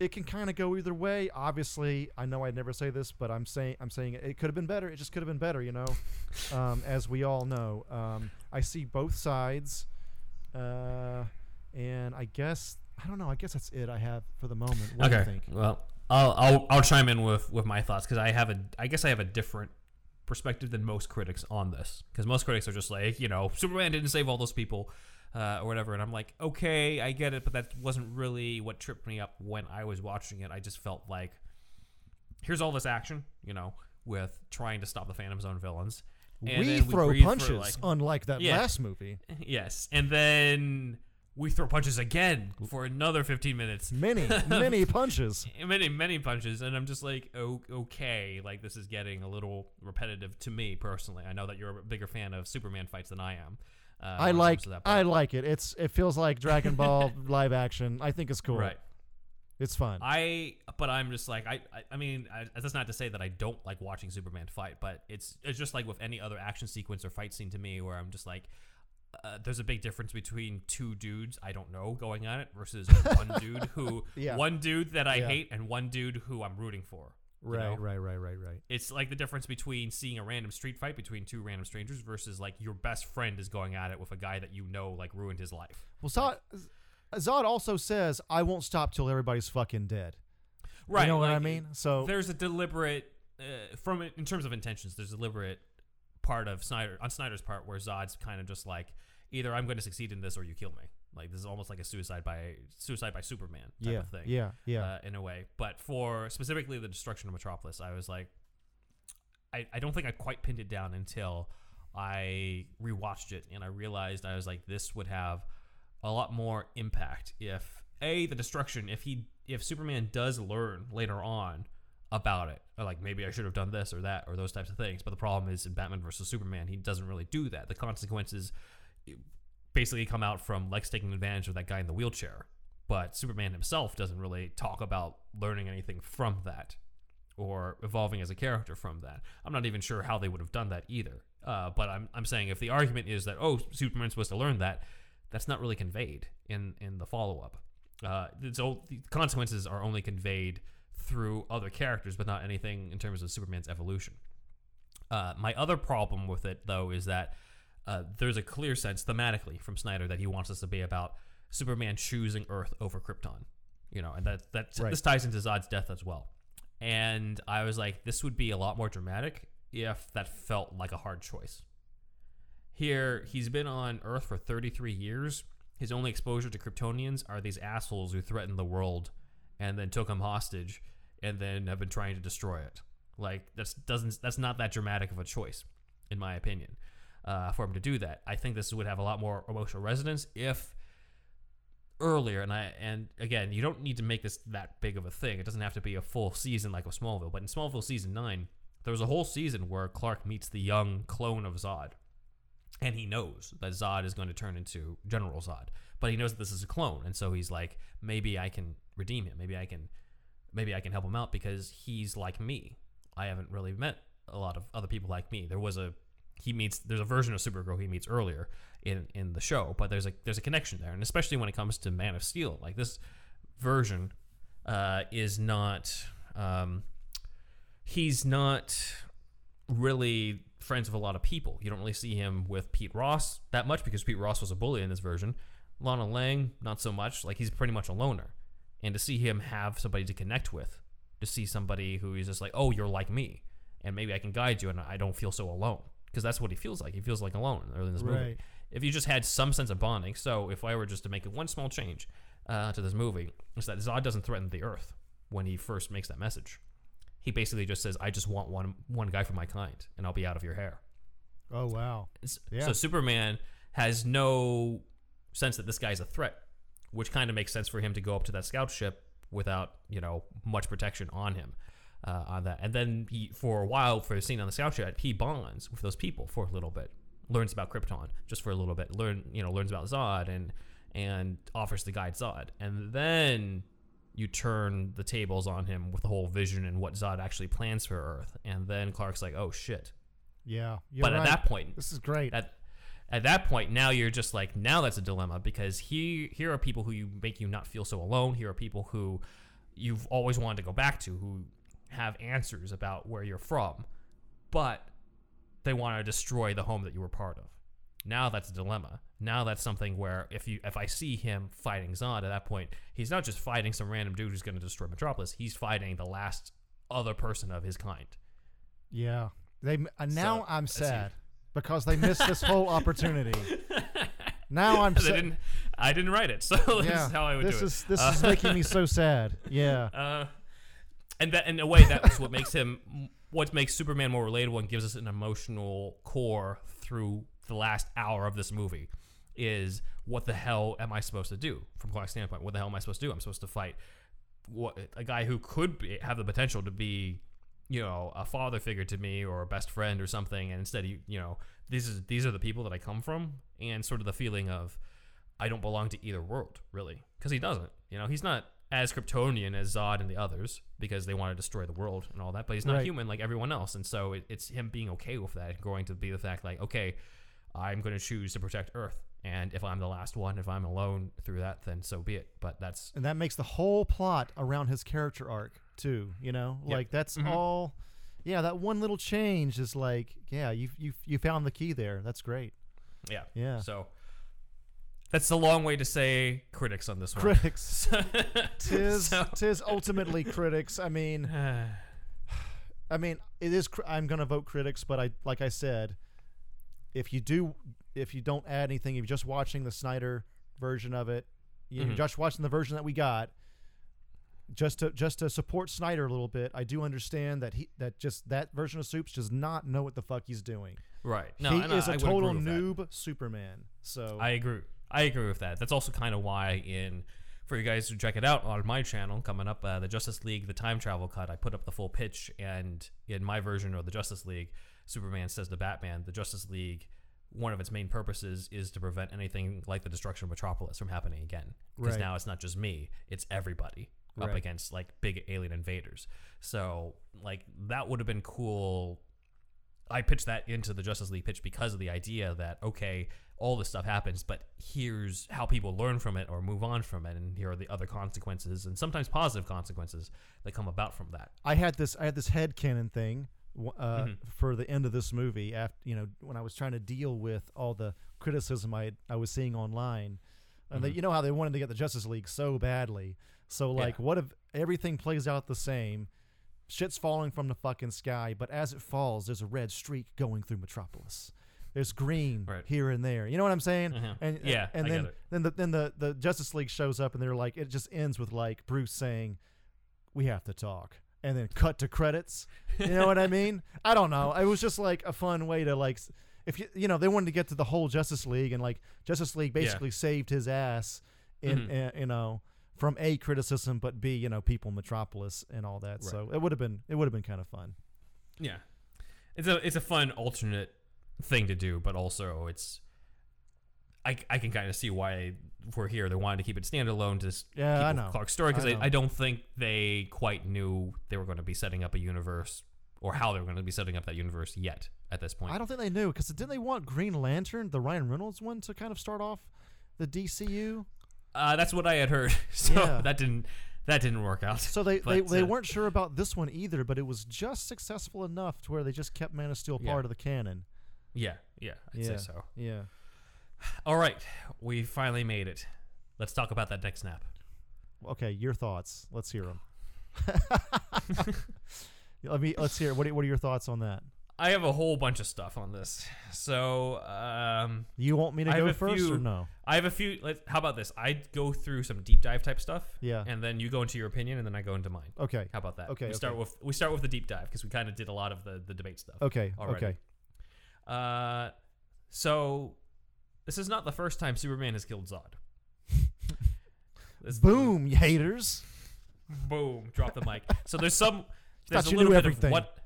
[SPEAKER 4] it can kind of go either way. Obviously i know i'd never say this but i'm saying i'm saying it, it could have been better. It just could have been better you know (laughs) um, as we all know. Um, i see both sides uh, and i guess i don't know i guess that's it i have for the moment. What do you
[SPEAKER 3] okay.
[SPEAKER 4] think?
[SPEAKER 3] Well, I'll, I'll I'll chime in with with my thoughts because I have a I guess I have a different perspective than most critics on this. Because most critics are just like you know Superman didn't save all those people uh, or whatever. And I'm like okay I get it. But that wasn't really what tripped me up when I was watching it. I just felt like here's all this action you know with trying to stop the Phantom Zone villains. And
[SPEAKER 4] we throw
[SPEAKER 3] for,
[SPEAKER 4] punches
[SPEAKER 3] like-
[SPEAKER 4] unlike that
[SPEAKER 3] Yeah.
[SPEAKER 4] last movie. (laughs)
[SPEAKER 3] Yes. And then we throw punches again for another 15 minutes.
[SPEAKER 4] Many (laughs) many punches.
[SPEAKER 3] Many many punches. And i'm just like oh, okay like this is getting a little repetitive to me personally. I know that you're a bigger fan of superman fights than i am uh,
[SPEAKER 4] i
[SPEAKER 3] when it comes
[SPEAKER 4] like i like it it's it feels like dragon (laughs) ball live action i think it's cool
[SPEAKER 3] right
[SPEAKER 4] it's fun
[SPEAKER 3] i but i'm just like i i, I mean I, that's not to say that i don't like watching superman fight but it's it's just like with any other action sequence or fight scene to me where i'm just like uh, there's a big difference between two dudes I don't know going at it versus one dude who (laughs)
[SPEAKER 4] Yeah.
[SPEAKER 3] one dude that I
[SPEAKER 4] Yeah.
[SPEAKER 3] hate and one dude who I'm rooting for. You
[SPEAKER 4] right
[SPEAKER 3] know?
[SPEAKER 4] right right right right
[SPEAKER 3] It's like the difference between seeing a random street fight between two random strangers versus like your best friend is going at it with a guy that you know like ruined his life.
[SPEAKER 4] Well, Zod, Zod also says, "I won't stop till everybody's fucking dead."
[SPEAKER 3] Right.
[SPEAKER 4] You know what I mean? So
[SPEAKER 3] there's a deliberate uh, from in terms of intentions. There's a deliberate part of Snyder on Snyder's part where Zod's kind of just like either I'm going to succeed in this or you kill me. Like this is almost like a suicide by suicide by Superman type
[SPEAKER 4] yeah,
[SPEAKER 3] of thing.
[SPEAKER 4] yeah, yeah.
[SPEAKER 3] uh, in a way. But for specifically the destruction of Metropolis, I was like, I, I don't think I quite pinned it down until I rewatched it and I realized I was like, this would have a lot more impact if a the destruction if he if Superman does learn later on about it or like maybe I should have done this or that or those types of things but the problem is in Batman versus Superman he doesn't really do that the consequences basically come out from Lex taking advantage of that guy in the wheelchair but Superman himself doesn't really talk about learning anything from that or evolving as a character from that. I'm not even sure how they would have done that either. Uh, but I'm, I'm saying if the argument is that oh Superman's supposed to learn that, that's not really conveyed in in the follow up. Uh, so the consequences are only conveyed through other characters, but not anything in terms of Superman's evolution. Uh, my other problem with it, though, is that uh, there's a clear sense thematically from Snyder that he wants us to be about Superman choosing Earth over Krypton. You know, and that that
[SPEAKER 4] Right.
[SPEAKER 3] this ties into Zod's death as well. And I was like, this would be a lot more dramatic if that felt like a hard choice. Here, he's been on Earth for 33 years. His only exposure to Kryptonians are these assholes who threatened the world and then took him hostage and then have been trying to destroy it. Like that's doesn't that's not that dramatic of a choice, in my opinion, uh, for him to do that. I think this would have a lot more emotional resonance if earlier and I and again you don't need to make this that big of a thing. It doesn't have to be a full season like with Smallville. But in Smallville season nine, there was a whole season where Clark meets the young clone of Zod, and he knows that Zod is going to turn into General Zod. But he knows that this is a clone, and so he's like, maybe I can redeem him. Maybe I can, maybe I can help him out because he's like me. I haven't really met a lot of other people like me. There was a he meets there's a version of Supergirl he meets earlier in in the show, but there's a there's a connection there, and especially when it comes to Man of Steel, like this version uh, is not um, he's not really friends with a lot of people. You don't really see him with Pete Ross that much because Pete Ross was a bully in this version. Lana Lang, not so much. Like he's pretty much a loner, and to see him have somebody to connect with, to see somebody who is just like, oh, you're like me, and maybe I can guide you, and I don't feel so alone because that's what he feels like. He feels like alone early in this movie.
[SPEAKER 4] Right.
[SPEAKER 3] If you just had some sense of bonding, so if I were just to make one small change uh, to this movie, is that Zod doesn't threaten the Earth when he first makes that message. He basically just says, "I just want one one guy for my kind, and I'll be out of your hair."
[SPEAKER 4] Oh wow. Yeah.
[SPEAKER 3] So Superman has no sense that this guy's a threat, which kind of makes sense for him to go up to that scout ship without you know much protection on him uh, on that. And then he, for a while, for the scene on the scout ship, he bonds with those people for a little bit, learns about Krypton just for a little bit, learn you know learns about Zod and and offers to guide Zod, and then you turn the tables on him with the whole vision and what Zod actually plans for Earth, and then Clark's like, oh shit.
[SPEAKER 4] Yeah.
[SPEAKER 3] But
[SPEAKER 4] right.
[SPEAKER 3] at that point,
[SPEAKER 4] this is great.
[SPEAKER 3] at at that point now you're just like now that's a dilemma because he here are people who you make you not feel so alone here are people who you've always wanted to go back to who have answers about where you're from but they want to destroy the home that you were part of now that's a dilemma now that's something where if you if i see him fighting zod at that point he's not just fighting some random dude who's going to destroy metropolis he's fighting the last other person of his kind
[SPEAKER 4] yeah. They uh, now
[SPEAKER 3] So,
[SPEAKER 4] I'm sad because they missed this whole opportunity. (laughs) Now I'm sad.
[SPEAKER 3] didn't, i didn't write it so (laughs) this
[SPEAKER 4] Yeah.
[SPEAKER 3] is how i would
[SPEAKER 4] this
[SPEAKER 3] do it
[SPEAKER 4] is this
[SPEAKER 3] Uh,
[SPEAKER 4] is making me so sad. (laughs) Yeah.
[SPEAKER 3] Uh, and that in a way that's what makes him (laughs) what makes Superman more relatable and gives us an emotional core through the last hour of this movie is what the hell am I supposed to do from Clark's standpoint? What the hell am I supposed to do? I'm supposed to fight what a guy who could be, have the potential to be, you know, a father figure to me or a best friend or something, and instead, you you know, these is these are the people that I come from, and sort of the feeling of I don't belong to either world, really, because he doesn't. You know, he's not as Kryptonian as Zod and the others because they want to destroy the world and all that, but he's not
[SPEAKER 4] Right.
[SPEAKER 3] human like everyone else, and so it, it's him being okay with that and growing to be the fact like, okay, I'm going to choose to protect Earth, and if I'm the last one, if I'm alone through that, then so be it. But that's
[SPEAKER 4] and that makes the whole plot around his character arc too. You know,
[SPEAKER 3] Yeah.
[SPEAKER 4] like that's
[SPEAKER 3] Mhm.
[SPEAKER 4] all. Yeah, that one little change is like, yeah, you you you found the key there. That's great.
[SPEAKER 3] yeah,
[SPEAKER 4] Yeah.
[SPEAKER 3] So that's a long way to say critics on this one.
[SPEAKER 4] Critics, (laughs) tis
[SPEAKER 3] So-
[SPEAKER 4] tis ultimately critics. I mean, (sighs) I mean, it is. I'm gonna vote critics, but I like I said, if you do, if you don't add anything, if you're just watching the Snyder version of it, you're
[SPEAKER 3] Mhm.
[SPEAKER 4] just watching the version that we got. Just to just to support Snyder a little bit, I do understand that he that just that version of Soups does not know what the fuck he's doing.
[SPEAKER 3] right. No,
[SPEAKER 4] he
[SPEAKER 3] I-
[SPEAKER 4] is
[SPEAKER 3] I
[SPEAKER 4] a
[SPEAKER 3] would
[SPEAKER 4] total
[SPEAKER 3] with that.
[SPEAKER 4] noob Superman. So
[SPEAKER 3] I agree. I agree with that. That's also kind of why in for you guys to check it out on my channel coming up, uh, the Justice League, the time travel cut. I put up the full pitch, and in my version of the Justice League, Superman says to Batman, the Justice League. One of its main purposes is to prevent anything like the destruction of Metropolis from happening again. Because
[SPEAKER 4] Right.
[SPEAKER 3] now it's not just me; it's everybody up
[SPEAKER 4] Right.
[SPEAKER 3] against like big alien invaders. So, like that would have been cool I pitched that into the Justice League pitch because of the idea that okay, all this stuff happens, but here's how people learn from it or move on from it, and here are the other consequences and sometimes positive consequences that come about from that.
[SPEAKER 4] I had this I had this headcanon thing w- uh,
[SPEAKER 3] Mhm.
[SPEAKER 4] for the end of this movie after you know when I was trying to deal with all the criticism I I was seeing online and they,
[SPEAKER 3] Mhm.
[SPEAKER 4] you know how they wanted to get the Justice League so badly so like what if everything plays out the same shit's falling from the fucking sky but as it falls there's a red streak going through Metropolis there's green
[SPEAKER 3] Right.
[SPEAKER 4] here and there you know what I'm saying
[SPEAKER 3] Mhm.
[SPEAKER 4] and
[SPEAKER 3] Yeah,
[SPEAKER 4] and
[SPEAKER 3] I
[SPEAKER 4] then then the then the the Justice League shows up and they're like it just ends with like Bruce saying we have to talk and then cut to credits you know what i mean i don't know it was just like a fun way to like if you you know they wanted to get to the whole justice league and like justice league
[SPEAKER 3] Yeah.
[SPEAKER 4] basically saved his ass in
[SPEAKER 3] Mhm.
[SPEAKER 4] uh, you know from a criticism but b you know people metropolis and all that so it would have been it would have been kind of fun
[SPEAKER 3] Yeah, it's a it's a fun alternate thing to do, but also it's I, I can kind of see why we're here. They wanted to keep it standalone to
[SPEAKER 4] Yeah,
[SPEAKER 3] keep
[SPEAKER 4] I know.
[SPEAKER 3] Clark's story because
[SPEAKER 4] I
[SPEAKER 3] I. I don't think they quite knew they were going to be setting up a universe or how they were going to be setting up that universe yet at this point.
[SPEAKER 4] i don't think they knew because didn't they want green lantern the ryan reynolds one to kind of start off the dcu
[SPEAKER 3] Uh, that's what I had heard. (laughs) So
[SPEAKER 4] Yeah.
[SPEAKER 3] that didn't that didn't work out.
[SPEAKER 4] So they, they,
[SPEAKER 3] But,
[SPEAKER 4] they
[SPEAKER 3] uh,
[SPEAKER 4] weren't sure about this one either, but it was just successful enough to where they just kept Man of Steel
[SPEAKER 3] Yeah.
[SPEAKER 4] part of the canon.
[SPEAKER 3] Yeah, yeah, I'd
[SPEAKER 4] yeah,
[SPEAKER 3] say so.
[SPEAKER 4] Yeah.
[SPEAKER 3] All right, we finally made it. Let's talk about that neck snap.
[SPEAKER 4] Okay, your thoughts. Let's hear them. (laughs) Let me. Let's hear. What are, what are your thoughts on that?
[SPEAKER 3] I have a whole bunch of stuff on this. So, um,
[SPEAKER 4] You want me to
[SPEAKER 3] I
[SPEAKER 4] go first
[SPEAKER 3] few-
[SPEAKER 4] or no?
[SPEAKER 3] I have a few. Let, how about this? I go through some deep dive type stuff.
[SPEAKER 4] Yeah.
[SPEAKER 3] And then you go into your opinion, and then I go into mine.
[SPEAKER 4] Okay.
[SPEAKER 3] How about that?
[SPEAKER 4] Okay,
[SPEAKER 3] We start with we start with the deep dive because we kind of did a lot of the the debate stuff.
[SPEAKER 4] Okay.
[SPEAKER 3] already.
[SPEAKER 4] Okay.
[SPEAKER 3] Uh, so this is not the first time Superman has killed Zod. (laughs)
[SPEAKER 4] Boom, you haters.
[SPEAKER 3] boom, drop the mic. So there's some (laughs) there's a little bit
[SPEAKER 4] everything.
[SPEAKER 3] of what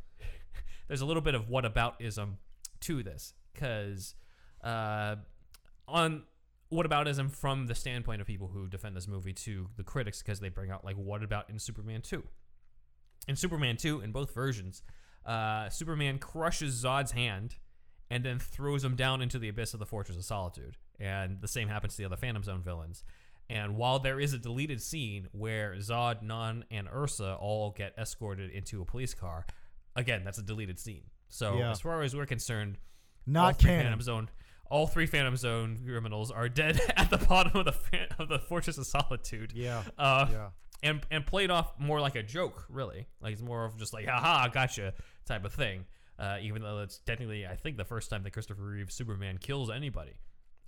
[SPEAKER 3] there's a little bit of whataboutism to this because uh, on whataboutism from the standpoint of people who defend this movie to the critics because they bring out like what about in Superman 2 in Superman 2 in both versions uh, Superman crushes Zod's hand and then throws him down into the abyss of the Fortress of Solitude and the same happens to the other Phantom Zone villains. And while there is a deleted scene where Zod, Non, and Ursa all get escorted into a police car, again, that's a deleted scene. So
[SPEAKER 4] Yeah.
[SPEAKER 3] as far as we're concerned, all
[SPEAKER 4] Not
[SPEAKER 3] three
[SPEAKER 4] canon.
[SPEAKER 3] Phantom Zone, all three Phantom Zone criminals are dead (laughs) at the bottom of the of the Fortress of Solitude.
[SPEAKER 4] Yeah.
[SPEAKER 3] Uh,
[SPEAKER 4] Yeah.
[SPEAKER 3] and and played off more like a joke, really. Like it's more of just like, haha, gotcha type of thing. Uh, even though it's technically, I think, the first time that Christopher Reeve Superman kills anybody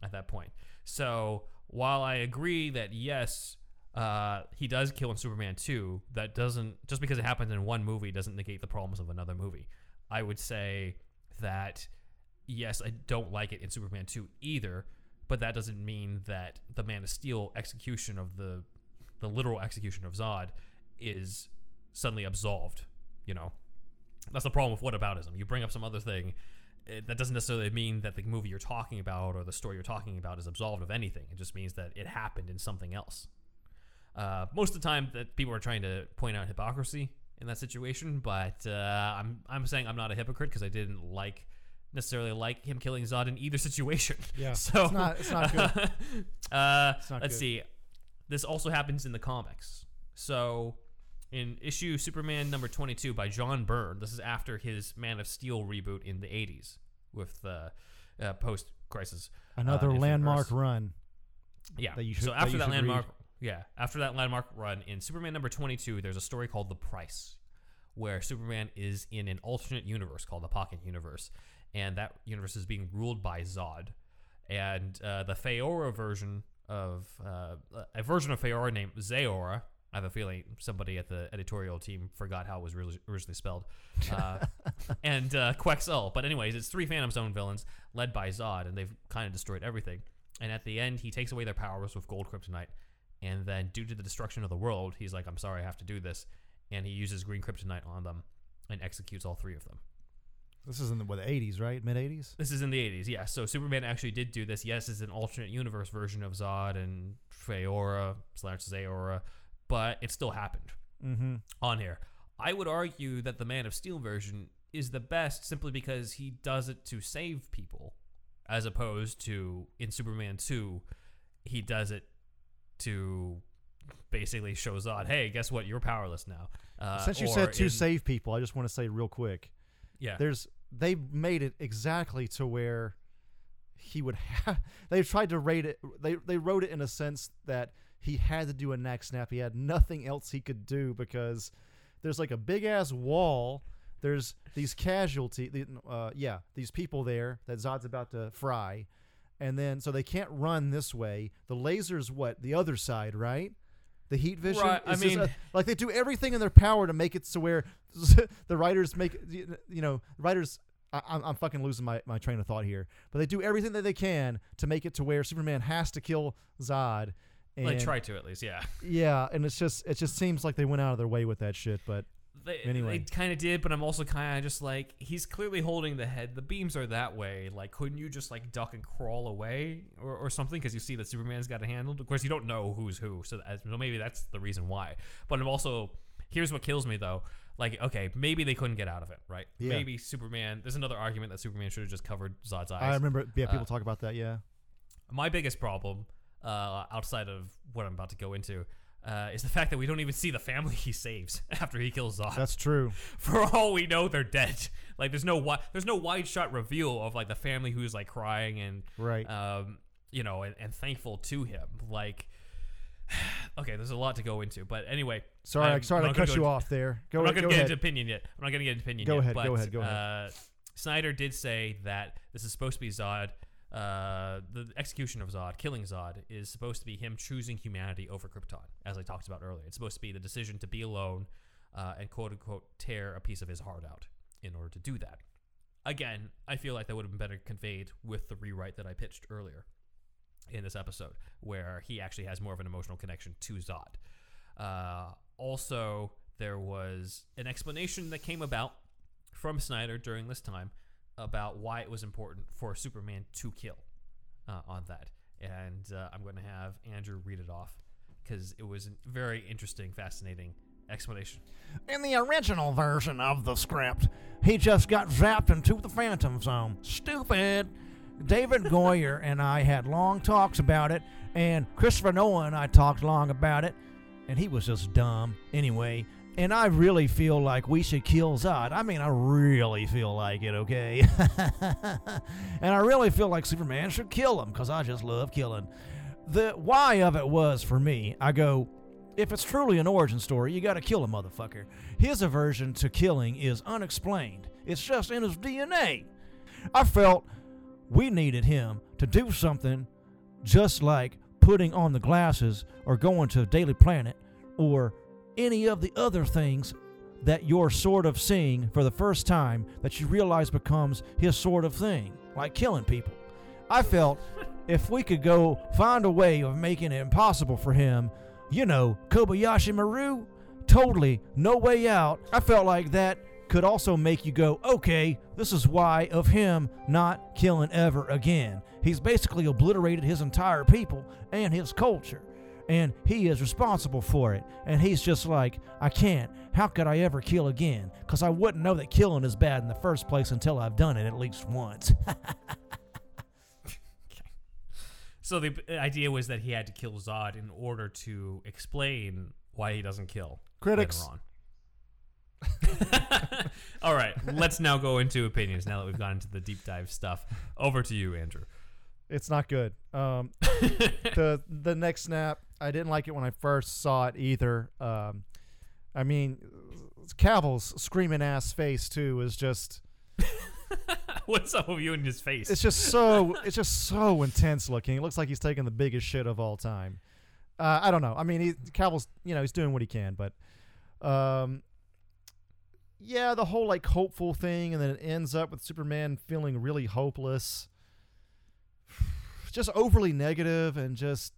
[SPEAKER 3] at that point. So while I agree that yes, uh, he does kill in Superman 2, that doesn't just because it happens in one movie doesn't negate the problems of another movie. I would say that yes, I don't like it in Superman 2 either, but that doesn't mean that the Man of Steel execution of the the literal execution of Zod is suddenly absolved. You know, that's the problem with whataboutism. You bring up some other thing, it, that doesn't necessarily mean that the movie you're talking about or the story you're talking about is absolved of anything. It just means that it happened in something else. Uh, most of the time, that people are trying to point out hypocrisy in that situation, but uh, I'm I'm saying I'm not a hypocrite because I didn't like necessarily like him killing Zod in either (laughs) situation.
[SPEAKER 4] Yeah. (laughs)
[SPEAKER 3] so
[SPEAKER 4] It's not- it's not good. (laughs)
[SPEAKER 3] uh,
[SPEAKER 4] It's not
[SPEAKER 3] let's
[SPEAKER 4] good.
[SPEAKER 3] see. This also happens in the comics. So, in issue Superman number 22 by John Byrne, this is after his Man of Steel reboot in the 80s with uh, uh, post crisis.
[SPEAKER 4] Another
[SPEAKER 3] Infinite
[SPEAKER 4] landmark run.
[SPEAKER 3] Yeah.
[SPEAKER 4] that you should-
[SPEAKER 3] so after that
[SPEAKER 4] should
[SPEAKER 3] landmark, yeah, after that landmark run in Superman number 22, there's a story called The Price, where Superman is in an alternate universe called the Pocket Universe, and that universe is being ruled by Zod, and uh, the Faora version of uh, a version of Faora named Zaora. I have a feeling somebody at the editorial team forgot how it was really- originally spelled. Uh, (laughs) and uh, Quex-Ul. But anyways, it's three Phantom Zone villains led by Zod, and they've kind of destroyed everything. And at the end, he takes away their powers with gold kryptonite. And then, due to the destruction of the world, he's like, "I'm sorry, I have to do this." And he uses green kryptonite on them and executes all three of them.
[SPEAKER 4] This is in the, what, the 80s, right? Mid 80s?
[SPEAKER 3] This is in the 80s, yeah. So Superman actually did do this. Yes, it's an alternate universe version of Zod and Faora slash Zaora, but it still happened
[SPEAKER 4] Mm-hmm.
[SPEAKER 3] on here. I would argue that the Man of Steel version is the best simply because he does it to save people as opposed to in Superman 2, he does it to basically show Zod, hey, guess what? You're powerless now. Uh,
[SPEAKER 4] Since you said to
[SPEAKER 3] in-
[SPEAKER 4] save people, I just want to say real quick.
[SPEAKER 3] yeah,
[SPEAKER 4] There's they made it exactly to where he would have. (laughs) They tried to rate it. They they wrote it in a sense that he had to do a neck snap. He had nothing else he could do because there's like a big ass wall. There's these casualty. Uh, yeah, these people there that Zod's about to fry, and then so they can't run this way. The laser's what the other side, right? The heat vision.
[SPEAKER 3] Right, I
[SPEAKER 4] is just uh,
[SPEAKER 3] mean-
[SPEAKER 4] a- like they do everything in their power to make it to where (laughs) the writers make you know writers I, I'm, I'm fucking losing my, my train of thought here but they do everything that they can to make it to where superman has to kill zod and
[SPEAKER 3] they try to at least, yeah.
[SPEAKER 4] yeah and it's just it just seems like they went out of their way with that shit but
[SPEAKER 3] They,
[SPEAKER 4] Anyway.
[SPEAKER 3] they kind of did, but I'm also kind of just like he's clearly holding the head. The beams are that way. Like, couldn't you just like duck and crawl away or, or something? Because you see that Superman's got it handled. Of course, you don't know who's who, so, that, so maybe that's the reason why. But I'm also here's what kills me though. Like, okay, maybe they couldn't get out of it, right?
[SPEAKER 4] Yeah.
[SPEAKER 3] Maybe Superman. There's another argument that Superman should have just covered Zod's eyes.
[SPEAKER 4] i remember yeah people
[SPEAKER 3] Uh,
[SPEAKER 4] talk about that yeah
[SPEAKER 3] My biggest problem, uh, outside of what I'm about to go into, uh, is the fact that we don't even see the family (laughs) he saves after he kills Zod.
[SPEAKER 4] that's true (laughs)
[SPEAKER 3] For all we know, they're dead. (laughs) Like there's no wi- there's no wide shot reveal of like the family who's like crying and
[SPEAKER 4] right
[SPEAKER 3] um you know and, and thankful to him. Like (sighs) okay, there's a lot to go into, but anyway.
[SPEAKER 4] sorry
[SPEAKER 3] I'm
[SPEAKER 4] sorry
[SPEAKER 3] gonna
[SPEAKER 4] cut you off there go,
[SPEAKER 3] I'm not going to get
[SPEAKER 4] ahead
[SPEAKER 3] into opinion yet. I'm not going to get into opinion
[SPEAKER 4] Go
[SPEAKER 3] yet.
[SPEAKER 4] ahead,
[SPEAKER 3] But,
[SPEAKER 4] go ahead, go ahead.
[SPEAKER 3] Uh, Snyder did say that this is supposed to be Zod. Uh, the execution of Zod, killing Zod, is supposed to be him choosing humanity over Krypton, as I talked about earlier. It's supposed to be the decision to be alone uh, and quote unquote tear a piece of his heart out in order to do that. Again, I feel like that would have been better conveyed with the rewrite that I pitched earlier in this episode, where he actually has more of an emotional connection to Zod. Uh, also, there was an explanation that came about from Snyder during this time about why it was important for Superman to kill uh, on that. And uh, I'm going to have Andrew read it off because it was a very interesting, fascinating explanation.
[SPEAKER 4] In the original version of the script, he just got zapped into the Phantom Zone. Stupid. David Goyer and I had long talks about it, and Christopher Nolan and I talked long about it, and he was just dumb. Anyway, and I really feel like we should kill Zod. I mean, I really feel like it, okay? (laughs) and I really feel like Superman should kill him because I just love killing. The why of it was for me, I go, if it's truly an origin story, you gotta kill a motherfucker. His aversion to killing is unexplained, it's just in his DNA. I felt we needed him to do something just like putting on the glasses or going to Daily Planet or any of the other things that you're sort of seeing for the first time that you realize becomes his sort of thing, like killing people. I felt if we could go find a way of making it impossible for him, you know, Kobayashi Maru, totally no way out. I felt like that could also make you go, okay, this is why of him not killing ever again. He's basically obliterated his entire people and his culture. And he is responsible for it. And he's just like, I can't. How could I ever kill again? Because I wouldn't know that killing is bad in the first place until I've done it at least once. (laughs)
[SPEAKER 3] So the idea was that he had to kill Zod in order to explain why he doesn't kill
[SPEAKER 4] Critics.
[SPEAKER 3] later on. (laughs) All right, let's now go into opinions. Now that we've gone into the deep dive stuff, over to you, Andrew.
[SPEAKER 4] It's not good. Um, (laughs) the the neck snap, I didn't like it when I first saw it either. Um, I mean, Cavill's screaming ass face too is just (laughs)
[SPEAKER 3] What's up with you in his face?
[SPEAKER 4] it's just so it's just so intense looking. It looks like he's taking the biggest shit of all time. Uh, I don't know. I mean, he, Cavill's you know he's doing what he can, but um, yeah, the whole like hopeful thing, and then it ends up with Superman feeling really hopeless. Just overly negative and just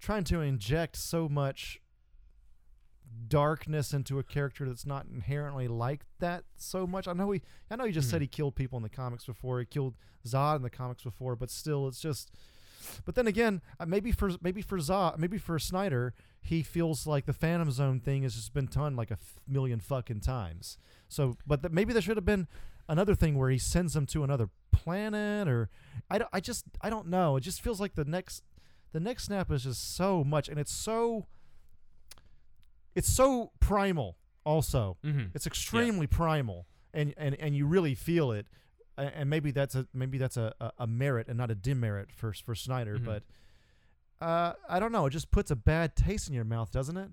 [SPEAKER 4] trying to inject so much darkness into a character that's not inherently like that so much. I know he I know he just said he killed people in the comics before. He killed Zod in the comics before, but still it's just but then again, uh, maybe for maybe for Zod, maybe for Snyder, he feels like the Phantom Zone thing has just been done like a f- million fucking times. So, but th- maybe there should have been another thing where he sends them to another planet, or I, don't, I just I don't know. It just feels like the next the neck snap is just so much, and it's so it's so primal. Also,
[SPEAKER 3] Mhm.
[SPEAKER 4] it's extremely primal, and, and and you really feel it. And maybe that's a maybe that's a, a, a merit and not a demerit for for Snyder,
[SPEAKER 3] Mhm.
[SPEAKER 4] but uh, I don't know. It just puts a bad taste in your mouth, doesn't it?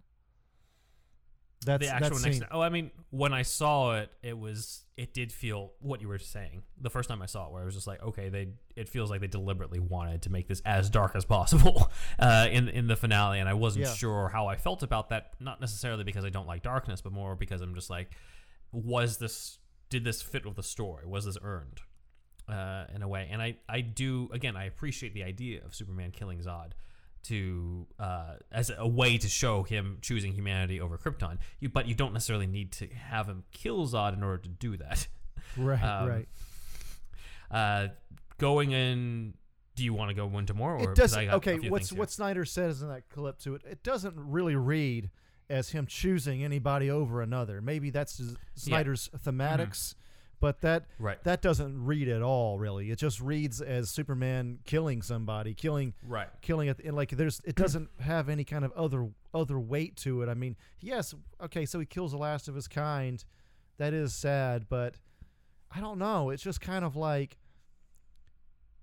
[SPEAKER 4] That's
[SPEAKER 3] the actual
[SPEAKER 4] that
[SPEAKER 3] next.
[SPEAKER 4] scene.
[SPEAKER 3] Oh, I mean, when I saw it, it was it did feel what you were saying the first time I saw it, where I was just like, okay, they it feels like they deliberately wanted to make this as dark as possible (laughs) uh, in in the finale, and I wasn't
[SPEAKER 4] Yeah.
[SPEAKER 3] sure how I felt about that. Not necessarily because I don't like darkness, but more because I'm just like, was this did this fit with the story? Was this earned? uh, in a way. And I, I do again, I appreciate the idea of Superman killing Zod to uh, as a way to show him choosing humanity over Krypton. You, but you don't necessarily need to have him kill Zod in order to do that. (laughs)
[SPEAKER 4] Right,
[SPEAKER 3] Um,
[SPEAKER 4] right.
[SPEAKER 3] Uh, going in, do you want to go into more? Or
[SPEAKER 4] It
[SPEAKER 3] 'cause
[SPEAKER 4] doesn't.
[SPEAKER 3] I got a
[SPEAKER 4] Okay, what's what Snyder says in that clip to it. It doesn't really read as him choosing anybody over another. Maybe that's Snyder's thematics, but that
[SPEAKER 3] Right.
[SPEAKER 4] that doesn't read at all. Really, it just reads as Superman killing somebody, killing
[SPEAKER 3] right?
[SPEAKER 4] killing it and like there's it doesn't (clears throat) have any kind of other other weight to it i mean yes okay so he kills the last of his kind that is sad but i don't know it's just kind of like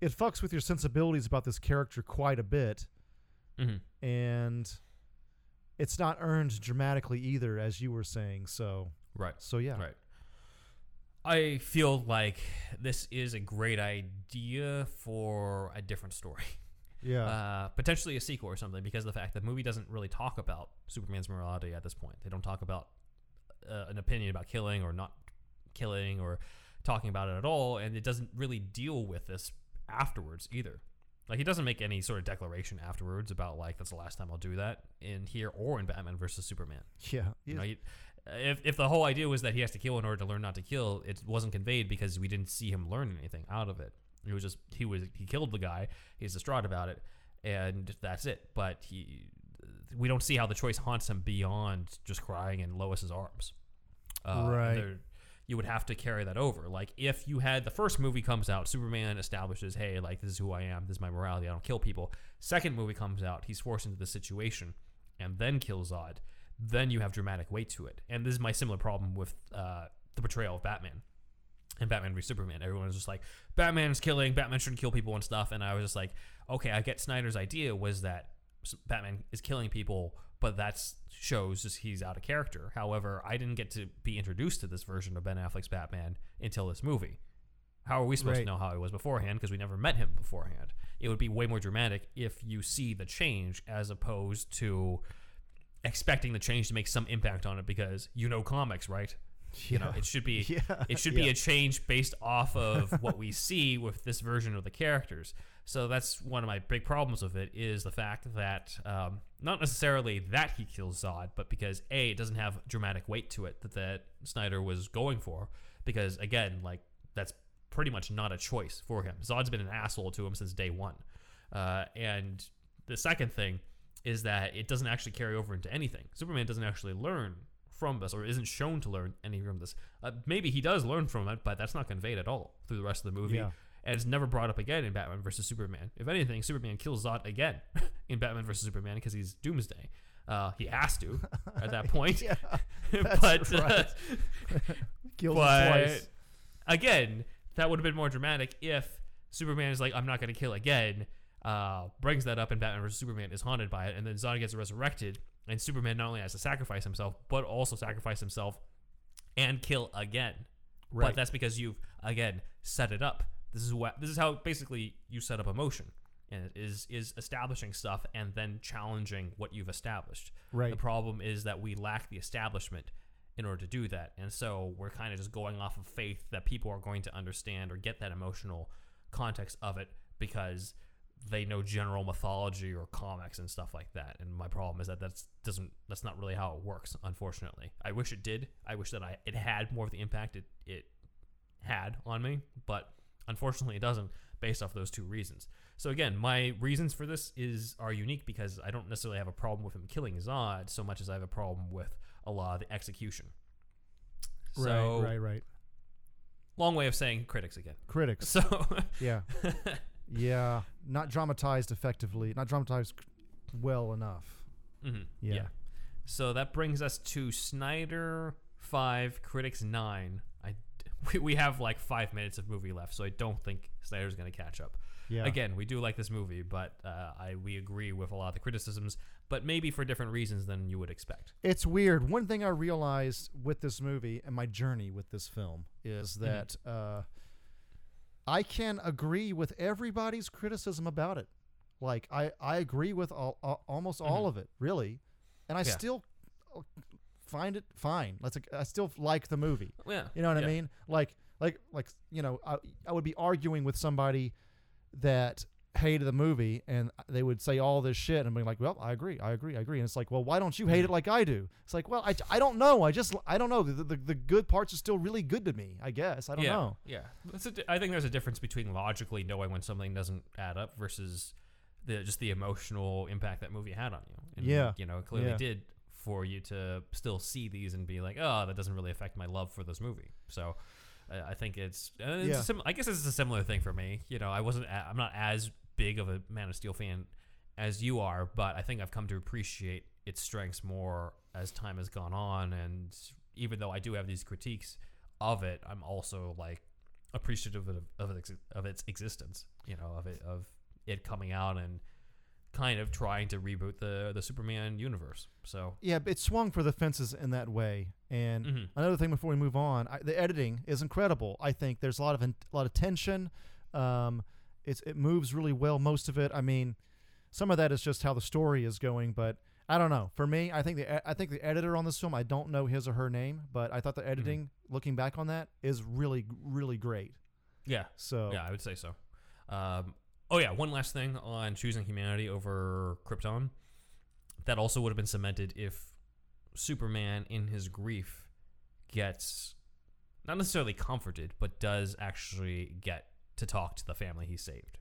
[SPEAKER 4] it fucks with your sensibilities about this character quite a bit
[SPEAKER 3] hmm
[SPEAKER 4] and it's not earned dramatically either as you were saying so
[SPEAKER 3] Right.
[SPEAKER 4] so yeah
[SPEAKER 3] Right. I feel like this is a great idea for a different story. (laughs)
[SPEAKER 4] yeah
[SPEAKER 3] uh, potentially a sequel or something because of the fact that the movie doesn't really talk about Superman's morality at this point. They don't talk about uh, an opinion about killing or not killing or talking about it at all, and it doesn't really deal with this afterwards either. Like he doesn't make any sort of declaration afterwards about like that's the last time I'll do that in here or in Batman versus Superman.
[SPEAKER 4] yeah
[SPEAKER 3] You know, if if the whole idea was that he has to kill in order to learn not to kill, it wasn't conveyed because we didn't see him learn anything out of it. It was just he was he killed the guy. He's distraught about it, and that's it. But he, we don't see how the choice haunts him beyond just crying in Lois's arms. Uh,
[SPEAKER 4] Right.
[SPEAKER 3] there- You would have to carry that over. Like if you had the first movie comes out, Superman establishes, hey, like this is who I am, this is my morality, I don't kill people. Second movie comes out, he's forced into the situation, and then kills Zod. Then you have dramatic weight to it. And this is my similar problem with uh, the portrayal of Batman and Batman v Superman. Everyone was just like, Batman's killing, Batman shouldn't kill people and stuff. And I was just like, okay, I get Snyder's idea was that Batman is killing people, but that shows just he's out of character. However, I didn't get to be introduced to this version of Ben Affleck's Batman until this movie. How are we supposed
[SPEAKER 4] Right.
[SPEAKER 3] to know how he was beforehand? Because we never met him beforehand. It would be way more dramatic if you see the change as opposed to expecting the change to make some impact on it because you know comics, right? You know, it should be (laughs)
[SPEAKER 4] Yeah.
[SPEAKER 3] it should be
[SPEAKER 4] Yeah.
[SPEAKER 3] a change based off of (laughs) what we see with this version of the characters. So that's one of my big problems with it is the fact that um, not necessarily that he kills Zod, but because a it doesn't have dramatic weight to it that that Snyder was going for. Because again, like that's pretty much not a choice for him. Zod's been an asshole to him since day one. Uh, and the second thing is that it doesn't actually carry over into anything. Superman doesn't actually learn from this, or isn't shown to learn any from this. Uh, maybe he does learn from it, but that's not conveyed at all through the rest of the movie.
[SPEAKER 4] Yeah.
[SPEAKER 3] And it's never brought up again in Batman versus Superman. If anything, Superman kills Zod again (laughs) in Batman versus Superman because he's Doomsday. Uh, he has to at that (laughs) point.
[SPEAKER 4] yeah (laughs)
[SPEAKER 3] but uh.
[SPEAKER 4] Killed
[SPEAKER 3] but
[SPEAKER 4] twice
[SPEAKER 3] again, that would have been more dramatic if Superman is like, I'm not going to kill again. Uh, brings that up, and Batman vs Superman is haunted by it, and then Zod gets resurrected, and Superman not only has to sacrifice himself, but also sacrifice himself and kill again.
[SPEAKER 4] Right.
[SPEAKER 3] But that's because you've again set it up. This is what this is how basically you set up emotion, and it is is establishing stuff and then challenging what you've established.
[SPEAKER 4] Right.
[SPEAKER 3] The problem is that we lack the establishment in order to do that, and so we're kind of just going off of faith that people are going to understand or get that emotional context of it because they know general mythology or comics and stuff like that. And my problem is that that's doesn't that's not really how it works. Unfortunately, I wish it did. I wish that I it had more of the impact it it had on me, but unfortunately, it doesn't. Based off those two reasons. So again, my reasons for this is are unique because I don't necessarily have a problem with him killing Zod so much as I have a problem with a lot of the execution. So
[SPEAKER 4] right right right
[SPEAKER 3] long way of saying critics again.
[SPEAKER 4] Critics.
[SPEAKER 3] So (laughs)
[SPEAKER 4] Yeah. (laughs) yeah. Not dramatized effectively. Not dramatized well enough.
[SPEAKER 3] Mhm,
[SPEAKER 4] Yeah.
[SPEAKER 3] yeah. So that brings us to Snyder five, critics nine. I we, we have like five minutes of movie left, so I don't think Snyder's gonna catch up.
[SPEAKER 4] Yeah.
[SPEAKER 3] Again, we do like this movie, but uh, I we agree with a lot of the criticisms, but maybe for different reasons than you would expect.
[SPEAKER 4] It's weird. One thing I realized with this movie and my journey with this film is
[SPEAKER 3] Mm-hmm.
[SPEAKER 4] that uh, I can agree with everybody's criticism about it. Like I, I agree with all, al- almost all of it, really, and I
[SPEAKER 3] Mm-hmm. Yeah.
[SPEAKER 4] still uh, find it fine. Let's. I still like the movie.
[SPEAKER 3] Yeah,
[SPEAKER 4] You know what
[SPEAKER 3] yeah.
[SPEAKER 4] I mean? Like, like, like, you know, I, I would be arguing with somebody that hated the movie and they would say all this shit and be like, well, I agree, I agree, I agree. And it's like, well, why don't you hate it mm-hmm. like I do? It's like, well, I, I don't know. I just, I don't know. The, the, the good parts are still really good to me, I guess. I don't
[SPEAKER 3] yeah,
[SPEAKER 4] know.
[SPEAKER 3] Yeah, a I think there's a difference between logically knowing when something doesn't add up versus the just the emotional impact that movie had on you. And,
[SPEAKER 4] Yeah.
[SPEAKER 3] you know, it clearly
[SPEAKER 4] Yeah.
[SPEAKER 3] did for you to still see these and be like, oh, that doesn't really affect my love for this movie. So. I think it's, it's
[SPEAKER 4] Yeah.
[SPEAKER 3] a sim- I guess it's a similar thing for me. You know, I wasn't, a- I'm not as big of a Man of Steel fan as you are, but I think I've come to appreciate its strengths more as time has gone on. And even though I do have these critiques of it, I'm also like appreciative of, of its of its existence. You know, of it of it coming out and kind of trying to reboot the the Superman universe. So
[SPEAKER 4] Yeah, it swung for the fences in that way. And
[SPEAKER 3] Mhm.
[SPEAKER 4] another thing before we move on, I, the editing is incredible. I think there's a lot of in, a lot of tension. Um, it's it moves really well. Most of it. I mean, some of that is just how the story is going, but I don't know. For me, I think the I think the editor on this film, I don't know his or her name, but I thought the editing, looking back on that, is really really great.
[SPEAKER 3] yeah,
[SPEAKER 4] So
[SPEAKER 3] yeah, I would say so. Um, oh yeah, one last thing on choosing humanity over Krypton. That also would have been cemented if Superman, in his grief, gets not necessarily comforted, but does actually get to talk to the family he saved.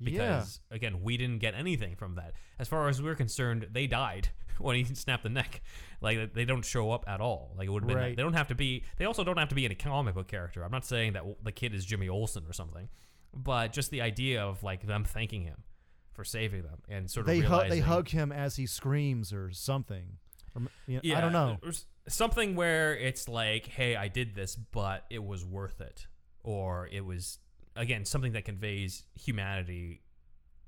[SPEAKER 3] Because again, we didn't get anything from that. As far as we're concerned, they died (laughs) when he snapped the neck. Like they don't show up at all. Like it would have been.
[SPEAKER 4] Right.
[SPEAKER 3] They don't have to be. They also don't have to be in a comic book character. I'm not saying that the kid is Jimmy Olsen or something, but just the idea of like them thanking him for saving them and sort of
[SPEAKER 4] they hug
[SPEAKER 3] realizing,
[SPEAKER 4] they hug him as he screams or something. Or, you know,
[SPEAKER 3] Yeah,
[SPEAKER 4] I don't know.
[SPEAKER 3] Something where it's like, hey, I did this, but it was worth it, or it was again something that conveys humanity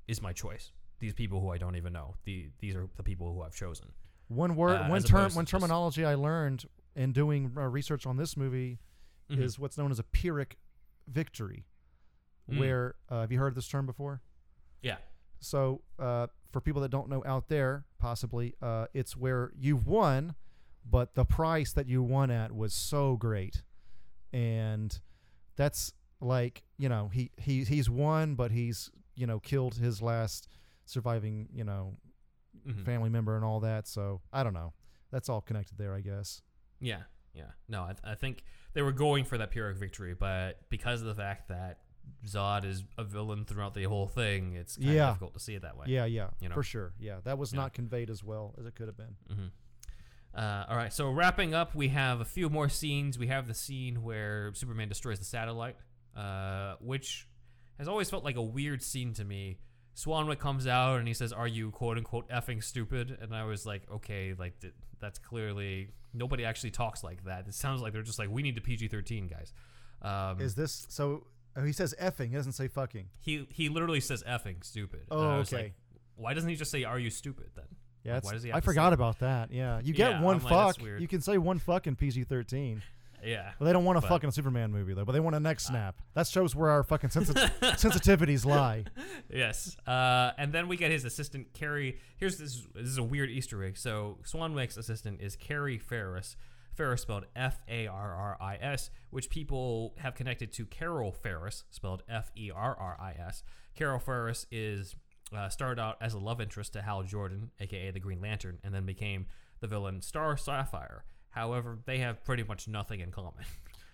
[SPEAKER 3] is my choice. These people who I don't even know, the these are the people who I've chosen.
[SPEAKER 4] One word,
[SPEAKER 3] uh,
[SPEAKER 4] one term, one terminology I learned in doing uh, research on this movie
[SPEAKER 3] Mhm.
[SPEAKER 4] is what's known as a Pyrrhic victory.
[SPEAKER 3] Mm.
[SPEAKER 4] Where uh, have you heard this term before?
[SPEAKER 3] Yeah,
[SPEAKER 4] So, uh, for people that don't know out there, possibly, uh, it's where you've won, but the price that you won at was so great, and that's like you know he he he's won, but he's you know killed his last surviving you know
[SPEAKER 3] Mhm.
[SPEAKER 4] family member and all that. So I don't know. That's all connected there, I guess.
[SPEAKER 3] Yeah, yeah. No, I, I think they were going for that Pyrrhic victory, but because of the fact that Zod is a villain throughout the whole thing, it's kind
[SPEAKER 4] Yeah.
[SPEAKER 3] of difficult to see it that way.
[SPEAKER 4] Yeah, yeah,
[SPEAKER 3] You know.
[SPEAKER 4] for sure. Yeah, that was
[SPEAKER 3] Yeah.
[SPEAKER 4] not conveyed as well as it could have been.
[SPEAKER 3] hmm Uh, all right, so wrapping up, we have a few more scenes. We have the scene where Superman destroys the satellite, uh, which has always felt like a weird scene to me. Swanwick comes out and he says, "Are you quote unquote effing stupid?" And I was like, "Okay, like th- that's clearly nobody actually talks like that. It sounds like they're just like we need to PG thirteen guys." Um,
[SPEAKER 4] Is this so? Oh, he says effing. He doesn't say fucking.
[SPEAKER 3] he he literally says effing stupid.
[SPEAKER 4] Oh,
[SPEAKER 3] I was
[SPEAKER 4] okay.
[SPEAKER 3] like, why doesn't he just say, "Are you stupid?" Then
[SPEAKER 4] Yeah,
[SPEAKER 3] Like, why does he
[SPEAKER 4] I
[SPEAKER 3] to
[SPEAKER 4] forgot about that. Yeah, you get
[SPEAKER 3] Yeah,
[SPEAKER 4] one
[SPEAKER 3] I'm
[SPEAKER 4] fuck.
[SPEAKER 3] weird.
[SPEAKER 4] You can say one fuck in PG thirteen.
[SPEAKER 3] Yeah,
[SPEAKER 4] But they don't want to
[SPEAKER 3] But-
[SPEAKER 4] fuck in a Superman movie though. But they want a neck snap. that shows where our fucking sensi- (laughs) sensitivities lie.
[SPEAKER 3] Yes. Uh, and then we get his assistant, Carrie. Here's this. This is a weird Easter egg. So Swanwick's assistant is Carrie Farris. Farris spelled F A R R I S, which people have connected to Carol Ferris, spelled F E R R I S. Carol Ferris is uh, started out as a love interest to Hal Jordan, aka the Green Lantern, and then became the villain Star Sapphire. However, they have pretty much nothing in common.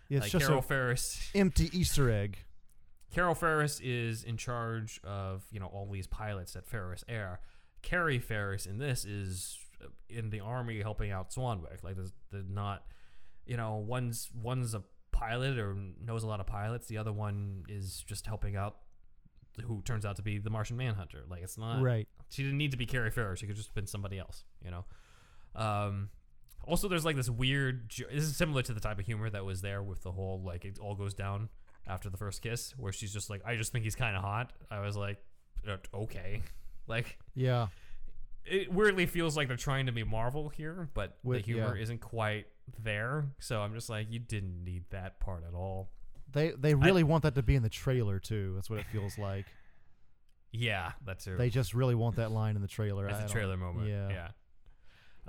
[SPEAKER 4] It's
[SPEAKER 3] like
[SPEAKER 4] just
[SPEAKER 3] Carol Ferris
[SPEAKER 4] empty Easter egg.
[SPEAKER 3] Carol Ferris is in charge of you know all these pilots at Ferris Air. Carrie Farris in this is in the army helping out Swanwick. Like there's, there's not, you know, one's one's a pilot or knows a lot of pilots. The other one is just helping out, who turns out to be the Martian Manhunter. Like it's not
[SPEAKER 4] right.
[SPEAKER 3] She didn't need to be Carrie Farris. She could just have been somebody else. You know. Um, also, there's like this weird. This is similar to the type of humor that was there with the whole like it all goes down after the first kiss, where she's just like, I just think he's kind of hot. I was like, "Uh, okay, (laughs) like
[SPEAKER 4] Yeah.
[SPEAKER 3] it weirdly feels like they're trying to be Marvel here, but
[SPEAKER 4] With-
[SPEAKER 3] the humor
[SPEAKER 4] yeah.
[SPEAKER 3] isn't quite there. So I'm just like, you didn't need that part at all.
[SPEAKER 4] They they really want that to be in the trailer too. That's what it feels like.
[SPEAKER 3] Yeah, that's it.
[SPEAKER 4] They just really want that line in the trailer.
[SPEAKER 3] That's
[SPEAKER 4] I
[SPEAKER 3] a trailer moment.
[SPEAKER 4] Yeah.
[SPEAKER 3] Yeah.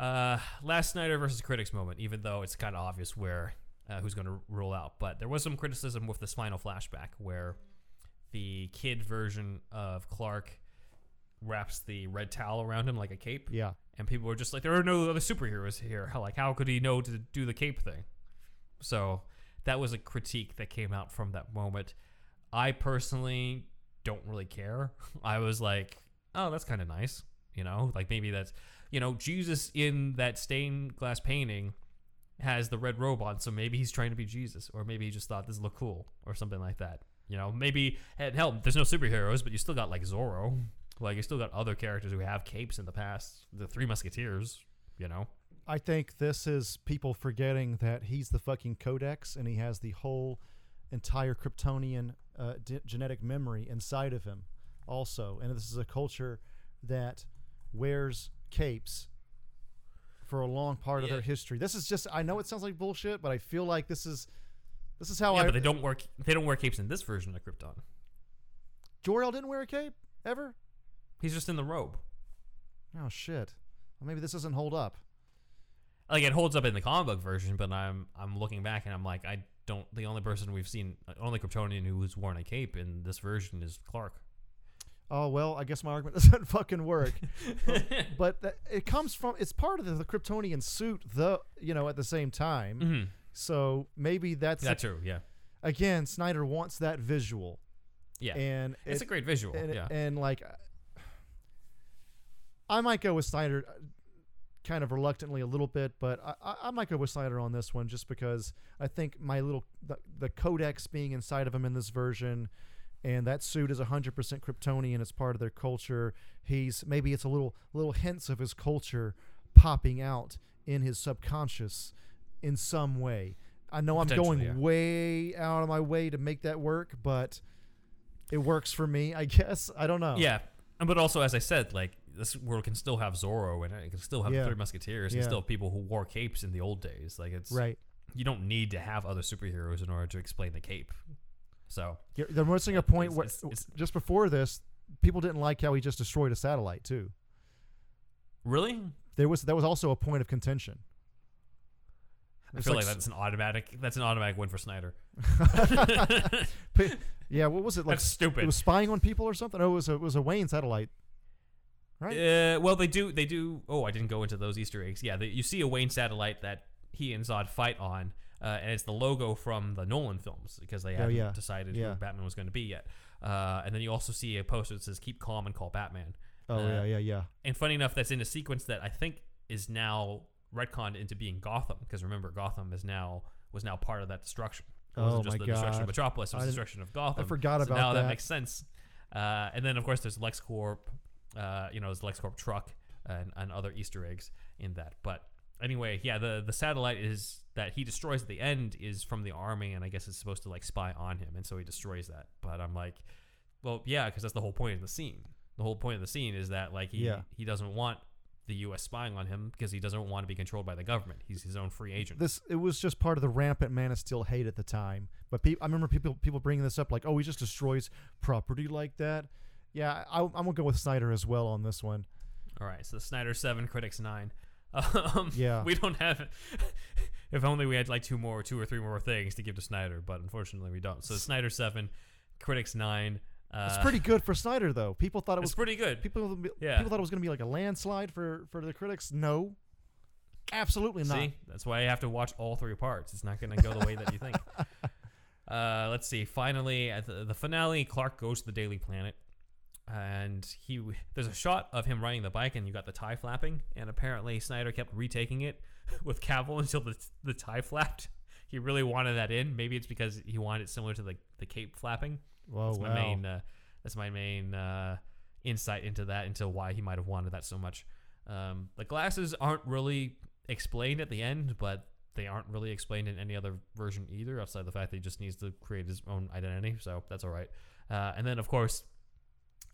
[SPEAKER 3] Uh, last Snyder versus critics moment, even though it's kind of obvious where uh, who's going to rule out, but there was some criticism with this final flashback where the kid version of Clark wraps the red towel around him like a cape,
[SPEAKER 4] Yeah.
[SPEAKER 3] and people were just like, "There are no other superheroes here. How like how could he know to do the cape thing?" So that was a critique that came out from that moment. I personally don't really care. (laughs) I was like, "Oh, that's kind of nice," you know, like maybe that's you know Jesus in that stained glass painting has the red robe on, so maybe he's trying to be Jesus, or maybe he just thought this looked cool, or something like that. You know, maybe and hell, there's no superheroes, but you still got like Zorro, like you still got other characters who have capes in the past. The Three Musketeers, you know.
[SPEAKER 4] I think this is people forgetting that he's the fucking Codex and he has the whole entire Kryptonian uh, d- genetic memory inside of him, also. And this is a culture that wears capes for a long part of their history. This is just I know it sounds like bullshit, but I feel like this is this is how
[SPEAKER 3] yeah,
[SPEAKER 4] I
[SPEAKER 3] but they don't work. they don't wear capes in this version of Krypton.
[SPEAKER 4] Jor-El didn't wear a cape ever?
[SPEAKER 3] He's just in the robe.
[SPEAKER 4] Oh shit. Well, maybe this doesn't hold up.
[SPEAKER 3] Like it holds up in the comic book version, but I'm I'm looking back and I'm like I don't. The only person we've seen, only Kryptonian who's worn a cape in this version is Clark.
[SPEAKER 4] Oh well, I guess my argument (laughs) doesn't fucking work. (laughs) but that, it comes from it's part of the, the Kryptonian suit, the you know at the same time.
[SPEAKER 3] Mhm.
[SPEAKER 4] So maybe that's
[SPEAKER 3] That's true. Yeah.
[SPEAKER 4] again Snyder wants that visual,
[SPEAKER 3] Yeah.
[SPEAKER 4] and
[SPEAKER 3] it's
[SPEAKER 4] it-
[SPEAKER 3] a great visual.
[SPEAKER 4] and,
[SPEAKER 3] yeah.
[SPEAKER 4] and like I might go with Snyder, uh, kind of reluctantly a little bit, but I, I, I might go with Snyder on this one just because I think my little the, the Codex being inside of him in this version. And that suit is 100% Kryptonian. It's part of their culture. He's maybe it's a little little hints of his culture popping out in his subconscious in some way. I know I'm going
[SPEAKER 3] yeah.
[SPEAKER 4] way out of my way to make that work, but it works for me, I (laughs) guess. I don't know.
[SPEAKER 3] Yeah, but also as I said, like this world can still have Zorro and it can still have
[SPEAKER 4] Yeah.
[SPEAKER 3] the Three Musketeers and
[SPEAKER 4] Yeah.
[SPEAKER 3] still have people who wore capes in the old days. Like it's
[SPEAKER 4] Right.
[SPEAKER 3] You don't need to have other superheroes in order to explain the cape. So
[SPEAKER 4] You're- They're missing a point
[SPEAKER 3] It's-
[SPEAKER 4] where
[SPEAKER 3] it's- it's-
[SPEAKER 4] just before this, people didn't like how he just destroyed a satellite too.
[SPEAKER 3] really,
[SPEAKER 4] There was that was also a point of contention.
[SPEAKER 3] I feel
[SPEAKER 4] like
[SPEAKER 3] like, that's an automatic. That's an automatic win for Snyder. (laughs)
[SPEAKER 4] Yeah, what was it like?
[SPEAKER 3] That's stupid.
[SPEAKER 4] It was spying on people or something. Oh, it was a, it was a Wayne satellite, right?
[SPEAKER 3] Uh, well, they do. They do. Oh, I didn't go into those Easter eggs. Yeah, they, you see a Wayne satellite that he and Zod fight on, uh, and it's the logo from the Nolan films because they
[SPEAKER 4] Oh,
[SPEAKER 3] haven't
[SPEAKER 4] yeah.
[SPEAKER 3] decided
[SPEAKER 4] Yeah.
[SPEAKER 3] who Batman was going to be yet. Uh, and then you also see a poster that says "Keep calm and call Batman."
[SPEAKER 4] oh
[SPEAKER 3] uh,
[SPEAKER 4] yeah, yeah, yeah.
[SPEAKER 3] And funny enough, that's in a sequence that I think is now retconned into being Gotham because remember, Gotham is now was now part of that destruction. It
[SPEAKER 4] Oh
[SPEAKER 3] wasn't just
[SPEAKER 4] my
[SPEAKER 3] the destruction of Metropolis; it was
[SPEAKER 4] I
[SPEAKER 3] the destruction of Gotham.
[SPEAKER 4] I forgot
[SPEAKER 3] so
[SPEAKER 4] about
[SPEAKER 3] now that
[SPEAKER 4] that.
[SPEAKER 3] makes sense. Uh, and then of course there's LexCorp, uh, you know, there's LexCorp truck and, and other Easter eggs in that. But anyway, yeah, the the satellite is that he destroys at the end is from the army, and I guess it's supposed to like spy on him, and so he destroys that. But I'm like, well, yeah, because that's the whole point of the scene. The whole point of the scene is that like he
[SPEAKER 4] Yeah.
[SPEAKER 3] he doesn't want the U.S. spying on him because he doesn't want to be controlled by the government. He's his own free agent.
[SPEAKER 4] This it was just part of the rampant Man of Steel hate at the time. But peop I remember people people bringing this up like, oh, he just destroys property like that. Yeah, I, I'm gonna go with Snyder as well on this one.
[SPEAKER 3] All right, so Snyder seven, critics nine. (laughs) Um,
[SPEAKER 4] Yeah.
[SPEAKER 3] we don't have. (laughs) if only we had like two more, two or three more things to give to Snyder, but unfortunately we don't. So Snyder seven, critics nine. Uh,
[SPEAKER 4] It's pretty good for Snyder though. People thought it
[SPEAKER 3] It's
[SPEAKER 4] was
[SPEAKER 3] pretty good.
[SPEAKER 4] people.
[SPEAKER 3] Yeah.
[SPEAKER 4] People thought it was gonna be like a landslide for for the critics. No, absolutely not.
[SPEAKER 3] See, that's why I have to watch all three parts. It's not going to go the way that you think. (laughs) Uh, let's see. Finally, at the, the finale, Clark goes to the Daily Planet, and he there's a shot of him riding the bike, and you got the tie flapping, and apparently Snyder kept retaking it (laughs) with Cavill until the the tie flapped. he really wanted that in. Maybe it's because he wanted it similar to the the cape flapping.
[SPEAKER 4] Whoa,
[SPEAKER 3] That's my
[SPEAKER 4] wow.
[SPEAKER 3] main. Uh, that's my main uh, insight into that, into why he might have wanted that so much. Um, the glasses aren't really explained at the end, but they aren't really explained in any other version either, outside the fact that he just needs to create his own identity. So that's all right. Uh, and then, of course,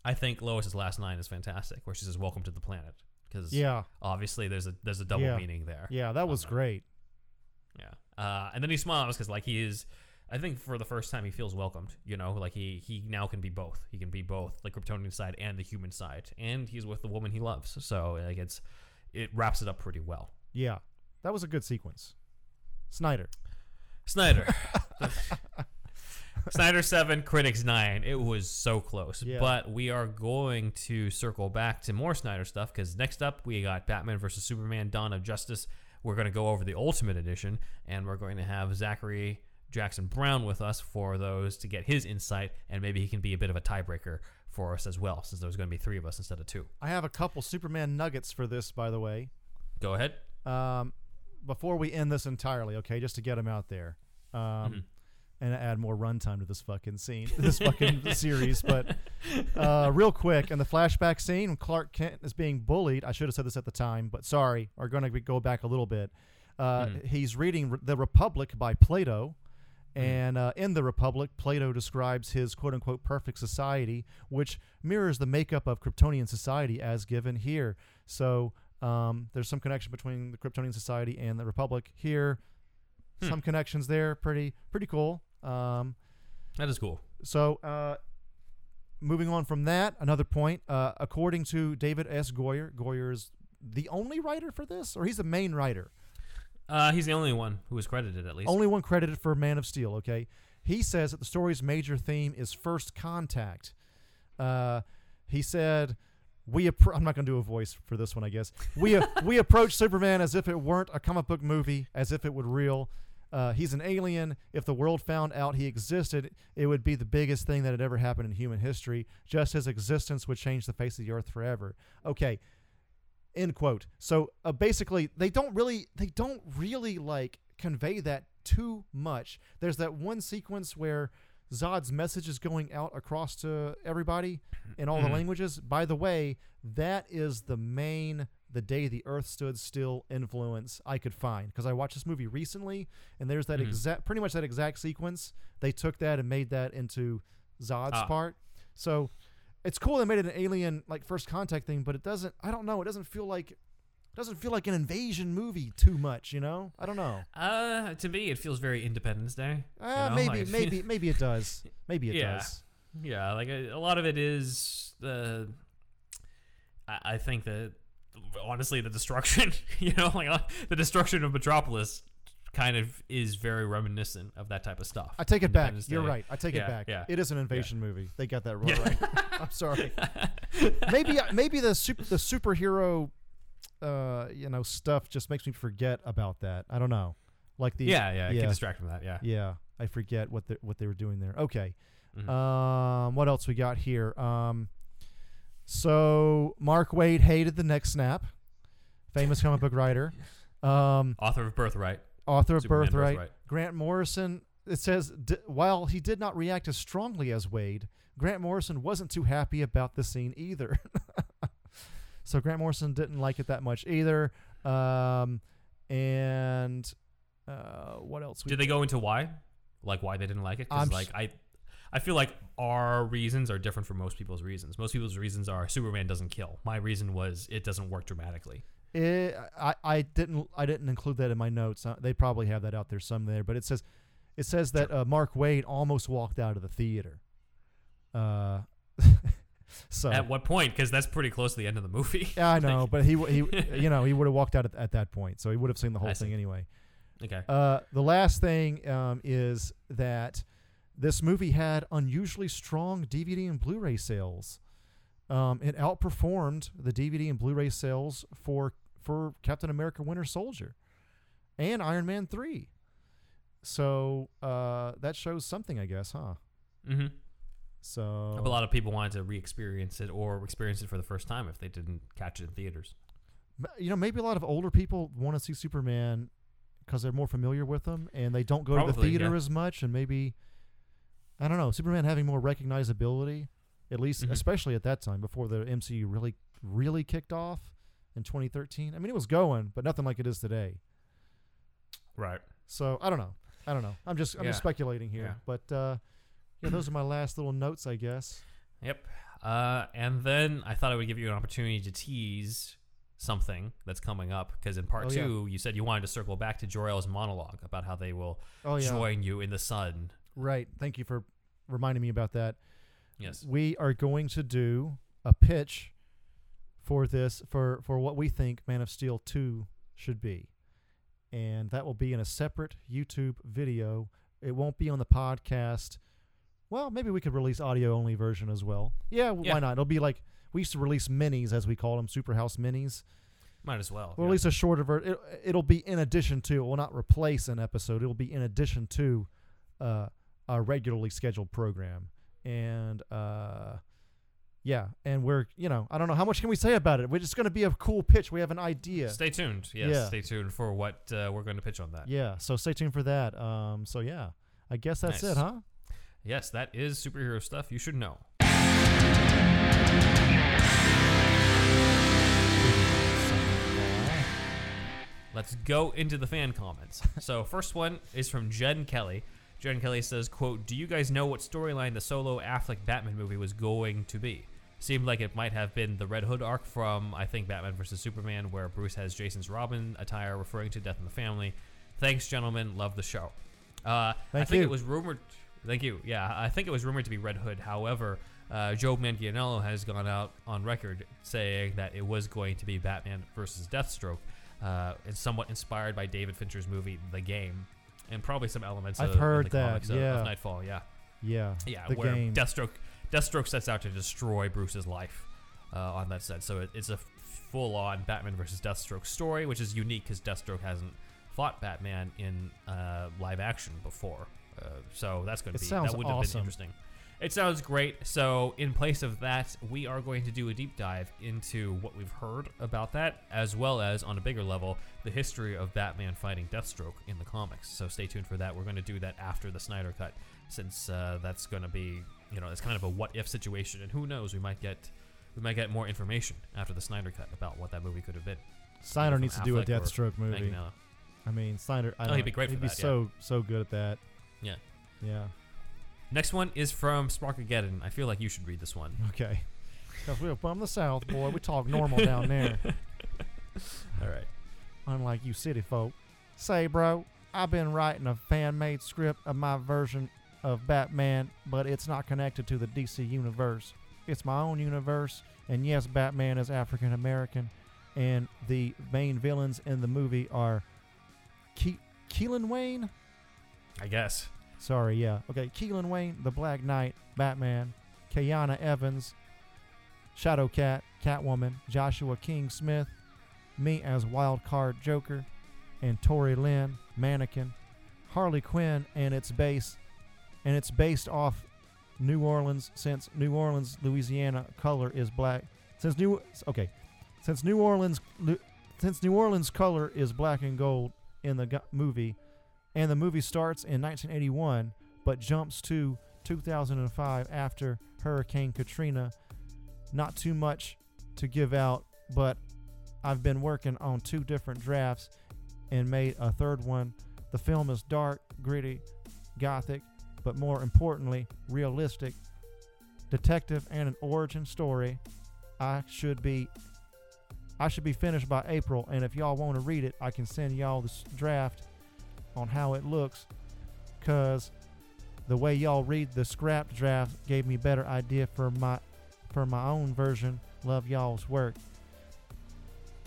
[SPEAKER 3] I think Lois's last line is fantastic, where she says "Welcome to the planet," because
[SPEAKER 4] Yeah,
[SPEAKER 3] obviously there's a there's a double
[SPEAKER 4] Yeah.
[SPEAKER 3] meaning there.
[SPEAKER 4] yeah, that was
[SPEAKER 3] that.
[SPEAKER 4] great.
[SPEAKER 3] Yeah. Uh, and then he smiles because like he is, I think for the first time he feels welcomed. You know, like he he now can be both. He can be both the Kryptonian side and the human side, and he's with the woman he loves. So like it's it wraps it up pretty well.
[SPEAKER 4] Yeah, that was a good sequence. Snyder.
[SPEAKER 3] Snyder. (laughs) (laughs) Snyder 7, Critics 9. It was so close.
[SPEAKER 4] Yeah.
[SPEAKER 3] But we are going to circle back to more Snyder stuff because next up we got Batman versus Superman Dawn of Justice. We're going to go over the Ultimate Edition and we're going to have Zachary Jackson Brown with us for those to get his insight and maybe he can be a bit of a tiebreaker for us as well since there's going to be three of us instead of two.
[SPEAKER 4] I have a couple Superman nuggets for this, by the way.
[SPEAKER 3] Go ahead.
[SPEAKER 4] Um, before we end this entirely, okay, just to get them out there, um,
[SPEAKER 3] Mm-hmm.
[SPEAKER 4] And add more runtime to this fucking scene, (laughs) this fucking series. But uh, real quick, in the flashback scene, when Clark Kent is being bullied. I should have said this at the time, but sorry, we're going to go back a little bit. Uh,
[SPEAKER 3] Mm-hmm.
[SPEAKER 4] He's reading Re- The Republic by Plato.
[SPEAKER 3] Mm-hmm.
[SPEAKER 4] And uh, in the Republic, Plato describes his quote unquote perfect society, which mirrors the makeup of Kryptonian society as given here. So um, there's some connection between the Kryptonian society and the Republic here.
[SPEAKER 3] Hmm.
[SPEAKER 4] Some connections there. Pretty pretty cool. Um,
[SPEAKER 3] That is cool.
[SPEAKER 4] so, uh, moving on from that, another point. Uh, according to David S. Goyer, Goyer is the only writer for this, or he's the main writer.
[SPEAKER 3] Uh, he's the only one who was credited at least.
[SPEAKER 4] Only one credited for Man of Steel. Okay, he says that the story's major theme is first contact. Uh, he said, "We." Appro- I'm not going to do a voice for this one. I guess we (laughs) we approach Superman as if it weren't a comic book movie, as if it would real. Uh, he's an alien. If the world found out he existed, it would be the biggest thing that had ever happened in human history. Just his existence would change the face of the earth forever. Okay, end quote so uh, basically they don't really they don't really like convey that too much there's that one sequence where zod's message is going out across to everybody in all the languages by the way that is the main the day the earth stood still influence i could find because i watched this movie recently and there's that exact pretty much that exact sequence they took that and made that into zod's
[SPEAKER 3] Ah.
[SPEAKER 4] part so it's cool they made it an alien like first contact thing, but it doesn't. I don't know. It doesn't feel like it doesn't feel like an invasion movie too much. You know. I don't know.
[SPEAKER 3] Uh, to me, it feels very Independence Day. you
[SPEAKER 4] Uh,
[SPEAKER 3] know,
[SPEAKER 4] maybe
[SPEAKER 3] like-
[SPEAKER 4] maybe (laughs) maybe it does. Maybe it
[SPEAKER 3] Yeah.
[SPEAKER 4] does.
[SPEAKER 3] Yeah, like a, a lot of it is the. I, I think that honestly, the destruction, (laughs) you know, like uh, the destruction of Metropolis, kind of is very reminiscent of that type of stuff.
[SPEAKER 4] I take it back. You're
[SPEAKER 3] Day.
[SPEAKER 4] right. I take
[SPEAKER 3] Yeah,
[SPEAKER 4] it back.
[SPEAKER 3] Yeah.
[SPEAKER 4] It is an invasion movie. They got that real right. (laughs) I'm sorry. (laughs) maybe maybe the super the superhero, uh, you know, stuff just makes me forget about that. I don't know. Like the
[SPEAKER 3] yeah, yeah,
[SPEAKER 4] yeah.
[SPEAKER 3] Get distracted from that. Yeah.
[SPEAKER 4] Yeah, I forget what they what they were doing there. Okay.
[SPEAKER 3] Mhm.
[SPEAKER 4] Um, what else we got here? Um, so Mark Waid hated the neck snap, famous comic book writer, (laughs) um,
[SPEAKER 3] Author of Birthright.
[SPEAKER 4] author of Birthright.
[SPEAKER 3] Birthright.
[SPEAKER 4] Grant Morrison. It says d- while he did not react as strongly as Waid, Grant Morrison wasn't too happy about the scene either. (laughs) so Grant Morrison didn't like it that much either. Um, and uh, what else? we
[SPEAKER 3] Did they go into why? Like why they didn't like it? Because like I, I feel like our reasons are different from most people's reasons. Most people's reasons are Superman doesn't kill. My reason was it doesn't work dramatically.
[SPEAKER 4] It, I, I didn't I didn't include that in my notes. Uh, they probably have that out there some there, but it says it says that uh, Mark Waid almost walked out of the theater. Uh, (laughs) so
[SPEAKER 3] At what point? Because that's pretty close to the end of the movie.
[SPEAKER 4] yeah, I (laughs) know, but he he you know he would have walked out at, at that point, so he would have seen the (laughs) whole
[SPEAKER 3] I
[SPEAKER 4] thing
[SPEAKER 3] see.
[SPEAKER 4] anyway.
[SPEAKER 3] okay.
[SPEAKER 4] Uh, the last thing um, is that this movie had unusually strong DVD and Blu-ray sales. Um, it outperformed the DVD and Blu-ray sales for for Captain America: Winter Soldier and Iron Man three. So uh, that shows something, I guess, huh?
[SPEAKER 3] Mm-hmm.
[SPEAKER 4] So
[SPEAKER 3] A lot of people wanted to re-experience it or experience it for the first time if they didn't catch it in theaters.
[SPEAKER 4] You know, maybe a lot of older people want to see Superman because they're more familiar with them and they don't go to the theater
[SPEAKER 3] yeah.
[SPEAKER 4] as much and maybe I don't know Superman having more recognizability at least
[SPEAKER 3] Mhm.
[SPEAKER 4] especially at that time before the MCU really really kicked off in 2013. I mean it was going but nothing like it is today.
[SPEAKER 3] Right.
[SPEAKER 4] So I don't know. I don't know. I'm just I'm just speculating here.
[SPEAKER 3] Yeah.
[SPEAKER 4] But uh, yeah, those are my last little notes, I guess.
[SPEAKER 3] Yep. Uh, and then I thought I would give you an opportunity to tease something that's coming up because in part
[SPEAKER 4] Oh, yeah.
[SPEAKER 3] two you said you wanted to circle back to Jor-El's monologue about how they will
[SPEAKER 4] Oh yeah,
[SPEAKER 3] join you in the sun.
[SPEAKER 4] Right. Thank you for reminding me about that.
[SPEAKER 3] Yes.
[SPEAKER 4] We are going to do a pitch for this for for what we think Man of Steel 2 should be. And that will be in a separate YouTube video. It won't be on the podcast. Well, maybe we could release audio only version as well. Yeah,
[SPEAKER 3] Yeah.
[SPEAKER 4] why not? It'll be like we used to release minis as we call them, Superhouse minis.
[SPEAKER 3] Might as well.
[SPEAKER 4] Or
[SPEAKER 3] yeah.
[SPEAKER 4] at least a shorter version. It, it'll be in addition to. It will not replace an episode. It will be in addition to uh, a regularly scheduled program. And uh, yeah, and we're you know I don't know how much can we say about it. We're just going to be a cool pitch. We have an idea.
[SPEAKER 3] Stay tuned. Yes.
[SPEAKER 4] Yeah.
[SPEAKER 3] Stay tuned for what uh, we're going to pitch on that.
[SPEAKER 4] Yeah, so stay tuned for that. Um, so yeah, I guess that's
[SPEAKER 3] Nice.
[SPEAKER 4] it, huh?
[SPEAKER 3] Yes, that is superhero stuff you should know. Let's go into the fan comments. so first one is from Jen Kelly. Jen Kelly says, quote, Do you guys know what storyline the solo Affleck Batman movie was going to be? Seemed like it might have been the Red Hood arc from, I think, Batman vs. Superman, where Bruce has Jason's Robin attire referring to death in the family. Thanks, gentlemen. Love the show. Uh, I think
[SPEAKER 4] you.
[SPEAKER 3] it was rumored. Thank you. Yeah, I think it was rumored to be Red Hood. However, uh, Joe Manganiello has gone out on record saying that it was going to be Batman versus Deathstroke. Uh, it's somewhat inspired by David Fincher's movie The Game, and probably some elements.
[SPEAKER 4] I've
[SPEAKER 3] of, of
[SPEAKER 4] heard
[SPEAKER 3] the
[SPEAKER 4] that,
[SPEAKER 3] comics of-
[SPEAKER 4] yeah.
[SPEAKER 3] of Nightfall. Yeah,
[SPEAKER 4] Yeah,
[SPEAKER 3] yeah,
[SPEAKER 4] the
[SPEAKER 3] where
[SPEAKER 4] game.
[SPEAKER 3] Deathstroke Deathstroke sets out to destroy Bruce's life uh, on that set. So it, it's a full-on Batman versus Deathstroke story, which is unique because Deathstroke hasn't fought Batman in uh, live action before. Uh, so that's going to be
[SPEAKER 4] sounds
[SPEAKER 3] that would have been interesting. It sounds great. So in place of that, we are going to do a deep dive into what we've heard about that, as well as on a bigger level, the history of Batman fighting Deathstroke in the comics. So stay tuned for that. We're going to do that after the Snyder cut, since uh, that's going to be, you know, it's kind of a what if situation, and who knows, we might get. We might get more information after the Snyder cut about what that movie could have been.
[SPEAKER 4] Snyder needs to do a Deathstroke movie.
[SPEAKER 3] Manganiello.
[SPEAKER 4] I mean, Snyder. I
[SPEAKER 3] Oh, he'd be great
[SPEAKER 4] He'd be
[SPEAKER 3] that, yeah.
[SPEAKER 4] so so good at that.
[SPEAKER 3] Yeah.
[SPEAKER 4] Yeah.
[SPEAKER 3] Next one is from Sparkageddon. I feel like you should read this one.
[SPEAKER 4] Okay. Because we're from the South, boy. We talk normal down there. (laughs)
[SPEAKER 3] All right.
[SPEAKER 4] unlike you city folk. Say, bro, I've been writing a fan made script of my version of Batman, but it's not connected to the DC universe. It's my own universe, and yes, Batman is African American, and the main villains in the movie are Ke- Keelan Wayne.
[SPEAKER 3] I guess.
[SPEAKER 4] Sorry, yeah. Okay, Keelan Wayne, the Black Knight, Batman, Kayana Evans, Shadowcat, Catwoman, Joshua King Smith, me as Wild Card Joker, and Tori Lynn, Mannequin, Harley Quinn, and it's based and it's based off New Orleans since New Orleans, Louisiana color is black. Since New okay, since New Orleans since New Orleans color is black and gold in the movie, and the movie starts in 1981 but jumps to 2005 after Hurricane Katrina. Not too much to give out, but I've been working on two different drafts and made a third one. The film is dark, gritty, gothic, but more importantly, realistic. Detective and an origin story. I should be I should be finished by April, and if y'all want to read it, I can send y'all this draft on how it looks cuz the way y'all read the scrap draft gave me better idea for my for my own version. Love y'all's work.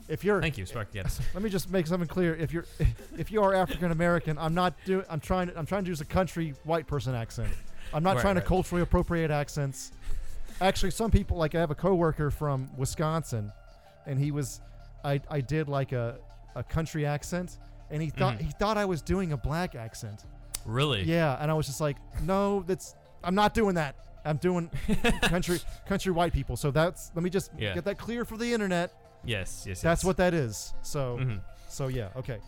[SPEAKER 4] If you're
[SPEAKER 3] Thank you, Sparkageddon. (laughs)
[SPEAKER 4] let me just make something clear. If you're (laughs) if you are African American, I'm not doing. I'm trying to. I'm trying to use a country white person accent. I'm not
[SPEAKER 3] Right,
[SPEAKER 4] trying
[SPEAKER 3] right.
[SPEAKER 4] to culturally appropriate accents. Actually, some people like I have a coworker from Wisconsin, and he was, I I did like a a country accent, and he thought
[SPEAKER 3] Mhm.
[SPEAKER 4] he thought I was doing a black accent.
[SPEAKER 3] really?
[SPEAKER 4] Yeah, and I was just like, no, that's I'm not doing that. I'm doing (laughs) country country white people. So that's let me just
[SPEAKER 3] Yeah.
[SPEAKER 4] get that clear for the internet.
[SPEAKER 3] Yes, yes,
[SPEAKER 4] That's
[SPEAKER 3] yes.
[SPEAKER 4] what that is. So
[SPEAKER 3] Mhm.
[SPEAKER 4] so yeah, okay.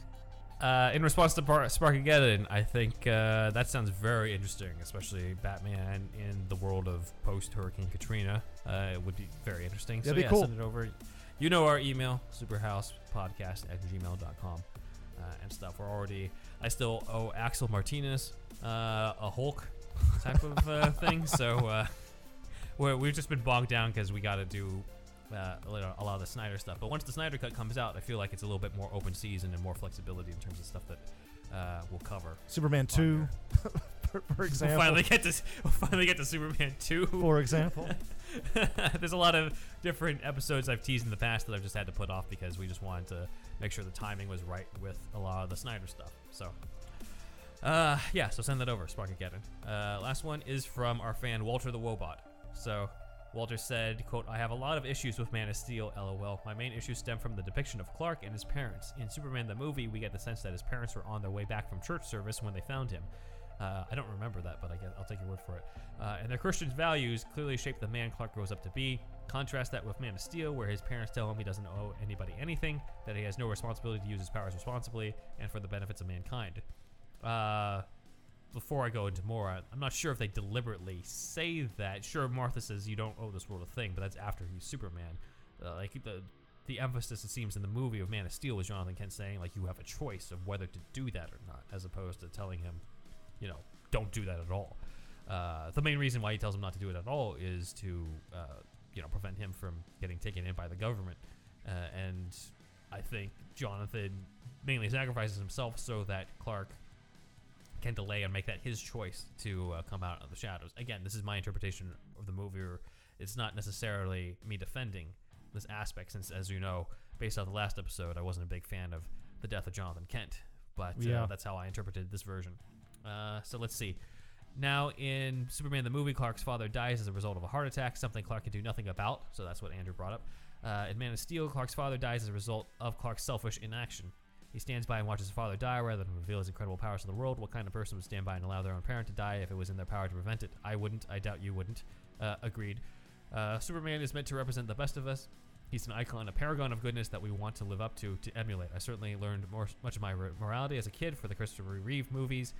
[SPEAKER 3] Uh, in response to Bar- Sparkageddon, I think uh, that sounds very interesting, especially Batman in the world of post Hurricane Katrina. Uh, it would be very interesting. so
[SPEAKER 4] That'd be
[SPEAKER 3] yeah,
[SPEAKER 4] cool.
[SPEAKER 3] send it over. You know our email, superhousepodcast at gmail.com uh, and stuff. We're already, I still owe Axel Martinez uh, a Hulk type of uh, (laughs) thing. So uh, we're, we've just been bogged down because we got to do uh, a lot of the Snyder stuff. But once the Snyder cut comes out, I feel like it's a little bit more open season and more flexibility in terms of stuff that uh, we'll cover.
[SPEAKER 4] Superman two,
[SPEAKER 3] here. (laughs)
[SPEAKER 4] for, for
[SPEAKER 3] We'll
[SPEAKER 4] example.
[SPEAKER 3] finally get to we'll finally get to Superman two.
[SPEAKER 4] for example. (laughs)
[SPEAKER 3] There's a lot of different episodes I've teased in the past that I've just had to put off because we just wanted to make sure the timing was right with a lot of the Snyder stuff. So, uh, yeah, so send that over, Sparkageddon. Uh, last one is from our fan Walter the Wobot. So, Walter said, quote, I have a lot of issues with Man of Steel, lol. My main issues stem from the depiction of Clark and his parents. In Superman the movie, we get the sense that his parents were on their way back from church service when they found him. Uh, I don't remember that, but I guess I'll take your word for it. Uh, and their Christian values clearly shape the man Clark grows up to be. Contrast that with Man of Steel, where his parents tell him he doesn't owe anybody anything, that he has no responsibility to use his powers responsibly and for the benefits of mankind. Uh, before I go into more, I'm not sure if they deliberately say that. Sure, Martha says you don't owe this world a thing, but that's after he's Superman. Uh, like the the emphasis it seems in the movie of Man of Steel was Jonathan Kent saying like you have a choice of whether to do that or not, as opposed to telling him, you know, don't do that at all. Uh, the main reason why he tells him not to do it at all is to, uh, you know, prevent him from getting taken in by the government. Uh, and I think Jonathan mainly sacrifices himself so that Clark can delay and make that his choice to uh, come out of the shadows. Again, this is my interpretation of the movie. Or it's not necessarily me defending this aspect, since, as you know, based off the last episode, I wasn't a big fan of the death of Jonathan Kent. But uh,
[SPEAKER 4] Yeah.
[SPEAKER 3] that's how I interpreted this version. Uh, so let's see. Now, in Superman the movie, Clark's father dies as a result of a heart attack, something Clark can do nothing about. So that's what Andrew brought up. Uh, in Man of Steel, Clark's father dies as a result of Clark's selfish inaction. He stands by and watches his father die rather than reveal his incredible powers to the world. What kind of person would stand by and allow their own parent to die if it was in their power to prevent it? I wouldn't. I doubt you wouldn't. Uh, agreed. Uh, Superman is meant to represent the best of us. He's an icon, a paragon of goodness that we want to live up to, to emulate. I certainly learned more, much of my morality as a kid for the Christopher Reeve movies.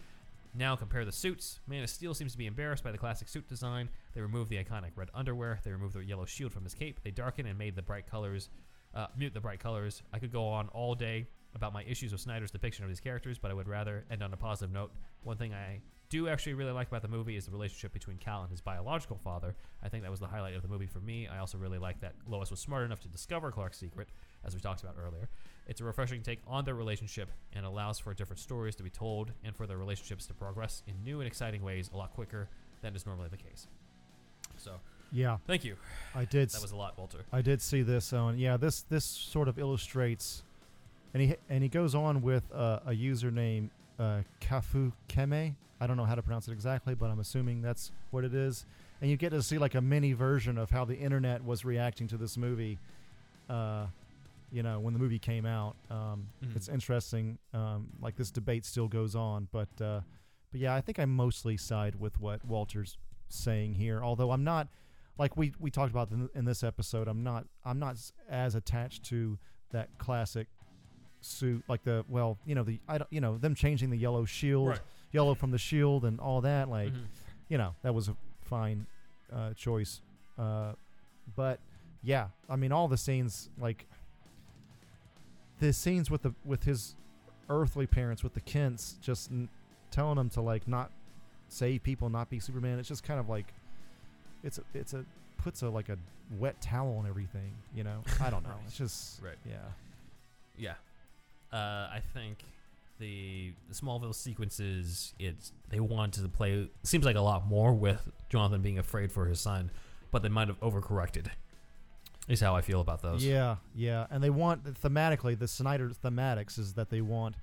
[SPEAKER 3] Now compare the suits. Man of Steel seems to be embarrassed by the classic suit design. They removed the iconic red underwear. They removed the yellow shield from his cape. They darkened and made the bright colors, uh, mute the bright colors. I could go on all day about my issues with Snyder's depiction of these characters, but I would rather end on a positive note. One thing I do actually really like about the movie is the relationship between Kal and his biological father. I think that was the highlight of the movie for me. I also really like that Lois was smart enough to discover Clark's secret, as we talked about earlier. It's a refreshing take on their relationship and allows for different stories to be told and for their relationships to progress in new and exciting ways a lot quicker than is normally the case. So,
[SPEAKER 4] Yeah,
[SPEAKER 3] thank you.
[SPEAKER 4] I did.
[SPEAKER 3] That was a lot, Walter.
[SPEAKER 4] I did see this on. Yeah, this this sort of illustrates, and he and he goes on with uh, a username uh, Kafu Keme. I don't know how to pronounce it exactly, but I'm assuming that's what it is. And you get to see like a mini version of how the internet was reacting to this movie. Uh, you know, when the movie came out, um,
[SPEAKER 3] Mhm.
[SPEAKER 4] it's interesting. Um, like this debate still goes on, but uh, but yeah, I think I mostly side with what Walter's saying here. Although I'm not like we we talked about in, in this episode i'm not i'm not as attached to that classic suit like the well you know the i don't you know them changing the yellow shield
[SPEAKER 3] Right.
[SPEAKER 4] yellow from the shield and all that like
[SPEAKER 3] Mhm.
[SPEAKER 4] you know that was a fine uh, choice uh, but yeah i mean all the scenes like the scenes with the with his earthly parents with the kents just n- telling him to like not save people not be superman it's just kind of like it's a, it's a puts a like a wet towel on everything you know (laughs) i don't know
[SPEAKER 3] Right.
[SPEAKER 4] it's just
[SPEAKER 3] Right.
[SPEAKER 4] yeah
[SPEAKER 3] Yeah. Uh, I think the, the Smallville sequences, it's they wanted to play seems like a lot more with Jonathan being afraid for his son, but they might have overcorrected. Is how I feel about those.
[SPEAKER 4] Yeah, yeah, and they want thematically the Snyder thematics is that they want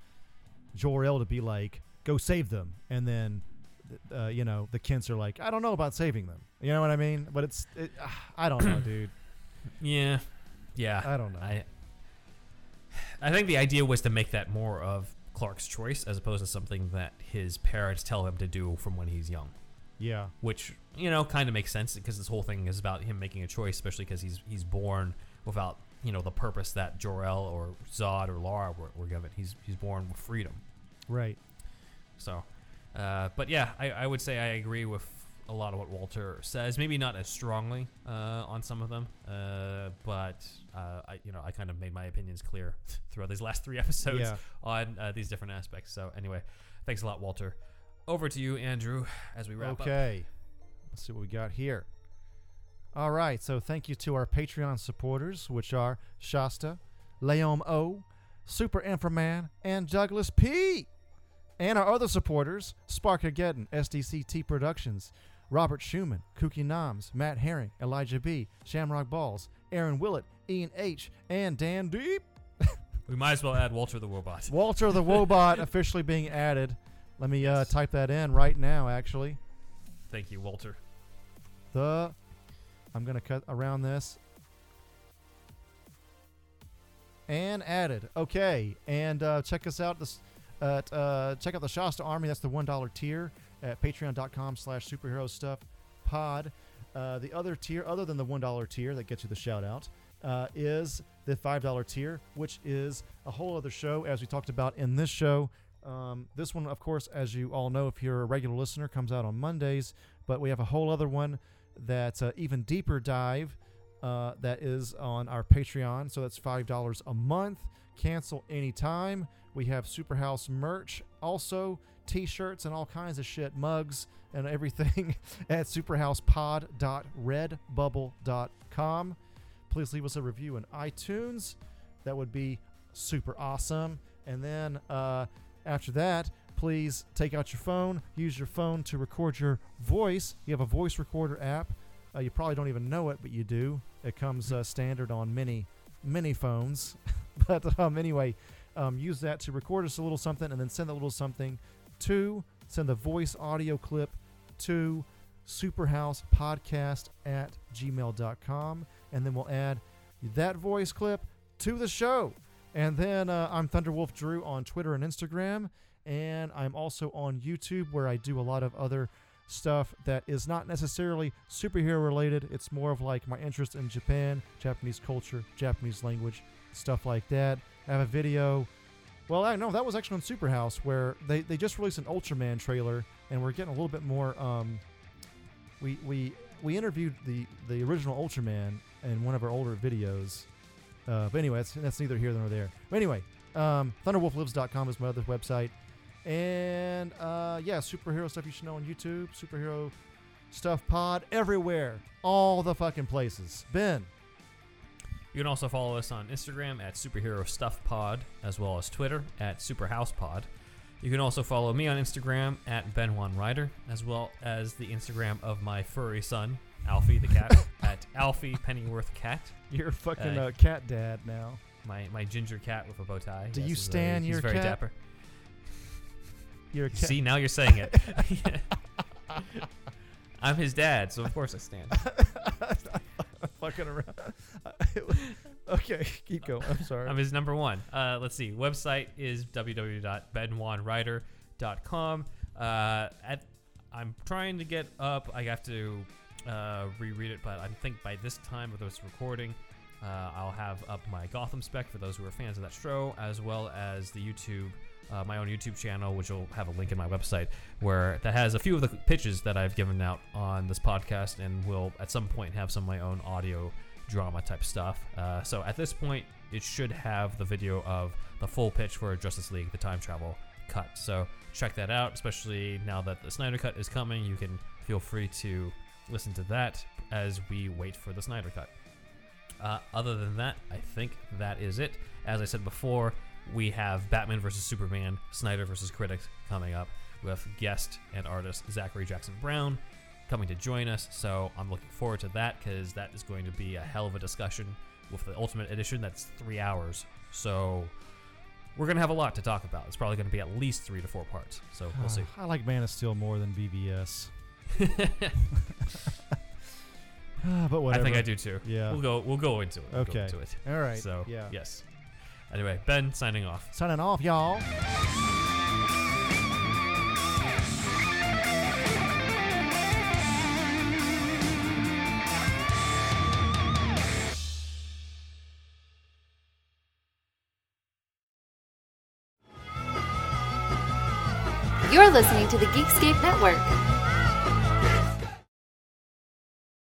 [SPEAKER 4] Jor-El to be like, "Go save them," and then, uh, you know, the Kents are like, "I don't know about saving them." You know what I mean? But it's, it, I don't know, (coughs) dude.
[SPEAKER 3] Yeah. Yeah.
[SPEAKER 4] I don't know.
[SPEAKER 3] I I think the idea was to make that more of Clark's choice as opposed to something that his parents tell him to do from when he's young.
[SPEAKER 4] Yeah,
[SPEAKER 3] which you know kind of makes sense because this whole thing is about him making a choice, especially because he's he's born without you know the purpose that Jor-El or Zod or Lara were, were given. He's he's born with freedom.
[SPEAKER 4] Right.
[SPEAKER 3] So, uh, but yeah, I, I would say I agree with a lot of what Walter says. Maybe not as strongly uh, on some of them, uh, but uh, I you know I kind of made my opinions clear (laughs) throughout these last three episodes
[SPEAKER 4] Yeah.
[SPEAKER 3] on uh, these different aspects. So anyway, thanks a lot, Walter. Over to you, Andrew, as we wrap up.
[SPEAKER 4] Okay. Let's see what we got here. All right. So thank you to our Patreon supporters, which are Shasta, Leom O, Super Inframan, and Douglas P. And our other supporters, Sparkageddon, SDCT Productions, Robert Schumann, Kooky Noms, Matt Herring, Elijah B, Shamrock Balls, Aaron Willett, Ian H, and Dan Deep. (laughs)
[SPEAKER 3] We might as well add Walter the Robot.
[SPEAKER 4] Walter the Wobot (laughs) officially being added. Let me uh, type that in right now, actually.
[SPEAKER 3] Thank you, Walter.
[SPEAKER 4] the I'm gonna cut around this and added okay and uh, check us out this at uh, check out the Shasta Army that's the one dollar tier at patreon.com slash superhero stuff pod uh, the other tier other than the one dollar tier that gets you the shout out uh, is the five dollar tier which is a whole other show as we talked about in this show um, this one of course as you all know if you're a regular listener comes out on mondays but we have a whole other one that's uh, even deeper dive uh, that is on our Patreon. So that's five dollars a month. Cancel anytime. We have Superhouse merch, also T-shirts and all kinds of shit, mugs and everything (laughs) at superhousepod.redbubble.com. Please leave us a review in iTunes. That would be super awesome. And then uh, after that, please take out your phone, use your phone to record your voice. You have a voice recorder app. Uh, you probably don't even know it, but you do. It comes uh, standard on many, many phones. (laughs) but um, anyway, um, use that to record us a little something and then send a little something to send the voice audio clip to superhousepodcast at gmail.com. And then we'll add that voice clip to the show. And then uh, I'm Thunderwolf Drew on Twitter and Instagram. And I'm also on YouTube where I do a lot of other stuff that is not necessarily superhero related. It's more of like my interest in Japan, Japanese culture, Japanese language, stuff like that. I have a video. Well, I know that was actually on Superhouse where they, they just released an Ultraman trailer, and we're getting a little bit more. Um, we we we interviewed the the original Ultraman in one of our older videos. Uh, but anyway, that's, that's neither here nor there. But anyway, um, ThunderwolfLives.com is my other website. And uh, yeah, superhero stuff you should know on YouTube, superhero stuff pod everywhere, all the fucking places. Ben,
[SPEAKER 3] You can also follow us on Instagram at Superhero Stuff Pod, as well as Twitter at SuperhousePod. You can also follow me on Instagram at Ben Juan Ryder, as well as the Instagram of my furry son, Alfie the cat, (coughs) at Alfie Pennyworth Cat.
[SPEAKER 4] you're a fucking
[SPEAKER 3] Uh,
[SPEAKER 4] uh, cat dad now.
[SPEAKER 3] My my ginger cat with a bow tie.
[SPEAKER 4] Do
[SPEAKER 3] Yes,
[SPEAKER 4] you
[SPEAKER 3] he's
[SPEAKER 4] stan
[SPEAKER 3] very,
[SPEAKER 4] your
[SPEAKER 3] he's very
[SPEAKER 4] cat?
[SPEAKER 3] dapper.
[SPEAKER 4] You're a cat.
[SPEAKER 3] See, now you're saying it. (laughs) (laughs) I'm his dad, so of course I stand. (laughs)
[SPEAKER 4] fucking around. okay, keep going. I'm sorry.
[SPEAKER 3] I'm his number one. Uh, let's see. Website is www.benjuanwriter.com. Uh, at, I'm trying to get up. I have to uh, reread it, but I think by this time of this recording, uh, I'll have up my Gotham spec for those who are fans of that show, as well as the YouTube, uh, my own YouTube channel, which will have a link in my website, where that has a few of the pitches that I've given out on this podcast, and will at some point have some of my own audio drama type stuff. Uh, so at this point, it should have the video of the full pitch for Justice League, the time travel cut. So check that out, especially now that the Snyder cut is coming. You can feel free to listen to that as we wait for the Snyder cut. Uh, other than that, I think that is it. As I said before, we have Batman vs Superman, Snyder vs Critics coming up with guest and artist Zachary Jackson Brown coming to join us. So I'm looking forward to that because that is going to be a hell of a discussion with the Ultimate Edition. That's three hours. So we're going to have a lot to talk about. It's probably going to be at least three to four parts. So we'll see.
[SPEAKER 4] I like Man of Steel more than BVS but whatever.
[SPEAKER 3] I think I do too.
[SPEAKER 4] Yeah.
[SPEAKER 3] We'll go. We'll go into it. We'll
[SPEAKER 4] okay.
[SPEAKER 3] Go into it.
[SPEAKER 4] All right.
[SPEAKER 3] So
[SPEAKER 4] yeah.
[SPEAKER 3] Yes. Anyway, Ben signing off.
[SPEAKER 4] Signing off, y'all.
[SPEAKER 8] You're listening to the Geekscape Network.